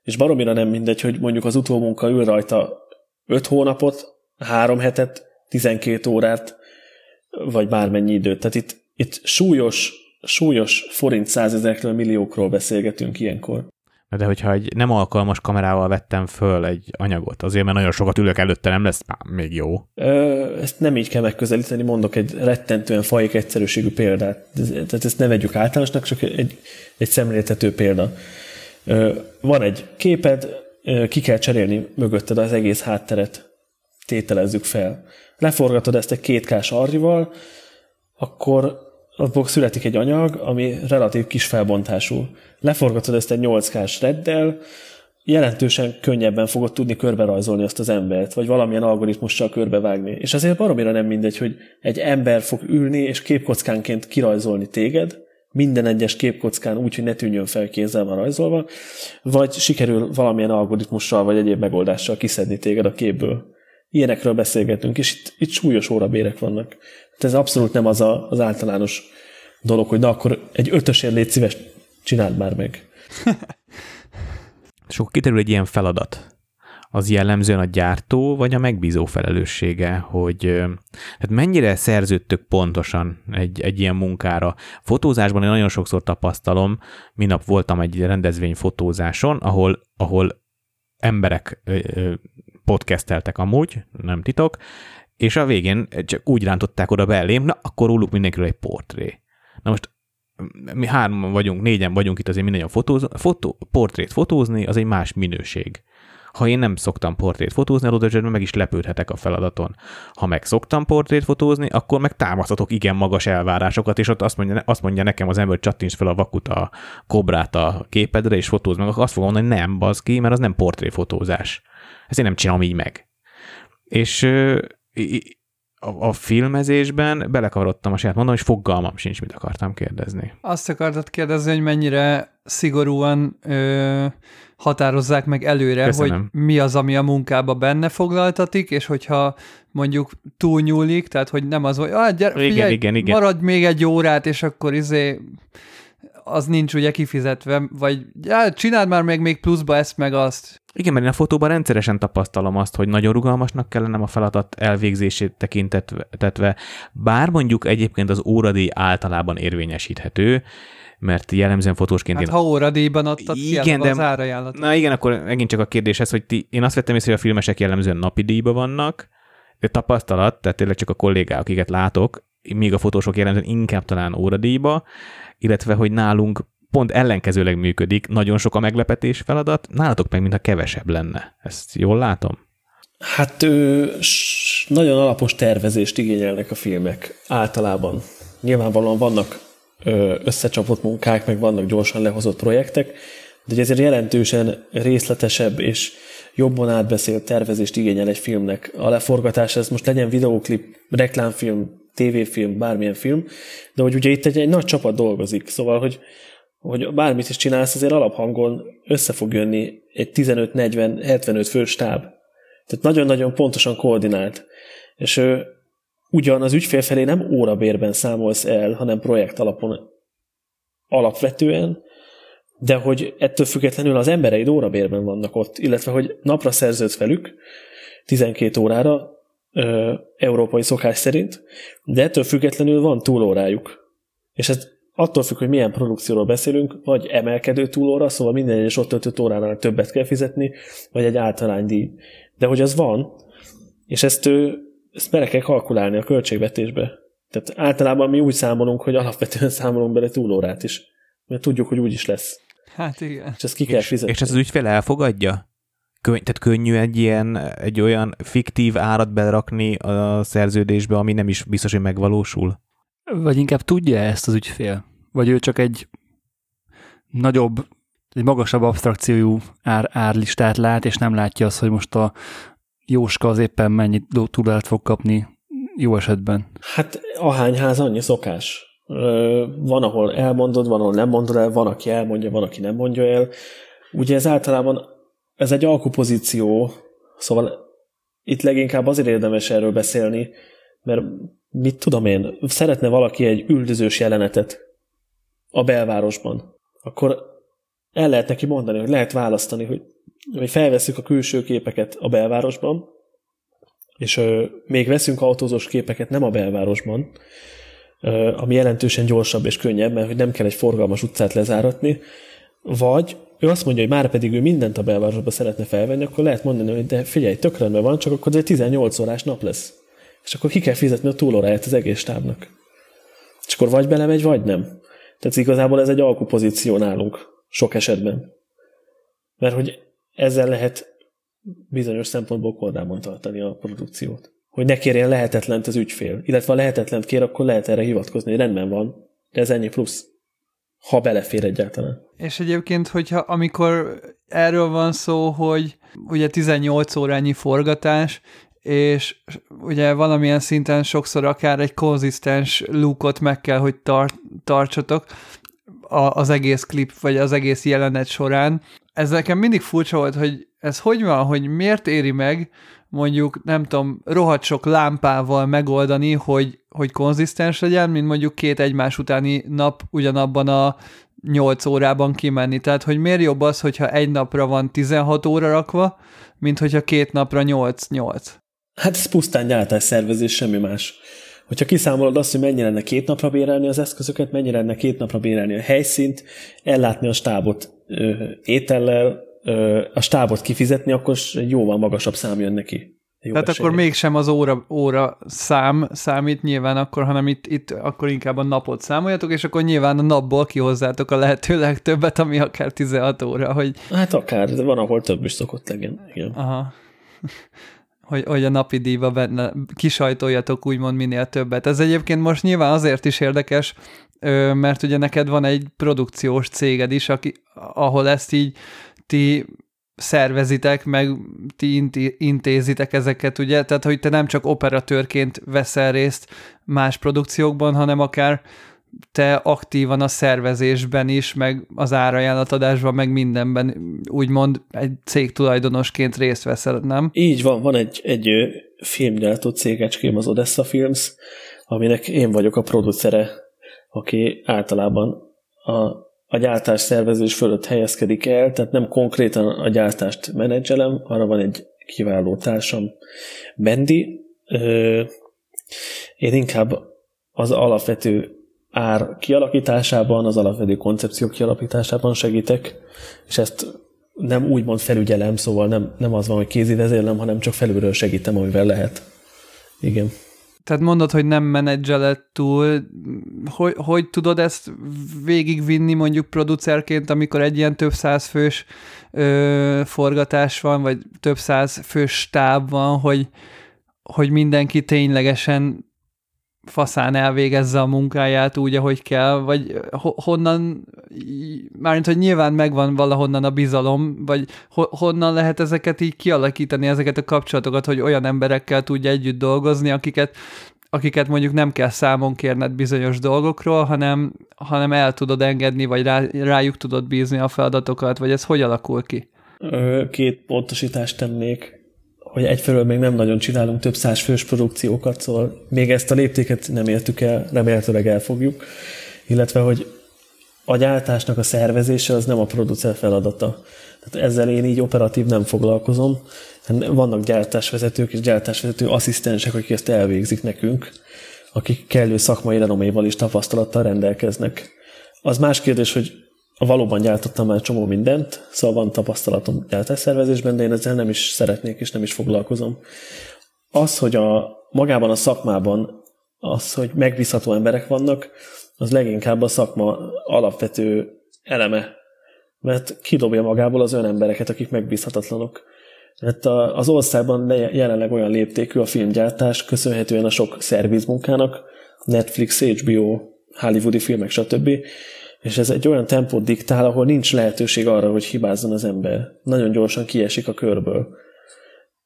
és baromira nem mindegy, hogy mondjuk az utómunka ül rajta 5 hónapot, 3 hetet, 12 órát, vagy bármennyi időt. Tehát itt, itt súlyos, súlyos forint százezekről, milliókról beszélgetünk ilyenkor. De hogyha egy nem alkalmas kamerával vettem föl egy anyagot, azért mert nagyon sokat ülök előtte, nem lesz még jó. Ö, ezt nem így kell megközelíteni, mondok egy rettentően fajék egyszerűségű példát. Tehát ezt ne vegyük általánosnak, csak egy, egy szemléltető példa. Van egy képed, ki kell cserélni mögötted az egész hátteret, tételezzük fel. Leforgatod ezt egy kétkás arrival, akkor abból születik egy anyag, ami relatív kis felbontású. Leforgatod ezt egy 8K-s reddel, jelentősen könnyebben fogod tudni körberajzolni azt az embert, vagy valamilyen algoritmussal körbevágni. És azért baromira nem mindegy, hogy egy ember fog ülni, és képkockánként kirajzolni téged, minden egyes képkockán úgy, hogy ne tűnjön fel kézzel van rajzolva, vagy sikerül valamilyen algoritmussal vagy egyéb megoldással kiszedni téged a képből. Ilyenekről beszélgetünk, és itt, itt súlyos órabérek vannak. Hát ez abszolút nem az a, az általános dolog, hogy na akkor egy ötösért légy szíves, csináld már meg. [LAUGHS] Sok kiderül egy ilyen feladat az jellemzően a gyártó vagy a megbízó felelőssége, hogy hát mennyire szerződtök pontosan egy, egy ilyen munkára. Fotózásban én nagyon sokszor tapasztalom, minap voltam egy rendezvény fotózáson, ahol, ahol emberek podcasteltek amúgy, nem titok, és a végén csak úgy rántották oda belém, na akkor róluk mindenkiről egy portré. Na most mi hárman vagyunk, négyen vagyunk itt azért mindannyian fotóz, fotó, portrét fotózni, az egy más minőség. Ha én nem szoktam portrét fotózni, adott esetben meg is lepődhetek a feladaton. Ha meg szoktam portrét fotózni, akkor meg támasztatok igen magas elvárásokat, és ott azt mondja, azt mondja nekem az ember, hogy csattints fel a vakut, a kobrát a képedre, és fotóz meg, akkor azt fogom mondani, hogy nem, bazd mert az nem portréfotózás. Ezt én nem csinálom így meg. És a, a filmezésben belekavarodtam a saját mondom, hogy fogalmam sincs, mit akartam kérdezni. Azt akartad kérdezni, hogy mennyire szigorúan ö, határozzák meg előre, Köszönöm. hogy mi az, ami a munkába benne foglaltatik, és hogyha mondjuk túlnyúlik, tehát hogy nem az, hogy ah, gyere, figyelj, igen, igen, igen. maradj még egy órát, és akkor izé az nincs ugye kifizetve, vagy já, csináld már meg még pluszba ezt meg azt. Igen, mert én a fotóban rendszeresen tapasztalom azt, hogy nagyon rugalmasnak kellene a feladat elvégzését tekintetve, bár mondjuk egyébként az óradíj általában érvényesíthető, mert jellemzően fotósként... Hát én... ha óradíjban adtad igen, de, az árajánlatot. Na igen, akkor megint csak a kérdés ez, hogy ti, én azt vettem észre, hogy a filmesek jellemzően napi díjban vannak, de tapasztalat, tehát tényleg csak a kollégák, akiket látok, még a fotósok jellemzően inkább talán óradíjba, illetve hogy nálunk pont ellenkezőleg működik, nagyon sok a meglepetés feladat, nálatok meg mintha kevesebb lenne. Ezt jól látom? Hát ő, nagyon alapos tervezést igényelnek a filmek általában. Nyilvánvalóan vannak összecsapott munkák, meg vannak gyorsan lehozott projektek, de ezért jelentősen részletesebb és jobban átbeszélt tervezést igényel egy filmnek. A leforgatás, ez most legyen videóklip, reklámfilm, tévéfilm, bármilyen film, de hogy ugye itt egy, egy nagy csapat dolgozik, szóval, hogy, hogy bármit is csinálsz, azért alaphangon össze fog jönni egy 15-40-75 fő stáb. Tehát nagyon-nagyon pontosan koordinált. És ugyan az ügyfél felé nem órabérben számolsz el, hanem projekt alapon alapvetően, de hogy ettől függetlenül az embereid órabérben vannak ott, illetve hogy napra szerződsz velük 12 órára, ö, európai szokás szerint, de ettől függetlenül van túlórájuk. És ez attól függ, hogy milyen produkcióról beszélünk, vagy emelkedő túlóra, szóval minden egyes ott töltött óránál többet kell fizetni, vagy egy általánydíj. De hogy az van, és ezt, ő, ezt bele kell kalkulálni a költségvetésbe. Tehát általában mi úgy számolunk, hogy alapvetően számolunk bele túlórát is, mert tudjuk, hogy úgy is lesz. Hát igen. És ezt ki kell fizetni. És ezt az ügyfél elfogadja? Könny, tehát könnyű egy ilyen, egy olyan fiktív árat berakni a szerződésbe, ami nem is biztos, hogy megvalósul? Vagy inkább tudja ezt az ügyfél? Vagy ő csak egy nagyobb, egy magasabb abstrakciójú ár, árlistát lát, és nem látja azt, hogy most a Jóska az éppen mennyi túlát fog kapni jó esetben? Hát ahány ház, annyi szokás. Van, ahol elmondod, van, ahol nem mondod el, van, aki elmondja, van, aki nem mondja el. Ugye ez általában ez egy alkupozíció, szóval itt leginkább azért érdemes erről beszélni, mert mit tudom én, szeretne valaki egy üldözős jelenetet a belvárosban, akkor el lehet neki mondani, hogy lehet választani, hogy, hogy felveszünk a külső képeket a belvárosban, és ö, még veszünk autózós képeket nem a belvárosban, ö, ami jelentősen gyorsabb és könnyebb, mert hogy nem kell egy forgalmas utcát lezáratni, vagy ő azt mondja, hogy már pedig ő mindent a belvárosba szeretne felvenni, akkor lehet mondani, hogy de figyelj, tök rendben van, csak akkor ez egy 18 órás nap lesz. És akkor ki kell fizetni a túlóráját az egész stábnak. És akkor vagy belemegy, vagy nem. Tehát igazából ez egy alkupozíció nálunk, sok esetben. Mert hogy ezzel lehet bizonyos szempontból kordában tartani a produkciót. Hogy ne kérjen lehetetlent az ügyfél. Illetve ha lehetetlent kér, akkor lehet erre hivatkozni, hogy rendben van, de ez ennyi plusz ha belefér egyáltalán. És egyébként, hogyha amikor erről van szó, hogy ugye 18 órányi forgatás, és ugye valamilyen szinten sokszor akár egy konzisztens lúkot meg kell, hogy tar- tartsatok az egész klip, vagy az egész jelenet során. Ez nekem mindig furcsa volt, hogy ez hogy van, hogy miért éri meg mondjuk, nem tudom, rohadt sok lámpával megoldani, hogy, hogy konzisztens legyen, mint mondjuk két egymás utáni nap ugyanabban a 8 órában kimenni. Tehát, hogy miért jobb az, hogyha egy napra van 16 óra rakva, mint hogyha két napra 8-8. Hát ez pusztán gyártás szervezés, semmi más. Hogyha kiszámolod azt, hogy mennyire lenne két napra bérelni az eszközöket, mennyire lenne két napra bérelni a helyszínt, ellátni a stábot ö, étellel, ö, a stábot kifizetni, akkor jóval magasabb szám jön neki. Jó Tehát esélye. akkor mégsem az óra, óra szám számít nyilván akkor, hanem itt, itt akkor inkább a napot számoljatok, és akkor nyilván a napból kihozzátok a lehető legtöbbet, ami akár 16 óra, hogy Hát akár, de van, ahol több is szokott legyen. Igen. Aha. Hogy, hogy a napi díjba benne kisajtoljatok úgymond minél többet. Ez egyébként most nyilván azért is érdekes, mert ugye neked van egy produkciós céged is, aki, ahol ezt így ti szervezitek, meg ti intézitek ezeket, ugye? Tehát, hogy te nem csak operatőrként veszel részt más produkciókban, hanem akár te aktívan a szervezésben is, meg az árajánlatadásban, meg mindenben úgymond egy cég tulajdonosként részt veszel, nem? Így van, van egy, egy filmgyártó cégecském, az Odessa Films, aminek én vagyok a producere, aki általában a, a gyártás szervezés fölött helyezkedik el, tehát nem konkrétan a gyártást menedzselem, arra van egy kiváló társam, Bendi. Én inkább az alapvető ár kialakításában, az alapvető koncepció kialakításában segítek, és ezt nem úgymond felügyelem, szóval nem, nem az van, hogy kézi vezérlem, hanem csak felülről segítem, amivel lehet. Igen. Tehát mondod, hogy nem menedzseled túl, hogy, hogy tudod ezt végigvinni mondjuk producerként, amikor egy ilyen több száz fős ö, forgatás van, vagy több száz fős stáb van, hogy, hogy mindenki ténylegesen faszán elvégezze a munkáját úgy, ahogy kell, vagy ho- honnan, mármint, hogy nyilván megvan valahonnan a bizalom, vagy ho- honnan lehet ezeket így kialakítani, ezeket a kapcsolatokat, hogy olyan emberekkel tudja együtt dolgozni, akiket akiket mondjuk nem kell számon kérned bizonyos dolgokról, hanem, hanem el tudod engedni, vagy rá, rájuk tudod bízni a feladatokat, vagy ez hogy alakul ki? Két pontosítást tennék, hogy egyfelől még nem nagyon csinálunk több száz fős produkciókat, szóval még ezt a léptéket nem értük el, remélhetőleg elfogjuk, illetve, hogy a gyártásnak a szervezése az nem a producer feladata. Tehát ezzel én így operatív nem foglalkozom. Vannak gyártásvezetők és gyártásvezető asszisztensek, akik ezt elvégzik nekünk, akik kellő szakmai renoméval és tapasztalattal rendelkeznek. Az más kérdés, hogy valóban gyártottam már csomó mindent, szóval van tapasztalatom gyártásszervezésben, de én ezzel nem is szeretnék és nem is foglalkozom. Az, hogy a, magában a szakmában az, hogy megbízható emberek vannak, az leginkább a szakma alapvető eleme, mert kidobja magából az olyan embereket, akik megbízhatatlanok. Mert az országban jelenleg olyan léptékű a filmgyártás, köszönhetően a sok szervizmunkának, Netflix, HBO, hollywoodi filmek, stb., és ez egy olyan tempót diktál, ahol nincs lehetőség arra, hogy hibázzon az ember. Nagyon gyorsan kiesik a körből.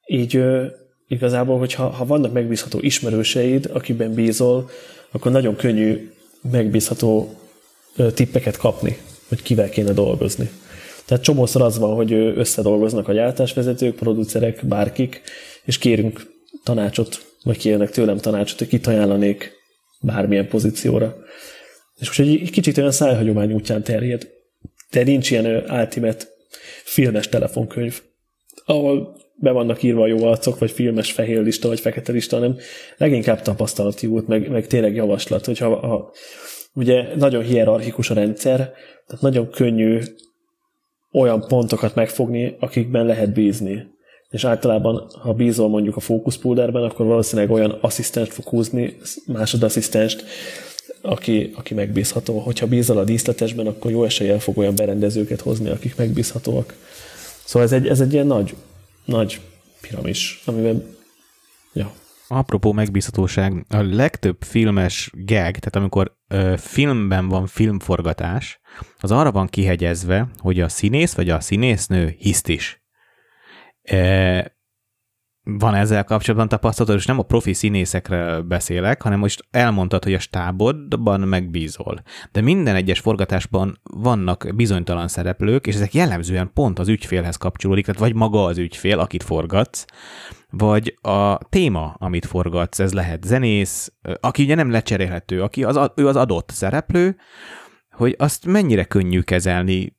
Így ö, igazából, hogyha ha vannak megbízható ismerőseid, akiben bízol, akkor nagyon könnyű megbízható ö, tippeket kapni, hogy kivel kéne dolgozni. Tehát csomószor az van, hogy összedolgoznak a gyártásvezetők, producerek, bárkik, és kérünk tanácsot, vagy kérnek tőlem tanácsot, hogy kit ajánlanék bármilyen pozícióra. És most egy kicsit olyan szájhagyomány útján terjed. De nincs ilyen ultimate filmes telefonkönyv, ahol be vannak írva a jó arcok, vagy filmes fehér lista, vagy fekete lista, hanem leginkább tapasztalati út, meg, meg tényleg javaslat, hogyha ha, ugye nagyon hierarchikus a rendszer, tehát nagyon könnyű olyan pontokat megfogni, akikben lehet bízni. És általában, ha bízol mondjuk a fókuszpulderben, akkor valószínűleg olyan asszisztenst fog húzni, másodasszisztenst, aki, aki megbízható. Hogyha bízol a díszletesben, akkor jó eséllyel fog olyan berendezőket hozni, akik megbízhatóak. Szóval ez egy, ez egy ilyen nagy, nagy piramis, amiben ja. Apropó megbízhatóság, a legtöbb filmes gag, tehát amikor ö, filmben van filmforgatás, az arra van kihegyezve, hogy a színész vagy a színésznő hisztis. E, van ezzel kapcsolatban tapasztalatod, és nem a profi színészekre beszélek, hanem most elmondtad, hogy a stábodban megbízol. De minden egyes forgatásban vannak bizonytalan szereplők, és ezek jellemzően pont az ügyfélhez kapcsolódik, tehát vagy maga az ügyfél, akit forgatsz, vagy a téma, amit forgatsz, ez lehet zenész, aki ugye nem lecserélhető, aki az, ő az adott szereplő, hogy azt mennyire könnyű kezelni,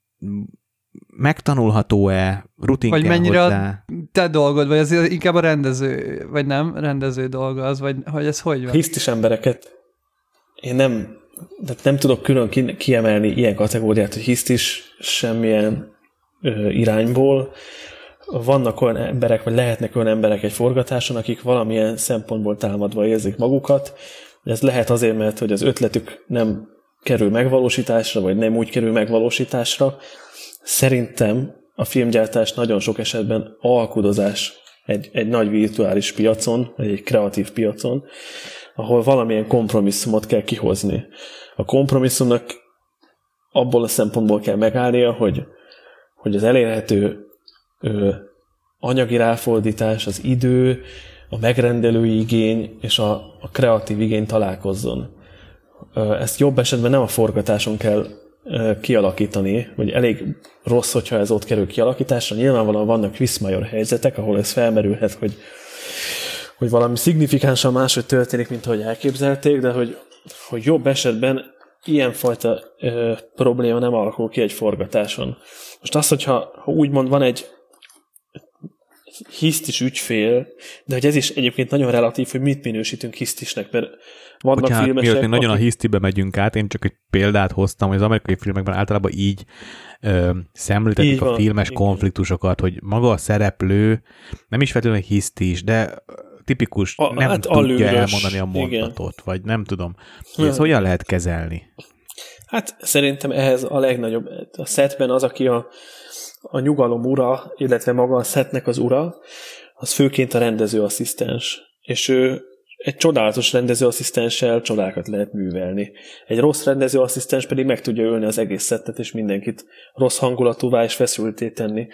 megtanulható-e, rutin Vagy mennyire hozzá? a te dolgod, vagy ez inkább a rendező, vagy nem, rendező dolga az, vagy hogy ez hogy van? Hisztis embereket én nem, de nem tudok külön ki- kiemelni ilyen kategóriát, hogy hisztis semmilyen ö, irányból. vannak olyan emberek, vagy lehetnek olyan emberek egy forgatáson, akik valamilyen szempontból támadva érzik magukat. Ez lehet azért, mert hogy az ötletük nem kerül megvalósításra, vagy nem úgy kerül megvalósításra. Szerintem a filmgyártás nagyon sok esetben alkudozás egy, egy nagy virtuális piacon, egy kreatív piacon, ahol valamilyen kompromisszumot kell kihozni. A kompromisszumnak abból a szempontból kell megállnia, hogy, hogy az elérhető ö, anyagi ráfordítás, az idő, a megrendelői igény és a, a kreatív igény találkozzon. Ezt jobb esetben nem a forgatáson kell kialakítani, vagy elég rossz, hogyha ez ott kerül kialakításra. Nyilvánvalóan vannak viszmajor helyzetek, ahol ez felmerülhet, hogy, hogy valami szignifikánsan máshogy történik, mint ahogy elképzelték, de hogy, hogy jobb esetben ilyenfajta ö, probléma nem alakul ki egy forgatáson. Most az, hogyha ha úgymond van egy hisztis ügyfél, de hogy ez is egyébként nagyon relatív, hogy mit minősítünk hisztisnek, mert vannak Bocsánat, filmesek... Miatt még nagyon a hisztibe megyünk át, én csak egy példát hoztam, hogy az amerikai filmekben általában így ö, szemlítetik így a van, filmes igen. konfliktusokat, hogy maga a szereplő nem is feltétlenül hisztis, de tipikus, a, nem hát tudja alűrös, elmondani a mondatot, igen. vagy nem tudom. Hogy ezt hogyan lehet kezelni? Hát szerintem ehhez a legnagyobb, a setben az, aki a, a nyugalom ura, illetve maga a setnek az ura, az főként a rendezőasszisztens. És ő egy csodálatos rendezőasszisztenssel csodákat lehet művelni. Egy rossz rendezőasszisztens pedig meg tudja ölni az egész szettet, és mindenkit rossz hangulatúvá és feszülté tenni.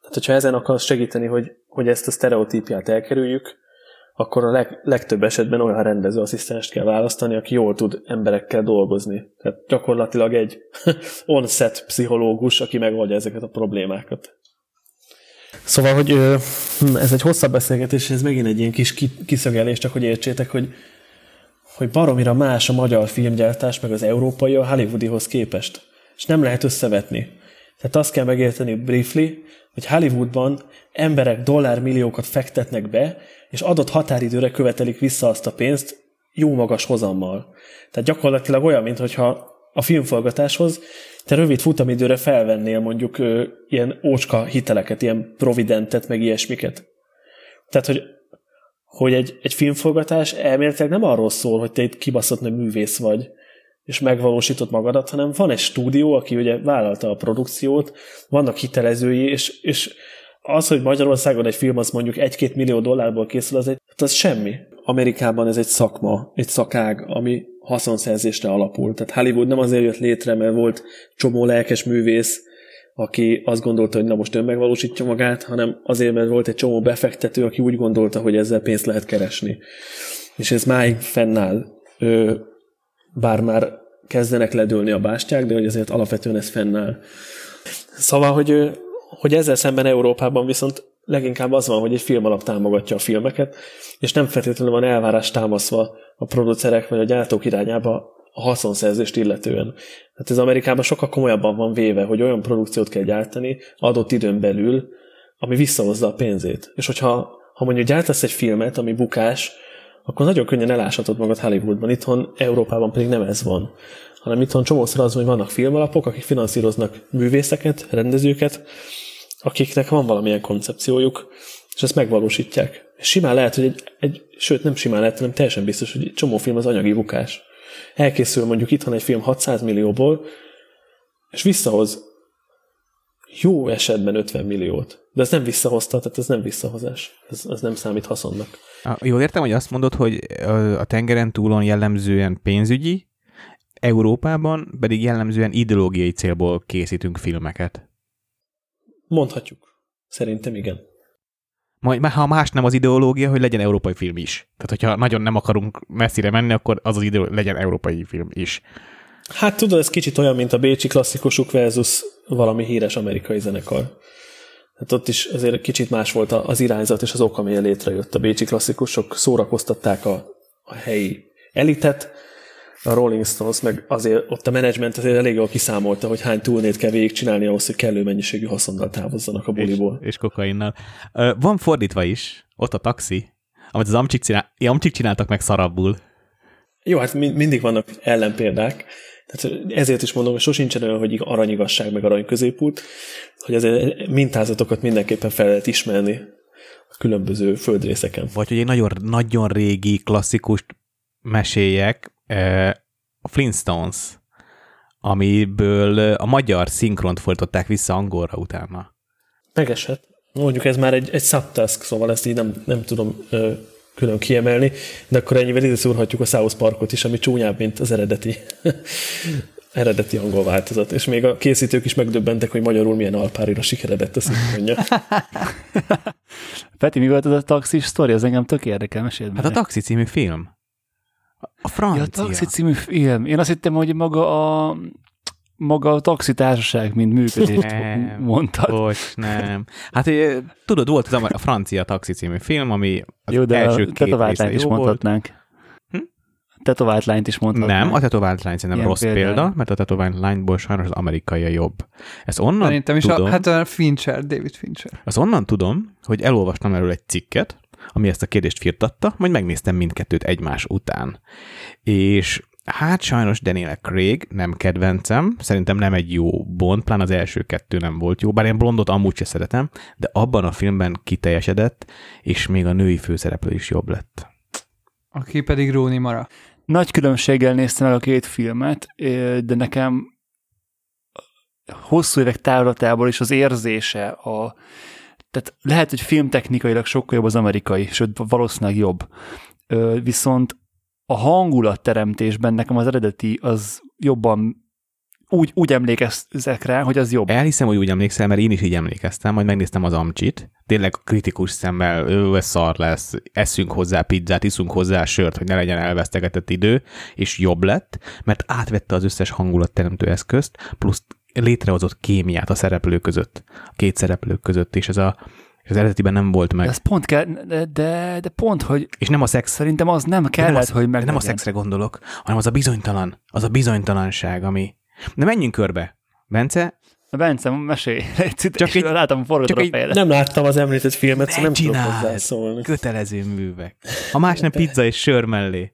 Tehát, hogyha ezen akarsz segíteni, hogy, hogy ezt a sztereotípiát elkerüljük, akkor a leg, legtöbb esetben olyan rendezőasszisztenst kell választani, aki jól tud emberekkel dolgozni. Tehát gyakorlatilag egy [LAUGHS] on-set pszichológus, aki megoldja ezeket a problémákat. Szóval, hogy hm, ez egy hosszabb beszélgetés, ez megint egy ilyen kis kiszögelés, csak hogy értsétek, hogy, hogy baromira más a magyar filmgyártás, meg az európai a Hollywoodihoz képest. És nem lehet összevetni. Tehát azt kell megérteni briefly, hogy Hollywoodban emberek dollármilliókat fektetnek be, és adott határidőre követelik vissza azt a pénzt jó magas hozammal. Tehát gyakorlatilag olyan, mintha a filmforgatáshoz te rövid futamidőre felvennél mondjuk ö, ilyen ócska hiteleket, ilyen providentet, meg ilyesmiket. Tehát, hogy, hogy egy, egy filmforgatás elméletileg nem arról szól, hogy te itt kibaszott nagy művész vagy, és megvalósított magadat, hanem van egy stúdió, aki ugye vállalta a produkciót, vannak hitelezői, és, és az, hogy Magyarországon egy film az mondjuk egy-két millió dollárból készül, az, egy, hát az semmi. Amerikában ez egy szakma, egy szakág, ami haszonszerzésre alapul. Tehát Hollywood nem azért jött létre, mert volt csomó lelkes művész, aki azt gondolta, hogy na most ön megvalósítja magát, hanem azért, mert volt egy csomó befektető, aki úgy gondolta, hogy ezzel pénzt lehet keresni. És ez máig fennáll. Ő, bár már kezdenek ledőlni a bástyák, de hogy azért alapvetően ez fennáll. Szóval, hogy, hogy ezzel szemben Európában viszont leginkább az van, hogy egy film alap támogatja a filmeket, és nem feltétlenül van elvárás támaszva a producerek vagy a gyártók irányába a haszonszerzést illetően. Hát ez Amerikában sokkal komolyabban van véve, hogy olyan produkciót kell gyártani adott időn belül, ami visszahozza a pénzét. És hogyha ha mondjuk gyártasz egy filmet, ami bukás, akkor nagyon könnyen eláshatod magad Hollywoodban. Itthon, Európában pedig nem ez van. Hanem itthon csomószor az, hogy vannak filmalapok, akik finanszíroznak művészeket, rendezőket, akiknek van valamilyen koncepciójuk, és ezt megvalósítják. Simán lehet, hogy egy, egy sőt nem simán lehet, hanem teljesen biztos, hogy egy csomó film az anyagi bukás. Elkészül mondjuk itthon egy film 600 millióból, és visszahoz jó esetben 50 milliót. De ez nem visszahozta, tehát ez nem visszahozás. Ez, ez nem számít haszonnak. Jól értem, hogy azt mondod, hogy a tengeren túlon jellemzően pénzügyi, Európában pedig jellemzően ideológiai célból készítünk filmeket. Mondhatjuk. Szerintem igen. Majd, ha más nem az ideológia, hogy legyen európai film is. Tehát, hogyha nagyon nem akarunk messzire menni, akkor az az idő, legyen európai film is. Hát tudod, ez kicsit olyan, mint a bécsi klasszikusuk versus valami híres amerikai zenekar. Hát ott is azért kicsit más volt az irányzat és az ok, amilyen létrejött. A bécsi klasszikusok szórakoztatták a, a helyi elitet, a Rolling Stones, meg azért ott a menedzsment azért elég jól kiszámolta, hogy hány túlnét kell végigcsinálni ahhoz, hogy kellő mennyiségű haszonnal távozzanak a buliból. És, és kokainnal. Van fordítva is, ott a taxi, amit az amcsik, csinál, amcsik csináltak meg szarabbul. Jó, hát mindig vannak ellenpéldák. Tehát ezért is mondom, hogy sosincsen olyan, hogy aranyigasság meg arany középút, hogy azért mintázatokat mindenképpen fel lehet ismerni a különböző földrészeken. Vagy hogy egy nagyon, nagyon régi, klasszikus mesélyek, a Flintstones, amiből a magyar szinkront fordították vissza angolra utána. Megesett. Mondjuk ez már egy, egy subtask, szóval ezt így nem, nem tudom ö, külön kiemelni, de akkor ennyivel ide szúrhatjuk a South Parkot is, ami csúnyább, mint az eredeti [LAUGHS] eredeti angol változat, és még a készítők is megdöbbentek, hogy magyarul milyen alpárira sikeredett a szinkronja. [LAUGHS] Peti, mi volt az a taxis sztori? Az engem tök érdekel, meséld Hát a Taxi című film. A francia. Ja, a Taxi című film. Én azt hittem, hogy maga a maga a taxitársaság, mint működést nem, mondtad. Bocs, nem. Hát tudod, volt az a francia taxi című film, ami az Jó, de első két része is mondhatnánk. Hm? Tetovált lányt is mondhatnánk. Nem, a tetovált lány szerintem Ilyen rossz például. példa, mert a tetovált lányból sajnos az amerikai a jobb. Ezt onnan Szerintem tudom, is a, hát a Fincher, David Fincher. Azt onnan tudom, hogy elolvastam erről egy cikket, ami ezt a kérdést firtatta, majd megnéztem mindkettőt egymás után. És Hát sajnos Daniel Craig nem kedvencem, szerintem nem egy jó Bond, plán az első kettő nem volt jó, bár én Blondot amúgy se szeretem, de abban a filmben kiteljesedett, és még a női főszereplő is jobb lett. Aki pedig Rooney Mara. Nagy különbséggel néztem el a két filmet, de nekem hosszú évek távlatából is az érzése, a, tehát lehet, hogy filmtechnikailag sokkal jobb az amerikai, sőt valószínűleg jobb. Viszont a hangulatteremtésben nekem az eredeti az jobban úgy, úgy emlékeztek rá, hogy az jobb. Elhiszem, hogy úgy emlékszel, mert én is így emlékeztem, majd megnéztem az amcsit, tényleg kritikus szemmel, ő szar lesz, eszünk hozzá pizzát, iszunk hozzá sört, hogy ne legyen elvesztegetett idő, és jobb lett, mert átvette az összes hangulatteremtő eszközt, plusz létrehozott kémiát a szereplők között, a két szereplők között, és ez a és az eredetiben nem volt meg. De ez pont kell, de, de, de pont, hogy... És nem a szex. Szerintem az nem kellett, nem az, hogy meg. Nem a szexre gondolok, hanem az a bizonytalan, az a bizonytalanság, ami... De menjünk körbe. Bence, Bence, mesélj. [LAUGHS] Csak egy, látom forgatod a fejedet. Nem láttam az említett filmet, szóval nem tudok hozzászólni. Kötelező művek. Ha más nem pizza és sör mellé.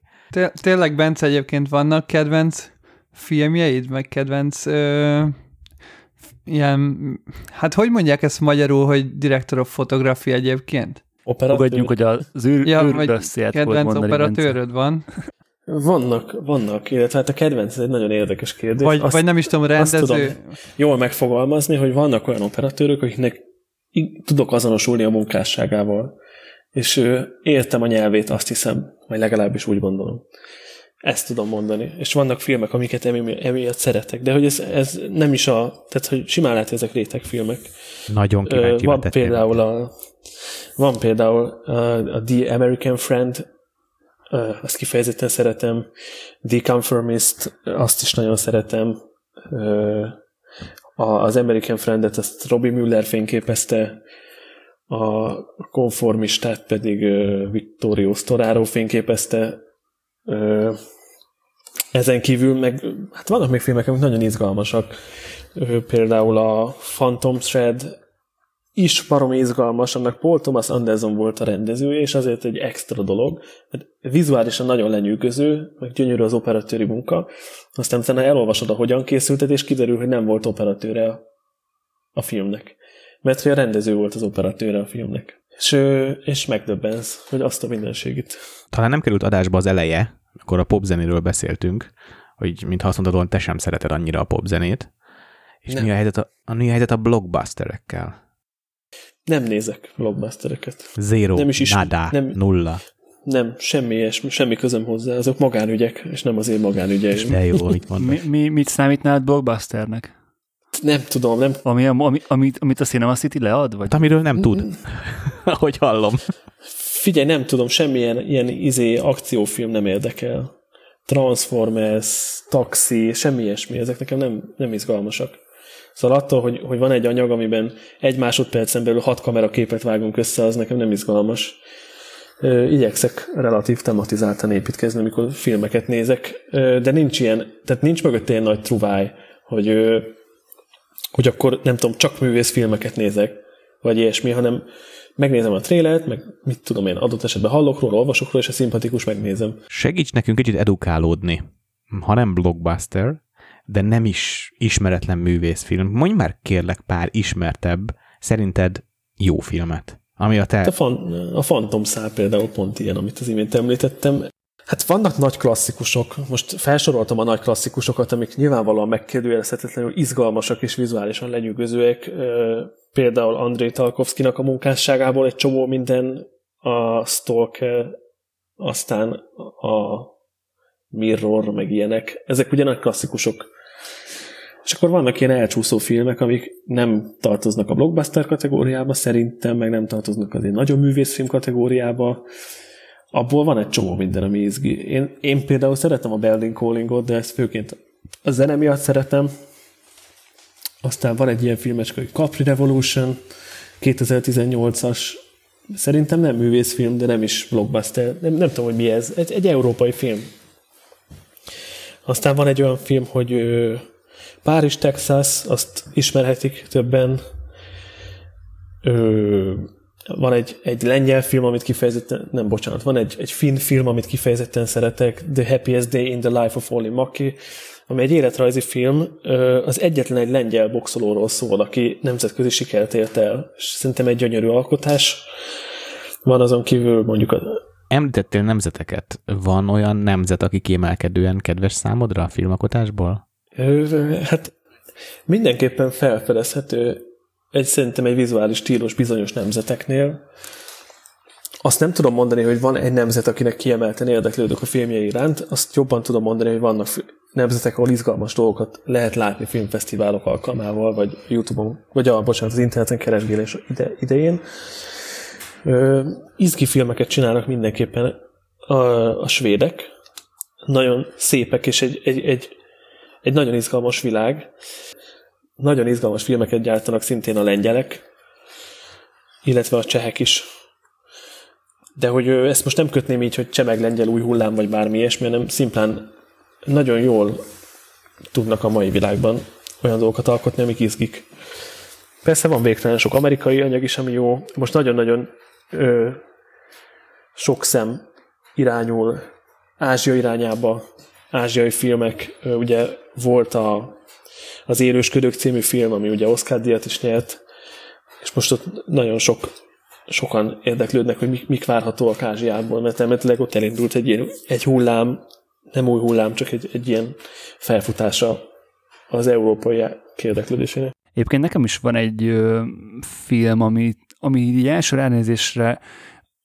Tényleg, Bence, egyébként vannak kedvenc filmjeid, meg kedvenc ö, ilyen, hát hogy mondják ezt magyarul, hogy director of photography egyébként? Operatőr? Fogadjunk, hogy az űr, ja, űrbössziát kedvenc operatőröd van. Vannak, vannak, illetve hát a kedvenc, ez egy nagyon érdekes kérdés. Vagy, azt, vagy nem is tudom, rendező. Azt tudom jól megfogalmazni, hogy vannak olyan operatőrök, akiknek tudok azonosulni a munkásságával. És értem a nyelvét, azt hiszem, vagy legalábbis úgy gondolom. Ezt tudom mondani. És vannak filmek, amiket emi, emiatt szeretek, de hogy ez, ez nem is a... Tehát, hogy simán lehet, hogy ezek rétegfilmek. Nagyon kíváncsi Van például a, van például a, a The American Friend, azt kifejezetten szeretem, The Conformist, azt is nagyon szeretem, az American Friend-et azt Robbie Müller fényképezte, a konformistát pedig Vittorio Storaro fényképezte, ezen kívül meg, hát vannak még filmek, amik nagyon izgalmasak. Például a Phantom Thread is barom izgalmas, annak Paul Thomas Anderson volt a rendezője, és azért egy extra dolog, mert vizuálisan nagyon lenyűgöző, meg gyönyörű az operatőri munka, aztán utána elolvasod a hogyan készültet, és kiderül, hogy nem volt operatőre a, filmnek. Mert hogy a rendező volt az operatőre a filmnek. És, és megdöbbensz, hogy azt a mindenségét. Talán nem került adásba az eleje, akkor a popzenéről beszéltünk, hogy mintha azt mondtad, hogy te sem szereted annyira a popzenét. És mi a helyzet a, a, mi a helyzet a blockbusterekkel? Nem nézek blockbustereket. Zero, nem is is, nada, nem, nulla. Nem, semmi ilyesmi, semmi közöm hozzá. Azok magánügyek, és nem az én magánügyeim. De jó, mit Mi, mi, mit számítnál blockbusternek? Nem tudom, nem. Ami, ami, amit, amit a Cinema City lead? Vagy? Hát, amiről nem tud, [LAUGHS] ahogy hallom. Figyelj, nem tudom, semmilyen ilyen izé akciófilm nem érdekel. Transformers, Taxi, semmi ilyesmi, ezek nekem nem, nem izgalmasak. Szóval attól, hogy, hogy van egy anyag, amiben egy másodpercen belül hat kameraképet vágunk össze, az nekem nem izgalmas. Igyekszek relatív tematizáltan építkezni, amikor filmeket nézek, de nincs ilyen, tehát nincs mögött ilyen nagy truváj, hogy, hogy akkor nem tudom, csak művészfilmeket nézek, vagy ilyesmi, hanem megnézem a trélert, meg mit tudom én, adott esetben hallok róla, olvasok róla, és a szimpatikus megnézem. Segíts nekünk kicsit edukálódni. Ha nem blockbuster, de nem is ismeretlen művészfilm. Mondj már kérlek pár ismertebb, szerinted jó filmet, ami a te... A, fan, a Phantom szál például pont ilyen, amit az imént említettem. Hát vannak nagy klasszikusok, most felsoroltam a nagy klasszikusokat, amik nyilvánvalóan megkérdőjelezhetetlenül izgalmasak és vizuálisan lenyűgözőek. Például André Talkovszkinak a munkásságából egy csomó minden, a Stalker, aztán a Mirror, meg ilyenek. Ezek ugye nagy klasszikusok. És akkor vannak ilyen elcsúszó filmek, amik nem tartoznak a blockbuster kategóriába szerintem, meg nem tartoznak az én nagyon művészfilm kategóriába abból van egy csomó minden, ami izgi. Én, én például szeretem a Berlin Callingot, de ezt főként a zene miatt szeretem. Aztán van egy ilyen filmecske, hogy Capri Revolution, 2018-as, szerintem nem művészfilm, de nem is blockbuster, nem, nem tudom, hogy mi ez, egy, egy európai film. Aztán van egy olyan film, hogy ö, Párizs, Texas, azt ismerhetik többen. Van egy, egy lengyel film, amit kifejezetten, nem bocsánat, van egy, egy finn film, amit kifejezetten szeretek, The Happiest Day in the Life of Olli Maki, ami egy életrajzi film, az egyetlen egy lengyel boxolóról szól, aki nemzetközi sikert ért el, és szerintem egy gyönyörű alkotás. Van azon kívül mondjuk a... Említettél nemzeteket. Van olyan nemzet, aki kiemelkedően kedves számodra a filmakotásból? Hát mindenképpen felfedezhető egy szerintem egy vizuális stílus bizonyos nemzeteknél. Azt nem tudom mondani, hogy van egy nemzet, akinek kiemelten érdeklődök a filmje iránt, azt jobban tudom mondani, hogy vannak nemzetek, ahol izgalmas dolgokat lehet látni filmfesztiválok alkalmával, vagy YouTube-on, vagy a, bocsánat, az interneten keresgélés ide, idején. Ö, izgi filmeket csinálnak mindenképpen a, a svédek. Nagyon szépek, és egy, egy, egy, egy nagyon izgalmas világ. Nagyon izgalmas filmeket gyártanak szintén a lengyelek, illetve a csehek is. De hogy ezt most nem kötném így, hogy csemeg lengyel új hullám, vagy bármi ilyesmi, hanem szimplán nagyon jól tudnak a mai világban olyan dolgokat alkotni, amik izgik. Persze van végtelen sok amerikai anyag is, ami jó. Most nagyon-nagyon ö, sok szem irányul Ázsia irányába, ázsiai filmek. Ö, ugye volt a az Élősködők című film, ami ugye Oscar díjat is nyert, és most ott nagyon sok, sokan érdeklődnek, hogy mik, mik várhatóak Ázsiából, mert elméletileg ott elindult egy, ilyen, egy hullám, nem új hullám, csak egy, egy ilyen felfutása az európai érdeklődésének. Egyébként nekem is van egy ö, film, ami, ami így első ránézésre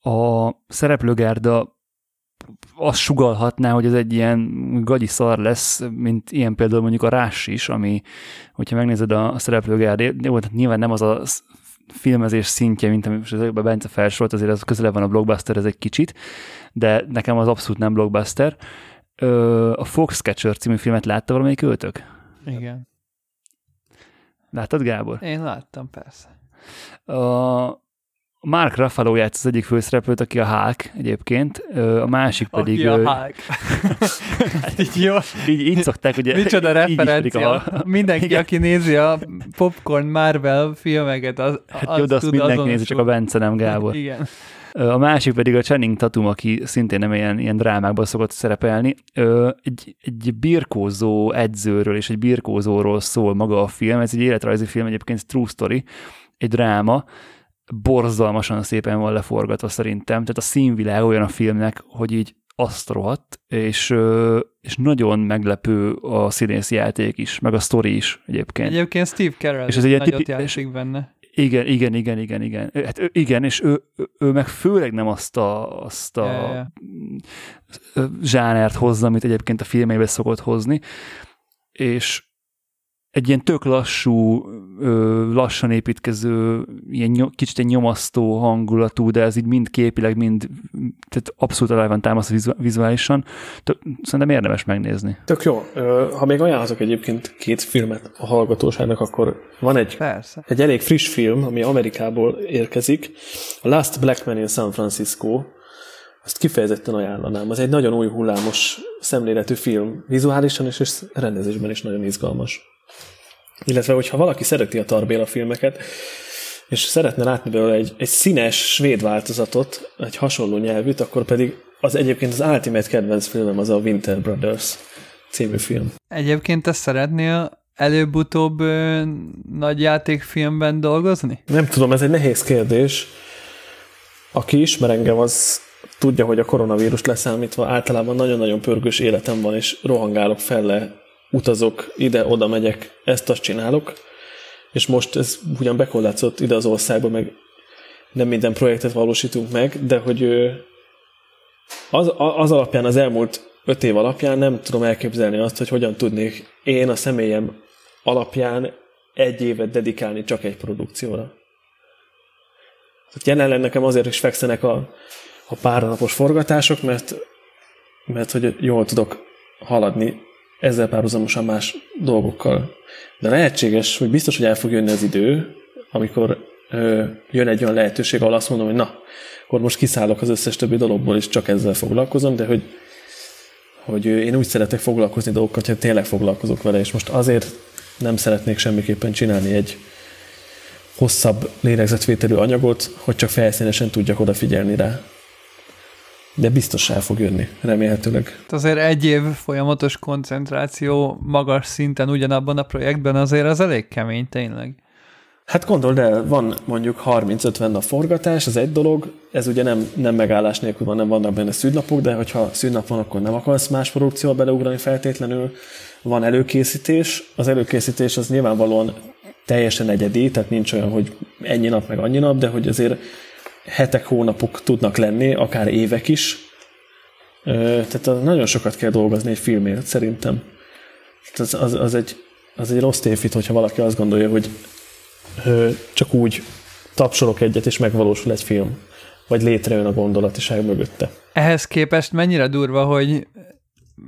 a szereplőgárda azt sugalhatná, hogy ez egy ilyen gagyi szar lesz, mint ilyen például mondjuk a Rás is, ami, hogyha megnézed a, szereplőgárdét, nyilván nem az a filmezés szintje, mint amit most a Bence felsorolt, azért az közelebb van a blockbuster, ez egy kicsit, de nekem az abszolút nem blockbuster. A Foxcatcher című filmet látta valamelyik öltök? Igen. Láttad, Gábor? Én láttam, persze. A, Mark Ruffalo játszik az egyik főszereplőt, aki a Hulk egyébként, a másik pedig... Aki a Hulk. [LAUGHS] hát így jó. Így, így szokták, ugye... Micsoda referencia. A... Mindenki, Igen. aki nézi a Popcorn Marvel filmeket, az, hát jó, de azt mindenki nézi, csak a Bence nem, Gábor. Igen. A másik pedig a Channing Tatum, aki szintén nem ilyen, ilyen drámákban szokott szerepelni. Egy, egy birkózó edzőről és egy birkózóról szól maga a film. Ez egy életrajzi film, egyébként true story, egy dráma, borzalmasan szépen van leforgatva szerintem, tehát a színvilág olyan a filmnek, hogy így azt rohadt, és, és nagyon meglepő a színész játék is, meg a sztori is egyébként. Egyébként Steve Carell és ez egy nagyot tipi- játszik benne. Igen, igen, igen, igen, igen. Hát igen, és ő, ő, meg főleg nem azt a, azt a yeah, yeah. zsánert hozza, amit egyébként a filmeibe szokott hozni, és egy ilyen tök lassú, lassan építkező, ilyen kicsit egy nyomasztó hangulatú, de ez így mind képileg, mind tehát abszolút alá van támasztva vizuálisan. Szerintem érdemes megnézni. Tök jó. Ha még ajánlhatok egyébként két filmet a hallgatóságnak, akkor van egy, Persze. egy elég friss film, ami Amerikából érkezik. A Last Black Man in San Francisco. Azt kifejezetten ajánlanám. Az egy nagyon új hullámos szemléletű film. Vizuálisan és, és rendezésben is nagyon izgalmas. Illetve, hogyha valaki szereti a Tarbéla filmeket, és szeretne látni belőle egy, egy színes svéd változatot, egy hasonló nyelvűt, akkor pedig az egyébként az ultimate kedvenc filmem az a Winter Brothers című film. Egyébként te szeretnél előbb-utóbb ö, nagy játékfilmben dolgozni? Nem tudom, ez egy nehéz kérdés. Aki ismer engem, az tudja, hogy a koronavírus leszámítva általában nagyon-nagyon pörgős életem van, és rohangálok felle, utazok, ide-oda megyek, ezt-azt csinálok, és most ez ugyan bekorlátozott ide az országba, meg nem minden projektet valósítunk meg, de hogy az, az alapján, az elmúlt öt év alapján nem tudom elképzelni azt, hogy hogyan tudnék én a személyem alapján egy évet dedikálni csak egy produkcióra. Jelenleg nekem azért is fekszenek a, a párnapos forgatások, mert, mert hogy jól tudok haladni ezzel párhuzamosan más dolgokkal. De lehetséges, hogy biztos, hogy el fog jönni az idő, amikor ö, jön egy olyan lehetőség, ahol azt mondom, hogy na, akkor most kiszállok az összes többi dologból, és csak ezzel foglalkozom, de hogy, hogy én úgy szeretek foglalkozni dolgokat, hogy tényleg foglalkozok vele, és most azért nem szeretnék semmiképpen csinálni egy hosszabb lélegzetvételű anyagot, hogy csak felszínesen tudjak odafigyelni rá. De biztos el fog jönni, remélhetőleg. Azért egy év folyamatos koncentráció magas szinten ugyanabban a projektben azért az elég kemény tényleg. Hát gondold el, van mondjuk 30-50 nap forgatás, az egy dolog, ez ugye nem, nem megállás nélkül van, nem vannak benne szűnnapok, de hogyha szűnnap van, akkor nem akarsz más produkcióba beleugrani feltétlenül. Van előkészítés, az előkészítés az nyilvánvalóan teljesen egyedi, tehát nincs olyan, hogy ennyi nap meg annyi nap, de hogy azért hetek, hónapok tudnak lenni, akár évek is. Tehát nagyon sokat kell dolgozni egy filmért, szerintem. Az, az, az, egy, az egy rossz tévhit, hogyha valaki azt gondolja, hogy csak úgy tapsolok egyet, és megvalósul egy film. Vagy létrejön a gondolatiság mögötte. Ehhez képest mennyire durva, hogy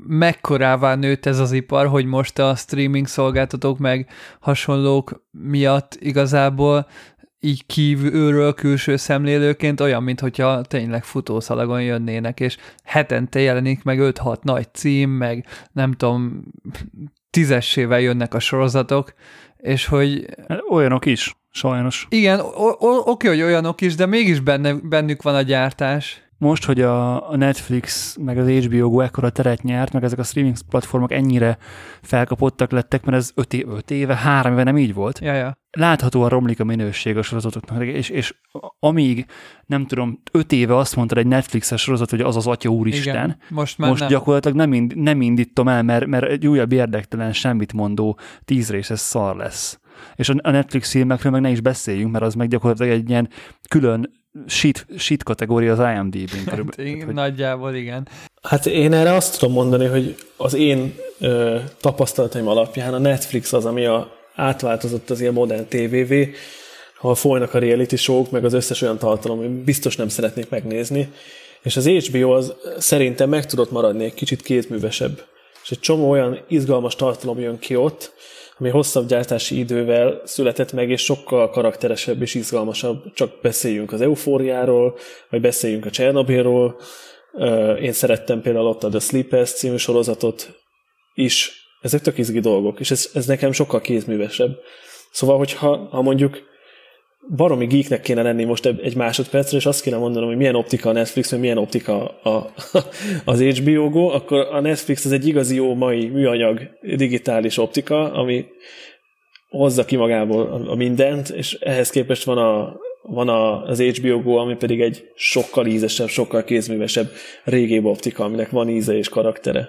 mekkorává nőtt ez az ipar, hogy most a streaming szolgáltatók meg hasonlók miatt igazából így kívülről külső szemlélőként olyan, mintha tényleg futószalagon jönnének, és hetente jelenik meg 5-6 nagy cím, meg nem tudom, tízessével jönnek a sorozatok, és hogy... Olyanok is, sajnos. Igen, oké, hogy olyanok is, de mégis benne, bennük van a gyártás most, hogy a Netflix meg az HBO Go ekkora teret nyert, meg ezek a streaming platformok ennyire felkapottak lettek, mert ez 5 öt éve, három éve nem így volt. Ja, ja. Láthatóan romlik a minőség a sorozatoknak, és, és amíg, nem tudom, öt éve azt mondta egy Netflixes sorozat, hogy az az Atya Úristen, Igen, most, már most nem. gyakorlatilag nem, ind, nem indítom el, mert, mert egy újabb érdektelen, semmit mondó tíz részes szar lesz. És a Netflix filmekről meg ne is beszéljünk, mert az meg gyakorlatilag egy ilyen külön shit, shit kategória az IMDb-n. Hát, igen, hogy... Nagyjából igen. Hát én erre azt tudom mondani, hogy az én ö, tapasztalataim alapján a Netflix az, ami a, átváltozott az ilyen modern tévévé, ahol folynak a reality show meg az összes olyan tartalom, amit biztos nem szeretnék megnézni, és az HBO az szerintem meg tudott maradni egy kicsit kétművesebb. És egy csomó olyan izgalmas tartalom jön ki ott, ami hosszabb gyártási idővel született meg, és sokkal karakteresebb és izgalmasabb. Csak beszéljünk az eufóriáról, vagy beszéljünk a Csernobylról. Én szerettem például ott a The Sleepers című sorozatot is. Ezek tök izgi dolgok, és ez, ez nekem sokkal kézművesebb. Szóval, hogyha ha mondjuk baromi geeknek kéne lenni most egy másodpercre, és azt kéne mondanom, hogy milyen optika a Netflix, vagy milyen optika a, az HBO Go, akkor a Netflix az egy igazi jó mai műanyag digitális optika, ami hozza ki magából a, mindent, és ehhez képest van, a, van a, az HBO Go, ami pedig egy sokkal ízesebb, sokkal kézművesebb régébb optika, aminek van íze és karaktere.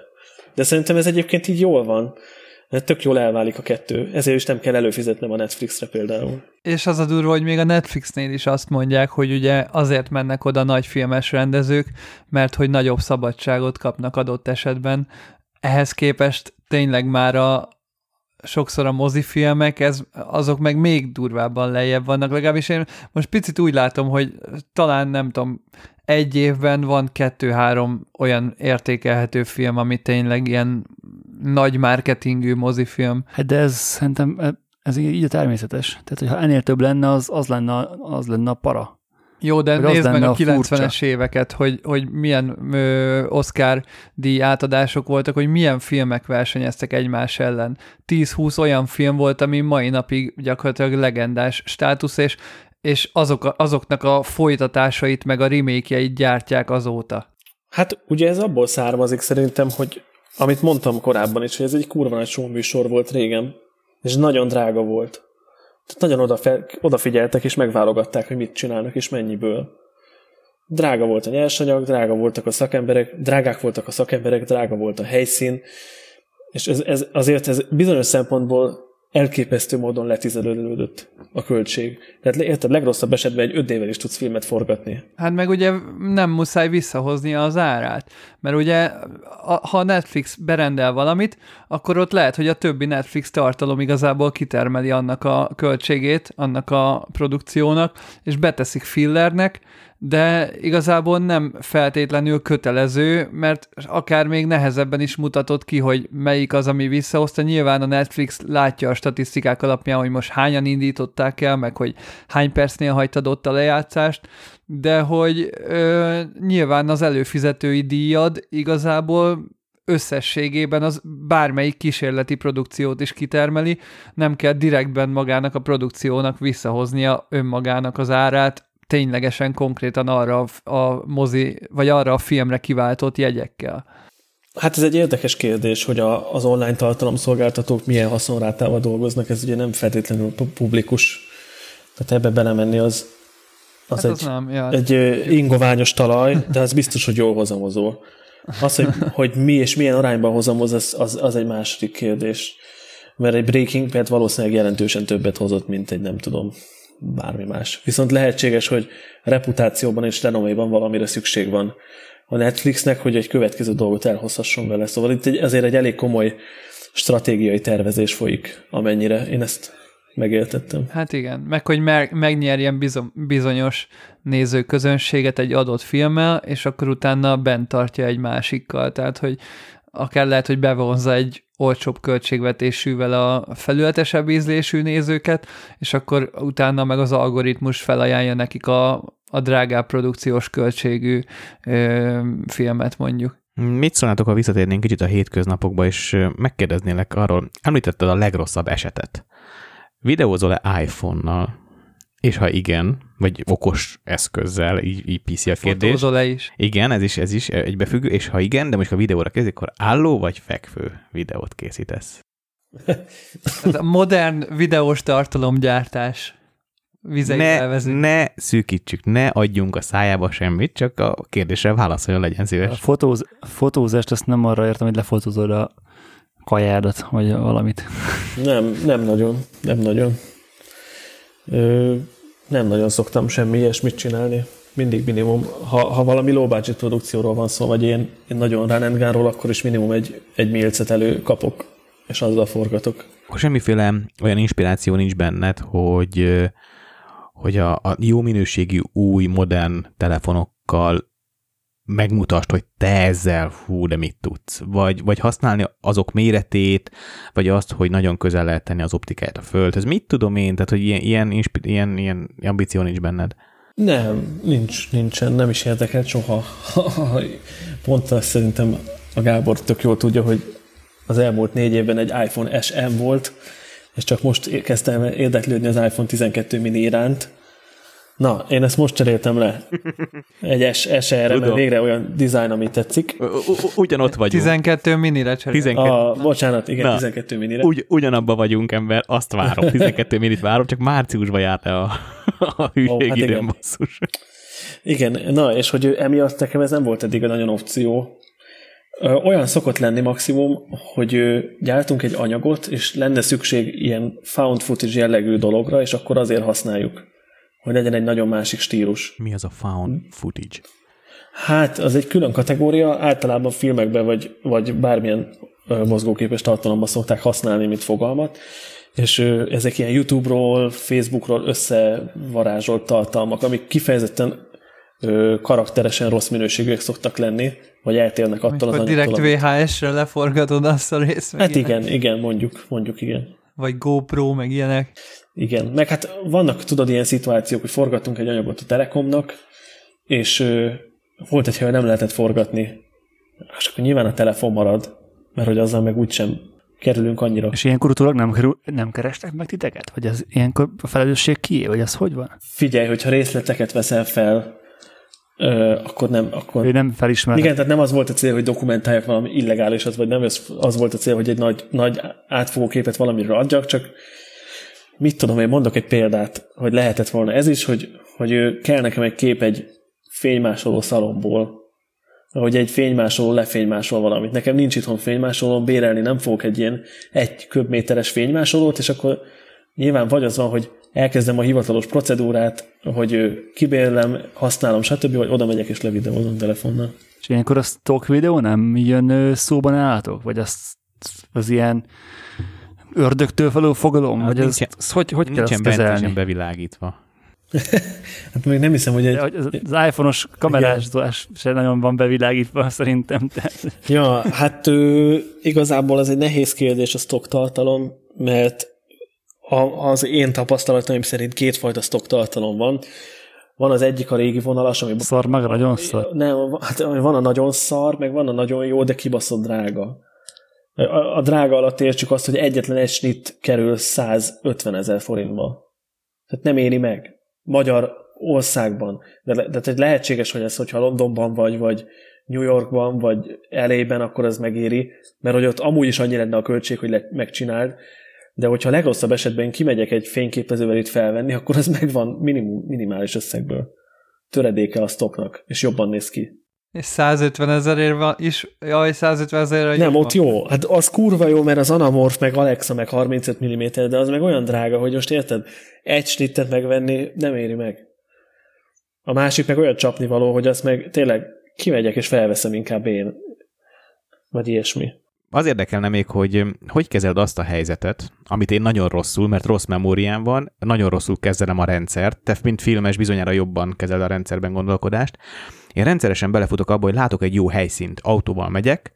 De szerintem ez egyébként így jól van. Hát tök jól elválik a kettő, ezért is nem kell előfizetnem a Netflixre például. És az a durva, hogy még a Netflixnél is azt mondják, hogy ugye azért mennek oda nagy filmes rendezők, mert hogy nagyobb szabadságot kapnak adott esetben. Ehhez képest tényleg már a, sokszor a mozifilmek, ez, azok meg még durvábban lejjebb vannak. Legalábbis én most picit úgy látom, hogy talán nem tudom, egy évben van kettő-három olyan értékelhető film, ami tényleg ilyen nagy marketingű mozifilm. Hát de ez szerintem ez így a természetes. Tehát, hogyha ennél több lenne, az, az, lenne, az lenne a para. Jó, de Vagy nézd meg a 90-es éveket, hogy, hogy milyen ö, Oscar díj átadások voltak, hogy milyen filmek versenyeztek egymás ellen. 10-20 olyan film volt, ami mai napig gyakorlatilag legendás státusz, és, és azok, azoknak a folytatásait, meg a remake gyártják azóta. Hát ugye ez abból származik szerintem, hogy amit mondtam korábban is, hogy ez egy kurva nagy műsor volt régen, és nagyon drága volt. Tehát nagyon odafe, odafigyeltek, és megválogatták, hogy mit csinálnak, és mennyiből. Drága volt a nyersanyag, drága voltak a szakemberek, drágák voltak a szakemberek, drága volt a helyszín, és ez, ez, azért ez bizonyos szempontból elképesztő módon letizelődött a költség. Tehát érted, legrosszabb esetben egy öt évvel is tudsz filmet forgatni. Hát meg ugye nem muszáj visszahozni az árát, mert ugye ha Netflix berendel valamit, akkor ott lehet, hogy a többi Netflix tartalom igazából kitermeli annak a költségét, annak a produkciónak, és beteszik fillernek, de igazából nem feltétlenül kötelező, mert akár még nehezebben is mutatott ki, hogy melyik az, ami visszahozta. Nyilván a Netflix látja a statisztikák alapján, hogy most hányan indították el, meg hogy hány percnél hagytad ott a lejátszást, de hogy ö, nyilván az előfizetői díjad igazából összességében az bármelyik kísérleti produkciót is kitermeli, nem kell direktben magának a produkciónak visszahoznia önmagának az árát, ténylegesen konkrétan arra a mozi, vagy arra a filmre kiváltott jegyekkel? Hát ez egy érdekes kérdés, hogy a, az online tartalomszolgáltatók milyen haszonrátával dolgoznak, ez ugye nem feltétlenül publikus. Tehát ebbe belemenni az, az, hát egy, az nem, ja. egy ingoványos talaj, de az biztos, hogy jól hozamozó. Az, hogy, hogy mi és milyen arányban hozamoz, az, az, az egy második kérdés. Mert egy Breaking Bad valószínűleg jelentősen többet hozott, mint egy nem tudom, bármi más. Viszont lehetséges, hogy reputációban és renoméban valamire szükség van a Netflixnek, hogy egy következő dolgot elhozhasson vele. Szóval itt egy, azért egy elég komoly stratégiai tervezés folyik, amennyire én ezt megéltettem. Hát igen, meg hogy meg, megnyerjen bizonyos nézőközönséget egy adott filmmel, és akkor utána bent tartja egy másikkal. Tehát, hogy akár lehet, hogy bevonza egy olcsóbb költségvetésűvel a felületesebb ízlésű nézőket, és akkor utána meg az algoritmus felajánlja nekik a, a drágább produkciós költségű ö, filmet mondjuk. Mit szólnátok, ha visszatérnénk kicsit a hétköznapokba, és megkérdeznélek arról, említetted a legrosszabb esetet. Videózol-e iPhone-nal? És ha igen, vagy okos eszközzel, így, így PC a kérdés. Fotózol-e is? Igen, ez is, ez is egybefüggő, és ha igen, de most ha videóra kezdik, akkor álló vagy fekvő videót készítesz? Hát a modern videós tartalomgyártás ne, ne szűkítsük, ne adjunk a szájába semmit, csak a kérdésre válaszoljon, legyen szíves. A fotóz, fotózást azt nem arra értem, hogy lefotózod a kajádat, vagy valamit. Nem, nem nagyon, nem nagyon. Ö, nem nagyon szoktam semmi ilyesmit csinálni. Mindig minimum, ha, ha valami low budget produkcióról van szó, vagy én, én nagyon ránendgánról, akkor is minimum egy, egy milcet elő kapok, és azzal forgatok. Akkor semmiféle olyan inspiráció nincs benned, hogy, hogy a, a jó minőségű új, modern telefonokkal megmutasd, hogy te ezzel hú, de mit tudsz. Vagy, vagy használni azok méretét, vagy azt, hogy nagyon közel lehet tenni az optikáját a földhöz. Mit tudom én? Tehát, hogy ilyen, ilyen, ilyen, ilyen ambíció nincs benned? Nem, nincs, nincsen, nem is érdekelt soha. [LAUGHS] Pont azt szerintem a Gábor tök jól tudja, hogy az elmúlt négy évben egy iPhone SM volt, és csak most kezdtem érdeklődni az iPhone 12 mini iránt, Na, én ezt most cseréltem le. [LAUGHS] Egy SR-re, mert végre olyan dizájn, ami tetszik. Ugyanott vagyunk. 12 minire cseréltem. 12... A, bocsánat, igen, Na, 12 minire. Ugy, ugyanabba vagyunk, ember, azt várom. 12 minit várom, csak márciusban járt le a, a hűség oh, hát időn, basszus. Igen, na, és hogy emiatt nekem ez nem volt eddig a nagyon opció. Olyan szokott lenni maximum, hogy gyártunk egy anyagot, és lenne szükség ilyen found footage jellegű dologra, és akkor azért használjuk hogy legyen egy nagyon másik stílus. Mi az a found footage? Hát, az egy külön kategória, általában filmekben vagy, vagy bármilyen mozgóképes tartalomban szokták használni, mint fogalmat, és ezek ilyen YouTube-ról, Facebook-ról összevarázsolt tartalmak, amik kifejezetten karakteresen rossz minőségűek szoktak lenni, vagy eltérnek attól Amikor az anyagtól. direkt VHS-re leforgatod azt a részt. Hát igen, igen, mondjuk, mondjuk igen. Vagy GoPro, meg ilyenek. Igen, meg hát vannak, tudod, ilyen szituációk, hogy forgatunk egy anyagot a Telekomnak, és ö, volt egy hely, nem lehetett forgatni, és akkor nyilván a telefon marad, mert hogy azzal meg úgysem kerülünk annyira. És ilyenkor utólag nem, kerül, nem kerestek meg titeket? Vagy az ilyenkor a felelősség kié, vagy az hogy van? Figyelj, hogyha részleteket veszel fel, ö, akkor nem, akkor... Ő nem felismer. Igen, tehát nem az volt a cél, hogy dokumentáljak valami illegálisat, vagy nem az, az volt a cél, hogy egy nagy, nagy átfogó képet valamiről adjak, csak mit tudom, én mondok egy példát, hogy lehetett volna ez is, hogy, hogy ő kell nekem egy kép egy fénymásoló szalomból, hogy egy fénymásoló lefénymásol valamit. Nekem nincs itthon fénymásoló, bérelni nem fogok egy ilyen egy köbméteres fénymásolót, és akkor nyilván vagy az van, hogy elkezdem a hivatalos procedúrát, hogy kibérlem, használom, stb., vagy oda megyek és levideózom telefonnal. És ilyenkor a stock videó nem jön szóban állatok? Vagy az, az ilyen ördögtől való fogalom? Az vagy nincsen- az, hogy, hogy kell bentesen kezelni? bevilágítva. [LAUGHS] Hát még nem hiszem, hogy egy... Az, iPhone-os kamerázás se nagyon van bevilágítva szerintem. Ja, hát ö, igazából ez egy nehéz kérdés a stock tartalom, mert a, az én tapasztalataim szerint kétfajta stock tartalom van. Van az egyik a régi vonalas, ami szar meg nagyon szar. Nem, hát van a nagyon szar, meg van a nagyon jó, de kibaszott drága. A, a drága alatt értsük azt, hogy egyetlen egy snit kerül 150 ezer forintba. Tehát nem éri meg. Magyar országban. De, de tehát lehetséges, hogy ez, hogyha Londonban vagy, vagy New Yorkban, vagy LA-ben, akkor ez megéri, mert hogy ott amúgy is annyi lenne a költség, hogy le, megcsináld, de hogyha a legrosszabb esetben kimegyek egy fényképezővel itt felvenni, akkor ez megvan minimum, minimális összegből. Töredéke a stocknak, és jobban néz ki. És 150 ezerért van is, jaj, 150 ezerért Nem, van. ott jó. Hát az kurva jó, mert az Anamorph, meg Alexa, meg 35 mm, de az meg olyan drága, hogy most érted, egy snittet megvenni nem éri meg. A másik meg olyan csapnivaló, hogy azt meg tényleg kimegyek és felveszem inkább én. Vagy ilyesmi. Az érdekelne még, hogy öm, hogy kezeled azt a helyzetet, amit én nagyon rosszul, mert rossz memóriám van, nagyon rosszul kezelem a rendszert, te, mint filmes, bizonyára jobban kezeled a rendszerben gondolkodást. Én rendszeresen belefutok abba, hogy látok egy jó helyszínt, autóval megyek,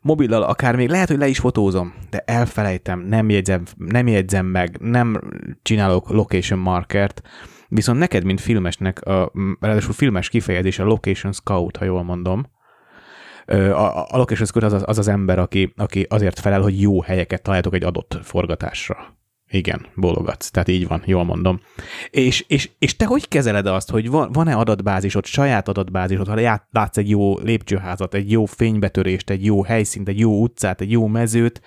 mobillal akár még lehet, hogy le is fotózom, de elfelejtem, nem jegyzem, nem jegyzem meg, nem csinálok location markert, viszont neked, mint filmesnek, a, ráadásul filmes kifejezés a location scout, ha jól mondom, a, a location scout az az, az az ember, aki, aki azért felel, hogy jó helyeket találtok egy adott forgatásra. Igen, bólogatsz, tehát így van, jól mondom. És, és, és te hogy kezeled azt, hogy van, van-e adatbázisod, saját adatbázisod, ha lát- látsz egy jó lépcsőházat, egy jó fénybetörést, egy jó helyszínt, egy jó utcát, egy jó mezőt,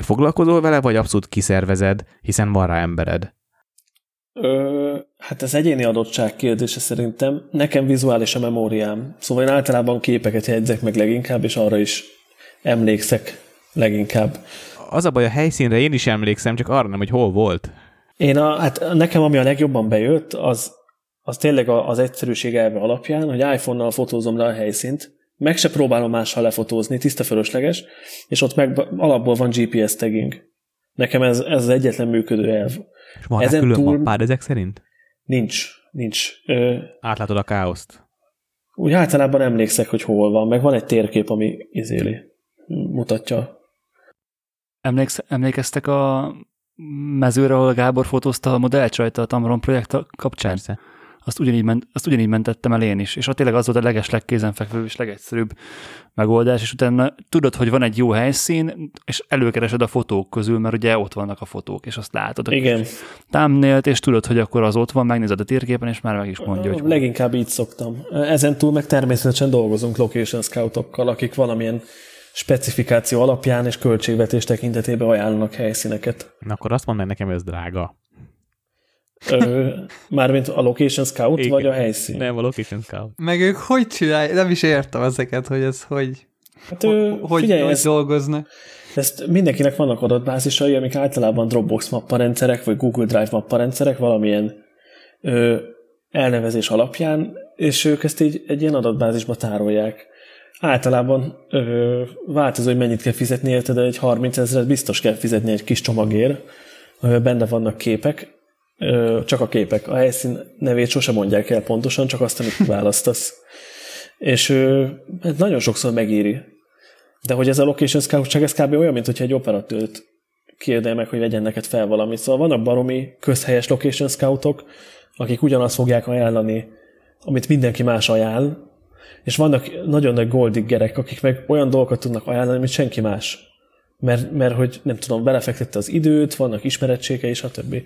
foglalkozol vele, vagy abszolút kiszervezed, hiszen van rá embered? Ö, hát ez egyéni adottság kérdése szerintem. Nekem vizuális a memóriám. Szóval én általában képeket jegyzek meg leginkább, és arra is emlékszek leginkább. Az a baj, a helyszínre én is emlékszem, csak arra nem, hogy hol volt. Én a, hát nekem ami a legjobban bejött, az, az tényleg az egyszerűség elve alapján, hogy iPhone-nal fotózom le a helyszínt, meg se próbálom mással lefotózni, tiszta fölösleges, és ott meg alapból van GPS tagging. Nekem ez, ez az egyetlen működő elv. És van Ezen külön túl- mappád ezek szerint? Nincs, nincs. Ö, Átlátod a káoszt. úgy általában emlékszek, hogy hol van, meg van egy térkép, ami izéli, mutatja. Emléksz, emlékeztek a mezőre, ahol Gábor fotózta a modellcsajta a Tamron projekt kapcsán? Persze. Azt ugyanígy, ment, azt ugyanígy mentettem el én is, és ott tényleg az volt a leges legkézenfekvőbb és legegyszerűbb megoldás, és utána tudod, hogy van egy jó helyszín, és előkeresed a fotók közül, mert ugye ott vannak a fotók, és azt látod. Igen, thumbnailt, és tudod, hogy akkor az ott van, megnézed a térképen, és már meg is mondja, hogy leginkább így szoktam. Ezen túl meg természetesen dolgozunk location scoutokkal, akik valamilyen specifikáció alapján és költségvetés tekintetében ajánlanak helyszíneket. Na akkor azt mondd meg nekem, hogy ez drága. Ö, mármint a location scout, Igen. vagy a helyszín? Nem, a location scout. Meg ők hogy csinálják? Nem is értem ezeket, hogy ez hogy, Hát, ö, hogy, figyelj, hogy ezt, dolgoznak. ezt mindenkinek vannak adatbázisai, amik általában Dropbox mapparendszerek, vagy Google Drive mapparendszerek, valamilyen ö, elnevezés alapján, és ők ezt így egy ilyen adatbázisba tárolják. Általában ö, változó, hogy mennyit kell fizetni érte, de egy 30 ezeret biztos kell fizetni egy kis csomagért, amiben benne vannak képek, ö, csak a képek. A helyszín nevét sosem mondják el pontosan, csak azt, amit választasz. És ö, ez nagyon sokszor megéri. De hogy ez a location scoutság, ez kb. olyan, mint hogyha egy operatőrt kérdél meg, hogy vegyen neked fel valamit. Szóval vannak baromi közhelyes location scoutok, akik ugyanazt fogják ajánlani, amit mindenki más ajánl, és vannak nagyon nagy goldiggerek, akik meg olyan dolgokat tudnak ajánlani, amit senki más. mert, mert hogy nem tudom, belefektette az időt, vannak ismerettségei, stb.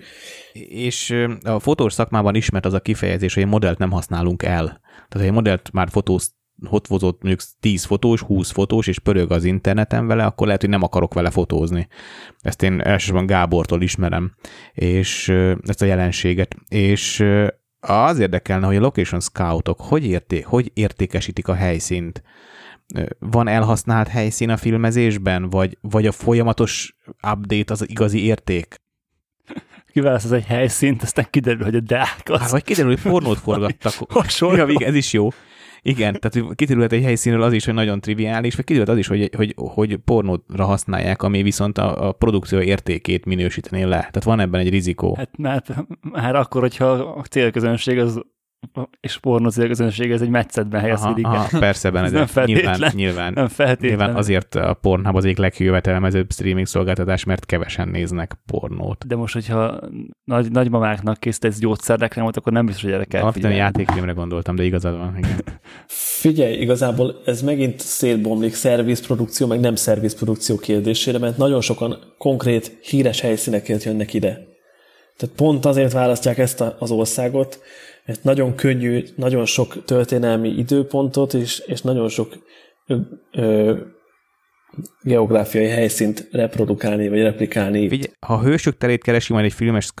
És a fotós szakmában ismert az a kifejezés, hogy egy modellt nem használunk el. Tehát, egy modellt már fotóz, fotózott mondjuk 10 fotós, 20 fotós, és pörög az interneten vele, akkor lehet, hogy nem akarok vele fotózni. Ezt én elsősorban Gábortól ismerem, és ezt a jelenséget. És az érdekelne, hogy a location scoutok hogy, érté, hogy értékesítik a helyszínt. Van elhasznált helyszín a filmezésben, vagy, vagy a folyamatos update az igazi érték? Kiválasz az egy helyszínt, aztán kiderül, hogy a deák az... Hát, vagy kiderül, hogy pornót forgattak. [LAUGHS] Hasonló. Ja, ez is jó. Igen, tehát kiderült egy helyszínről az is, hogy nagyon triviális, vagy kiderült az is, hogy, hogy, hogy pornóra használják, ami viszont a, a produkció értékét minősíteni le. Tehát van ebben egy rizikó. Hát mert már akkor, hogyha a célközönség az és pornó célközönség, ez egy metszetben helyezkedik aha, aha, persze, benne, nem feltétlen, nyilván, nyilván, nem feltétlen. nyilván azért a Pornhub az egyik legjövetelmezőbb streaming szolgáltatás, mert kevesen néznek pornót. De most, hogyha nagy, nagymamáknak készítesz gyógyszerreklámot, akkor nem biztos, hogy erre kell Alapvetően játékfilmre gondoltam, de igazad van, igen. [LAUGHS] Figyelj, igazából ez megint szétbomlik szervizprodukció, meg nem szervizprodukció kérdésére, mert nagyon sokan konkrét híres helyszínekért jönnek ide. Tehát pont azért választják ezt az országot, mert nagyon könnyű, nagyon sok történelmi időpontot és, és nagyon sok ö, ö, geográfiai helyszínt reprodukálni, vagy replikálni. Figyelj, ha hősök terét keresi majd egy filmes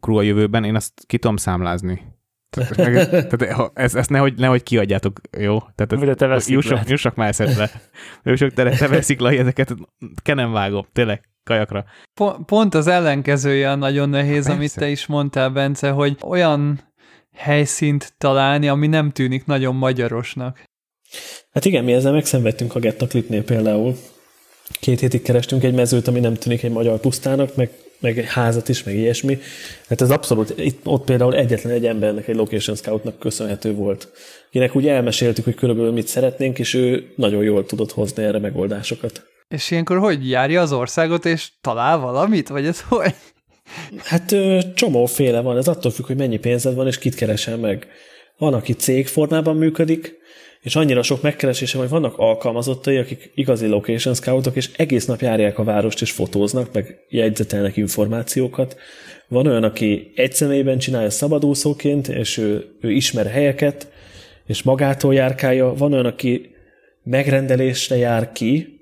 crew a jövőben, én azt ki tudom számlázni. Tehát, meg, [LAUGHS] tehát ha, ezt, ezt nehogy, nehogy kiadjátok, jó? Tehát te veszik jussak, jussak már eszetre. [LAUGHS] Hősök tere, te veszik le, ezeket kenem vágom, tényleg kajakra. Pont, pont az ellenkezője nagyon nehéz, Persze. amit te is mondtál, Bence, hogy olyan helyszínt találni, ami nem tűnik nagyon magyarosnak. Hát igen, mi ezzel megszenvedtünk a Getta Klipnél például. Két hétig kerestünk egy mezőt, ami nem tűnik egy magyar pusztának, meg, meg egy házat is, meg ilyesmi. Hát ez abszolút, itt, ott például egyetlen egy embernek, egy location scoutnak köszönhető volt. Akinek úgy elmeséltük, hogy körülbelül mit szeretnénk, és ő nagyon jól tudott hozni erre megoldásokat. És ilyenkor hogy járja az országot, és talál valamit? Vagy ez hogy? Hát csomóféle van, ez attól függ, hogy mennyi pénzed van, és kit keresel meg. Van, aki cégformában működik, és annyira sok megkeresése, hogy vannak alkalmazottai, akik igazi location scoutok, és egész nap járják a várost, és fotóznak, meg jegyzetelnek információkat. Van olyan, aki egy személyben csinálja szabadúszóként, és ő, ő ismer helyeket, és magától járkálja. Van olyan, aki megrendelésre jár ki,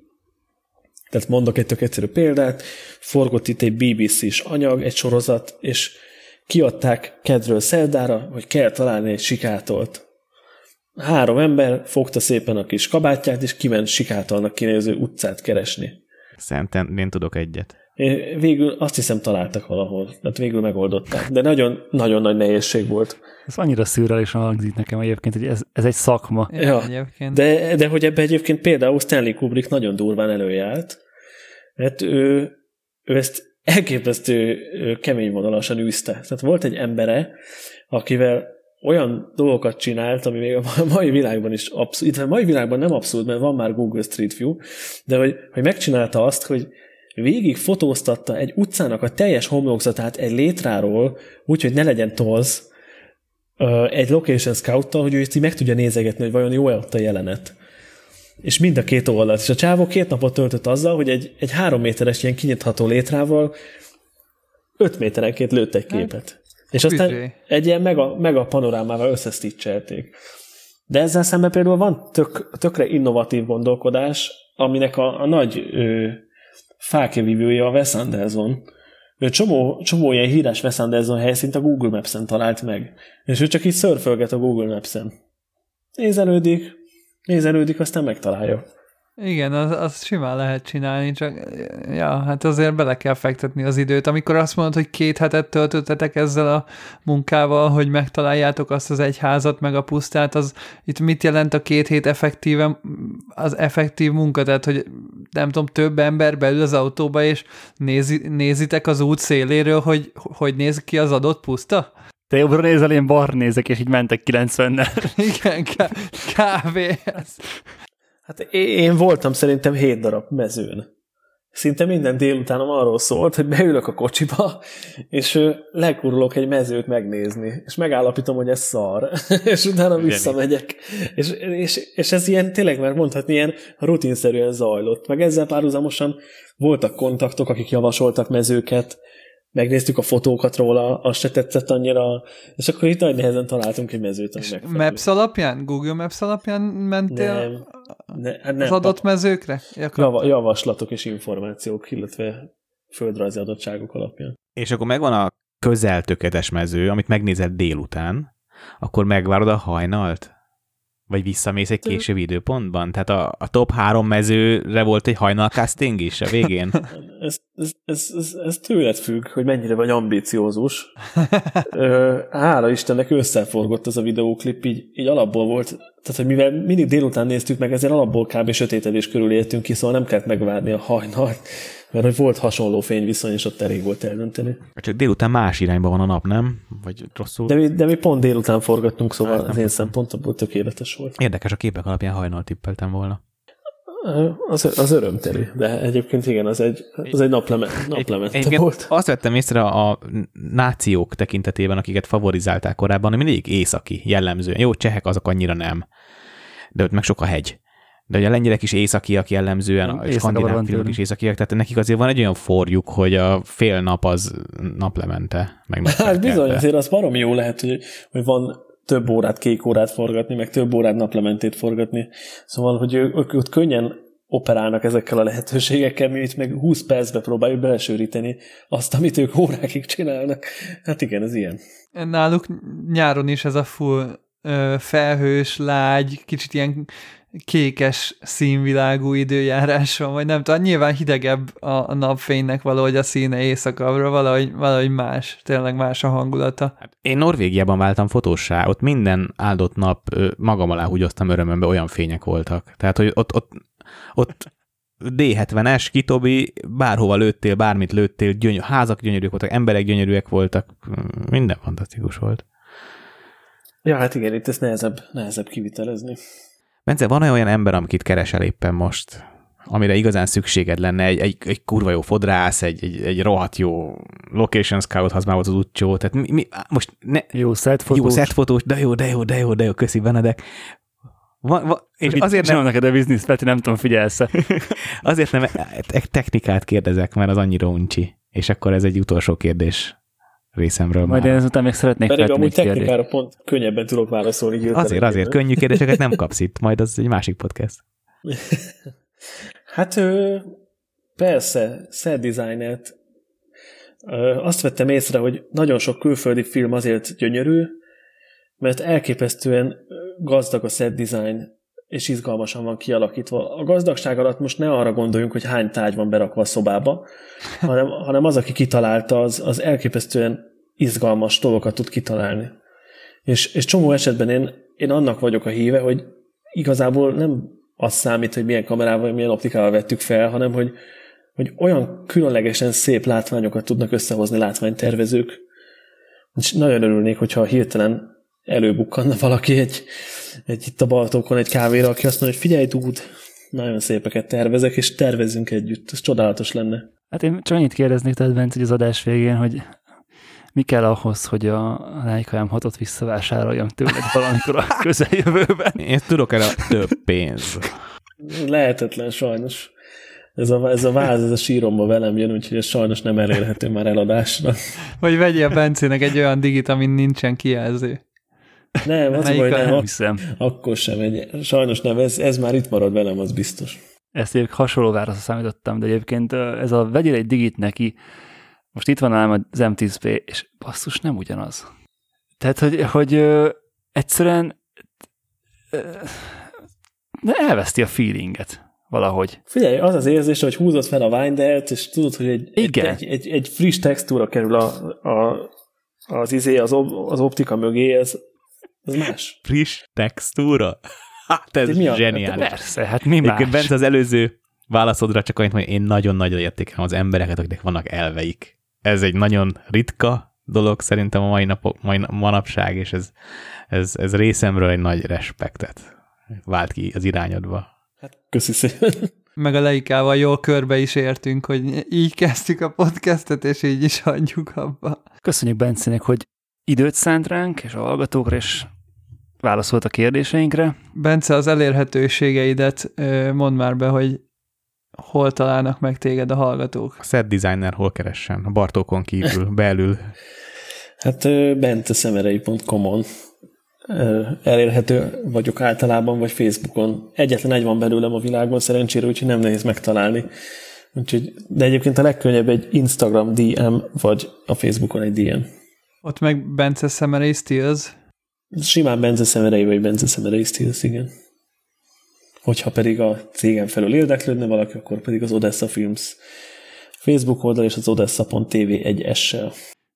tehát mondok egy tök egyszerű példát, forgott itt egy BBC-s anyag, egy sorozat, és kiadták kedről szerdára, hogy kell találni egy sikátolt. Három ember fogta szépen a kis kabátját, és kiment sikátolnak kinéző utcát keresni. Szerintem én tudok egyet. Végül azt hiszem találtak valahol, tehát végül megoldották, de nagyon, nagyon nagy nehézség volt. Ez annyira szürreálisan hangzik nekem egyébként, hogy ez, ez egy szakma. Ja, de, de hogy ebbe egyébként például Stanley Kubrick nagyon durván előjárt, mert ő, ő ezt elképesztő kemény vonalasan űzte. Tehát volt egy embere, akivel olyan dolgokat csinált, ami még a mai világban is abszolút, itt a mai világban nem abszolút, mert van már Google Street View, de hogy, hogy megcsinálta azt, hogy végig fotóztatta egy utcának a teljes homlokzatát egy létráról, úgyhogy ne legyen toz, egy location scout hogy ő ezt így meg tudja nézegetni, hogy vajon jó-e ott a jelenet. És mind a két oldalt. És a csávó két napot töltött azzal, hogy egy, egy három méteres ilyen kinyitható létrával öt méterenként lőtt egy hát, képet. Hát, és aztán büzsé. egy ilyen mega, mega panorámával összeszticselték. De ezzel szemben például van tök, tökre innovatív gondolkodás, aminek a, a nagy ö, fákjavívője a Wes Anderson. Ő csomó, csomó ilyen híres Wes Anderson helyszínt a Google Maps-en talált meg. És ő csak így szörfölget a Google Maps-en. Nézelődik, nézelődik, aztán megtalálja. Igen, az, az simán lehet csinálni, csak ja, hát azért bele kell fektetni az időt. Amikor azt mondod, hogy két hetet töltöttetek ezzel a munkával, hogy megtaláljátok azt az egy házat, meg a pusztát, az itt mit jelent a két hét effektíve, az effektív munka? Tehát, hogy nem tudom, több ember belül az autóba, és nézi, nézitek az út széléről, hogy hogy néz ki az adott puszta? Te jobbra nézel, én bar nézek, és így mentek 90-nel. Igen, kávé. Hát én voltam szerintem hét darab mezőn. szinte minden délutánom arról szólt, hogy beülök a kocsiba, és lekurulok egy mezőt megnézni, és megállapítom, hogy ez szar, [LAUGHS] és utána visszamegyek. És, és, és ez ilyen, tényleg már mondhatni, ilyen rutinszerűen zajlott. Meg ezzel párhuzamosan voltak kontaktok, akik javasoltak mezőket, megnéztük a fotókat róla, azt se tetszett annyira, és akkor itt nagy nehezen találtunk egy mezőt, ami megfelelő. Maps alapján? Google Maps alapján mentél nem, ne, hát nem, az adott mezőkre? Java, javaslatok és információk, illetve földrajzi adottságok alapján. És akkor megvan a közel tökéletes mező, amit megnézed délután, akkor megvárod a hajnalt? Vagy visszamész egy később időpontban? Tehát a, a top három mezőre volt egy hajnal casting is a végén? [LAUGHS] ez, ez, ez, ez, ez tőled függ, hogy mennyire vagy ambiciózus. [LAUGHS] hála Istennek összeforgott ez a videóklip, így, így alapból volt, tehát hogy mivel mindig délután néztük meg, ezért alapból kb. sötétedés körül értünk ki, szóval nem kellett megvárni a hajnalt mert hogy volt hasonló fényviszony, és ott elég volt eldönteni. Csak délután más irányba van a nap, nem? Vagy rosszul? De mi, de mi pont délután forgattunk, szóval hát, az én szempontomból tökéletes volt. Érdekes, a képek alapján hajnal tippeltem volna. Az, az örömteli, de egyébként igen, az egy, az egy naplemente naplement egy, volt. Azt vettem észre a nációk tekintetében, akiket favorizálták korábban, hogy mindig északi jellemzően. Jó, csehek azok annyira nem, de ott meg sok a hegy de ugye a lengyelek is északiak jellemzően, a skandináv filmek is északiak, tehát nekik azért van egy olyan forjuk, hogy a fél nap az naplemente. Meg [LAUGHS] hát bizony, azért az barom jó lehet, hogy, hogy van több órát, kék órát forgatni, meg több órát naplementét forgatni. Szóval, hogy ők, ők ott könnyen operálnak ezekkel a lehetőségekkel, mi itt meg 20 percbe próbáljuk belesűríteni azt, amit ők órákig csinálnak. Hát igen, ez ilyen. Náluk nyáron is ez a full felhős, lágy, kicsit ilyen kékes színvilágú időjárás van, vagy nem tudom, nyilván hidegebb a, a napfénynek valahogy a színe éjszakabbra, valahogy, valahogy más, tényleg más a hangulata. Hát én Norvégiában váltam fotósá, ott minden áldott nap magam alá húgyoztam örömömbe, olyan fények voltak. Tehát, hogy ott, ott, ott D70-es, Kitobi, bárhova lőttél, bármit lőttél, gyöny- házak gyönyörűek voltak, emberek gyönyörűek voltak, minden fantasztikus volt. Ja, hát igen, itt ezt nehezebb, nehezebb kivitelezni. Bence, van olyan ember, amit keresel éppen most, amire igazán szükséged lenne, egy, egy, egy kurva jó fodrász, egy, egy, egy rohadt jó location scout, az már volt az utcsó, tehát mi, mi most ne, jó setfotós. Jó setfotós, de jó, de jó, de jó, de jó, köszi Benedek. Va, va, és Mit azért nem... neked a business, Peti, nem tudom, figyelsz [LAUGHS] Azért nem technikát kérdezek, mert az annyira uncsi. És akkor ez egy utolsó kérdés részemről Majd már. én ezután még szeretnék Pedig amúgy technikára kérdést. pont könnyebben tudok válaszolni. Azért, azért, azért, könnyű kérdéseket nem kapsz itt, majd az egy másik podcast. [LAUGHS] hát persze, set designert azt vettem észre, hogy nagyon sok külföldi film azért gyönyörű, mert elképesztően gazdag a set design, és izgalmasan van kialakítva. A gazdagság alatt most ne arra gondoljunk, hogy hány tárgy van berakva a szobába, hanem, hanem az, aki kitalálta, az, az elképesztően izgalmas dolgokat tud kitalálni. És, és csomó esetben én, én annak vagyok a híve, hogy igazából nem az számít, hogy milyen kamerával, milyen optikával vettük fel, hanem hogy, hogy olyan különlegesen szép látványokat tudnak összehozni látványtervezők. És nagyon örülnék, hogyha hirtelen előbukkanna valaki egy, egy itt a Baltókon egy kávéra, aki azt mondja, hogy figyelj, dúd, nagyon szépeket tervezek, és tervezzünk együtt. Ez csodálatos lenne. Hát én csak annyit kérdeznék tehát Bence, az adás végén, hogy mi kell ahhoz, hogy a Leica M6-ot visszavásároljam tőled valamikor a [LAUGHS] közeljövőben? Én tudok erre több pénz. Lehetetlen sajnos. Ez a, ez a váz, ez a síromba velem jön, úgyhogy ez sajnos nem elérhető már eladásra. Vagy vegyél a Bencének egy olyan digit, amin nincsen kijelző. Nem, az baj, nem, nem hiszem. Akkor sem. Egy, sajnos nem, ez, ez már itt marad velem, az biztos. Ezt egyébként hasonló válaszra számítottam, de egyébként ez a vegyél egy digit neki, most itt van ám az M10P, és basszus nem ugyanaz. Tehát, hogy, hogy egyszerűen ö, elveszti a feelinget valahogy. Figyelj, az az érzés, hogy húzod fel a Windert, és tudod, hogy egy, Igen. egy, egy, egy friss textúra kerül a, a, az izé, az, ob, az optika mögé, ez, ez más. Friss textúra? Hát ez mi zseniális. Persze, hát mi más? Bent az előző válaszodra csak annyit, hogy én nagyon-nagyon értékelem az embereket, akiknek vannak elveik ez egy nagyon ritka dolog szerintem a mai, napok, mai manapság, és ez, ez, ez részemről egy nagy respektet vált ki az irányodba. Hát köszi szépen. meg a Leikával jól körbe is értünk, hogy így kezdtük a podcastet, és így is hagyjuk abba. Köszönjük Bencének, hogy időt szánt ránk, és a hallgatókra, és válaszolt a kérdéseinkre. Bence, az elérhetőségeidet mondd már be, hogy hol találnak meg téged a hallgatók. A set designer hol keressen? A Bartókon kívül, [LAUGHS] belül. Hát benteszemerei.com-on elérhető vagyok általában, vagy Facebookon. Egyetlen egy van belőlem a világon szerencsére, úgyhogy nem nehéz megtalálni. Úgyhogy, de egyébként a legkönnyebb egy Instagram DM, vagy a Facebookon egy DM. Ott meg Bence Szemerei Stills. Simán Bence Szemerei, vagy Bence Szemerei igen. Hogyha pedig a cégem felől érdeklődne valaki, akkor pedig az Odessa Films Facebook oldal és az odessa.tv egy S-sel.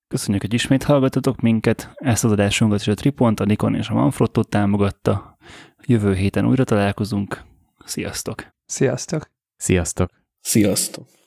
Köszönjük, hogy ismét hallgatotok minket. Ezt az adásunkat is a Tripont, a Nikon és a Manfrotto támogatta. Jövő héten újra találkozunk. Sziasztok! Sziasztok! Sziasztok! Sziasztok!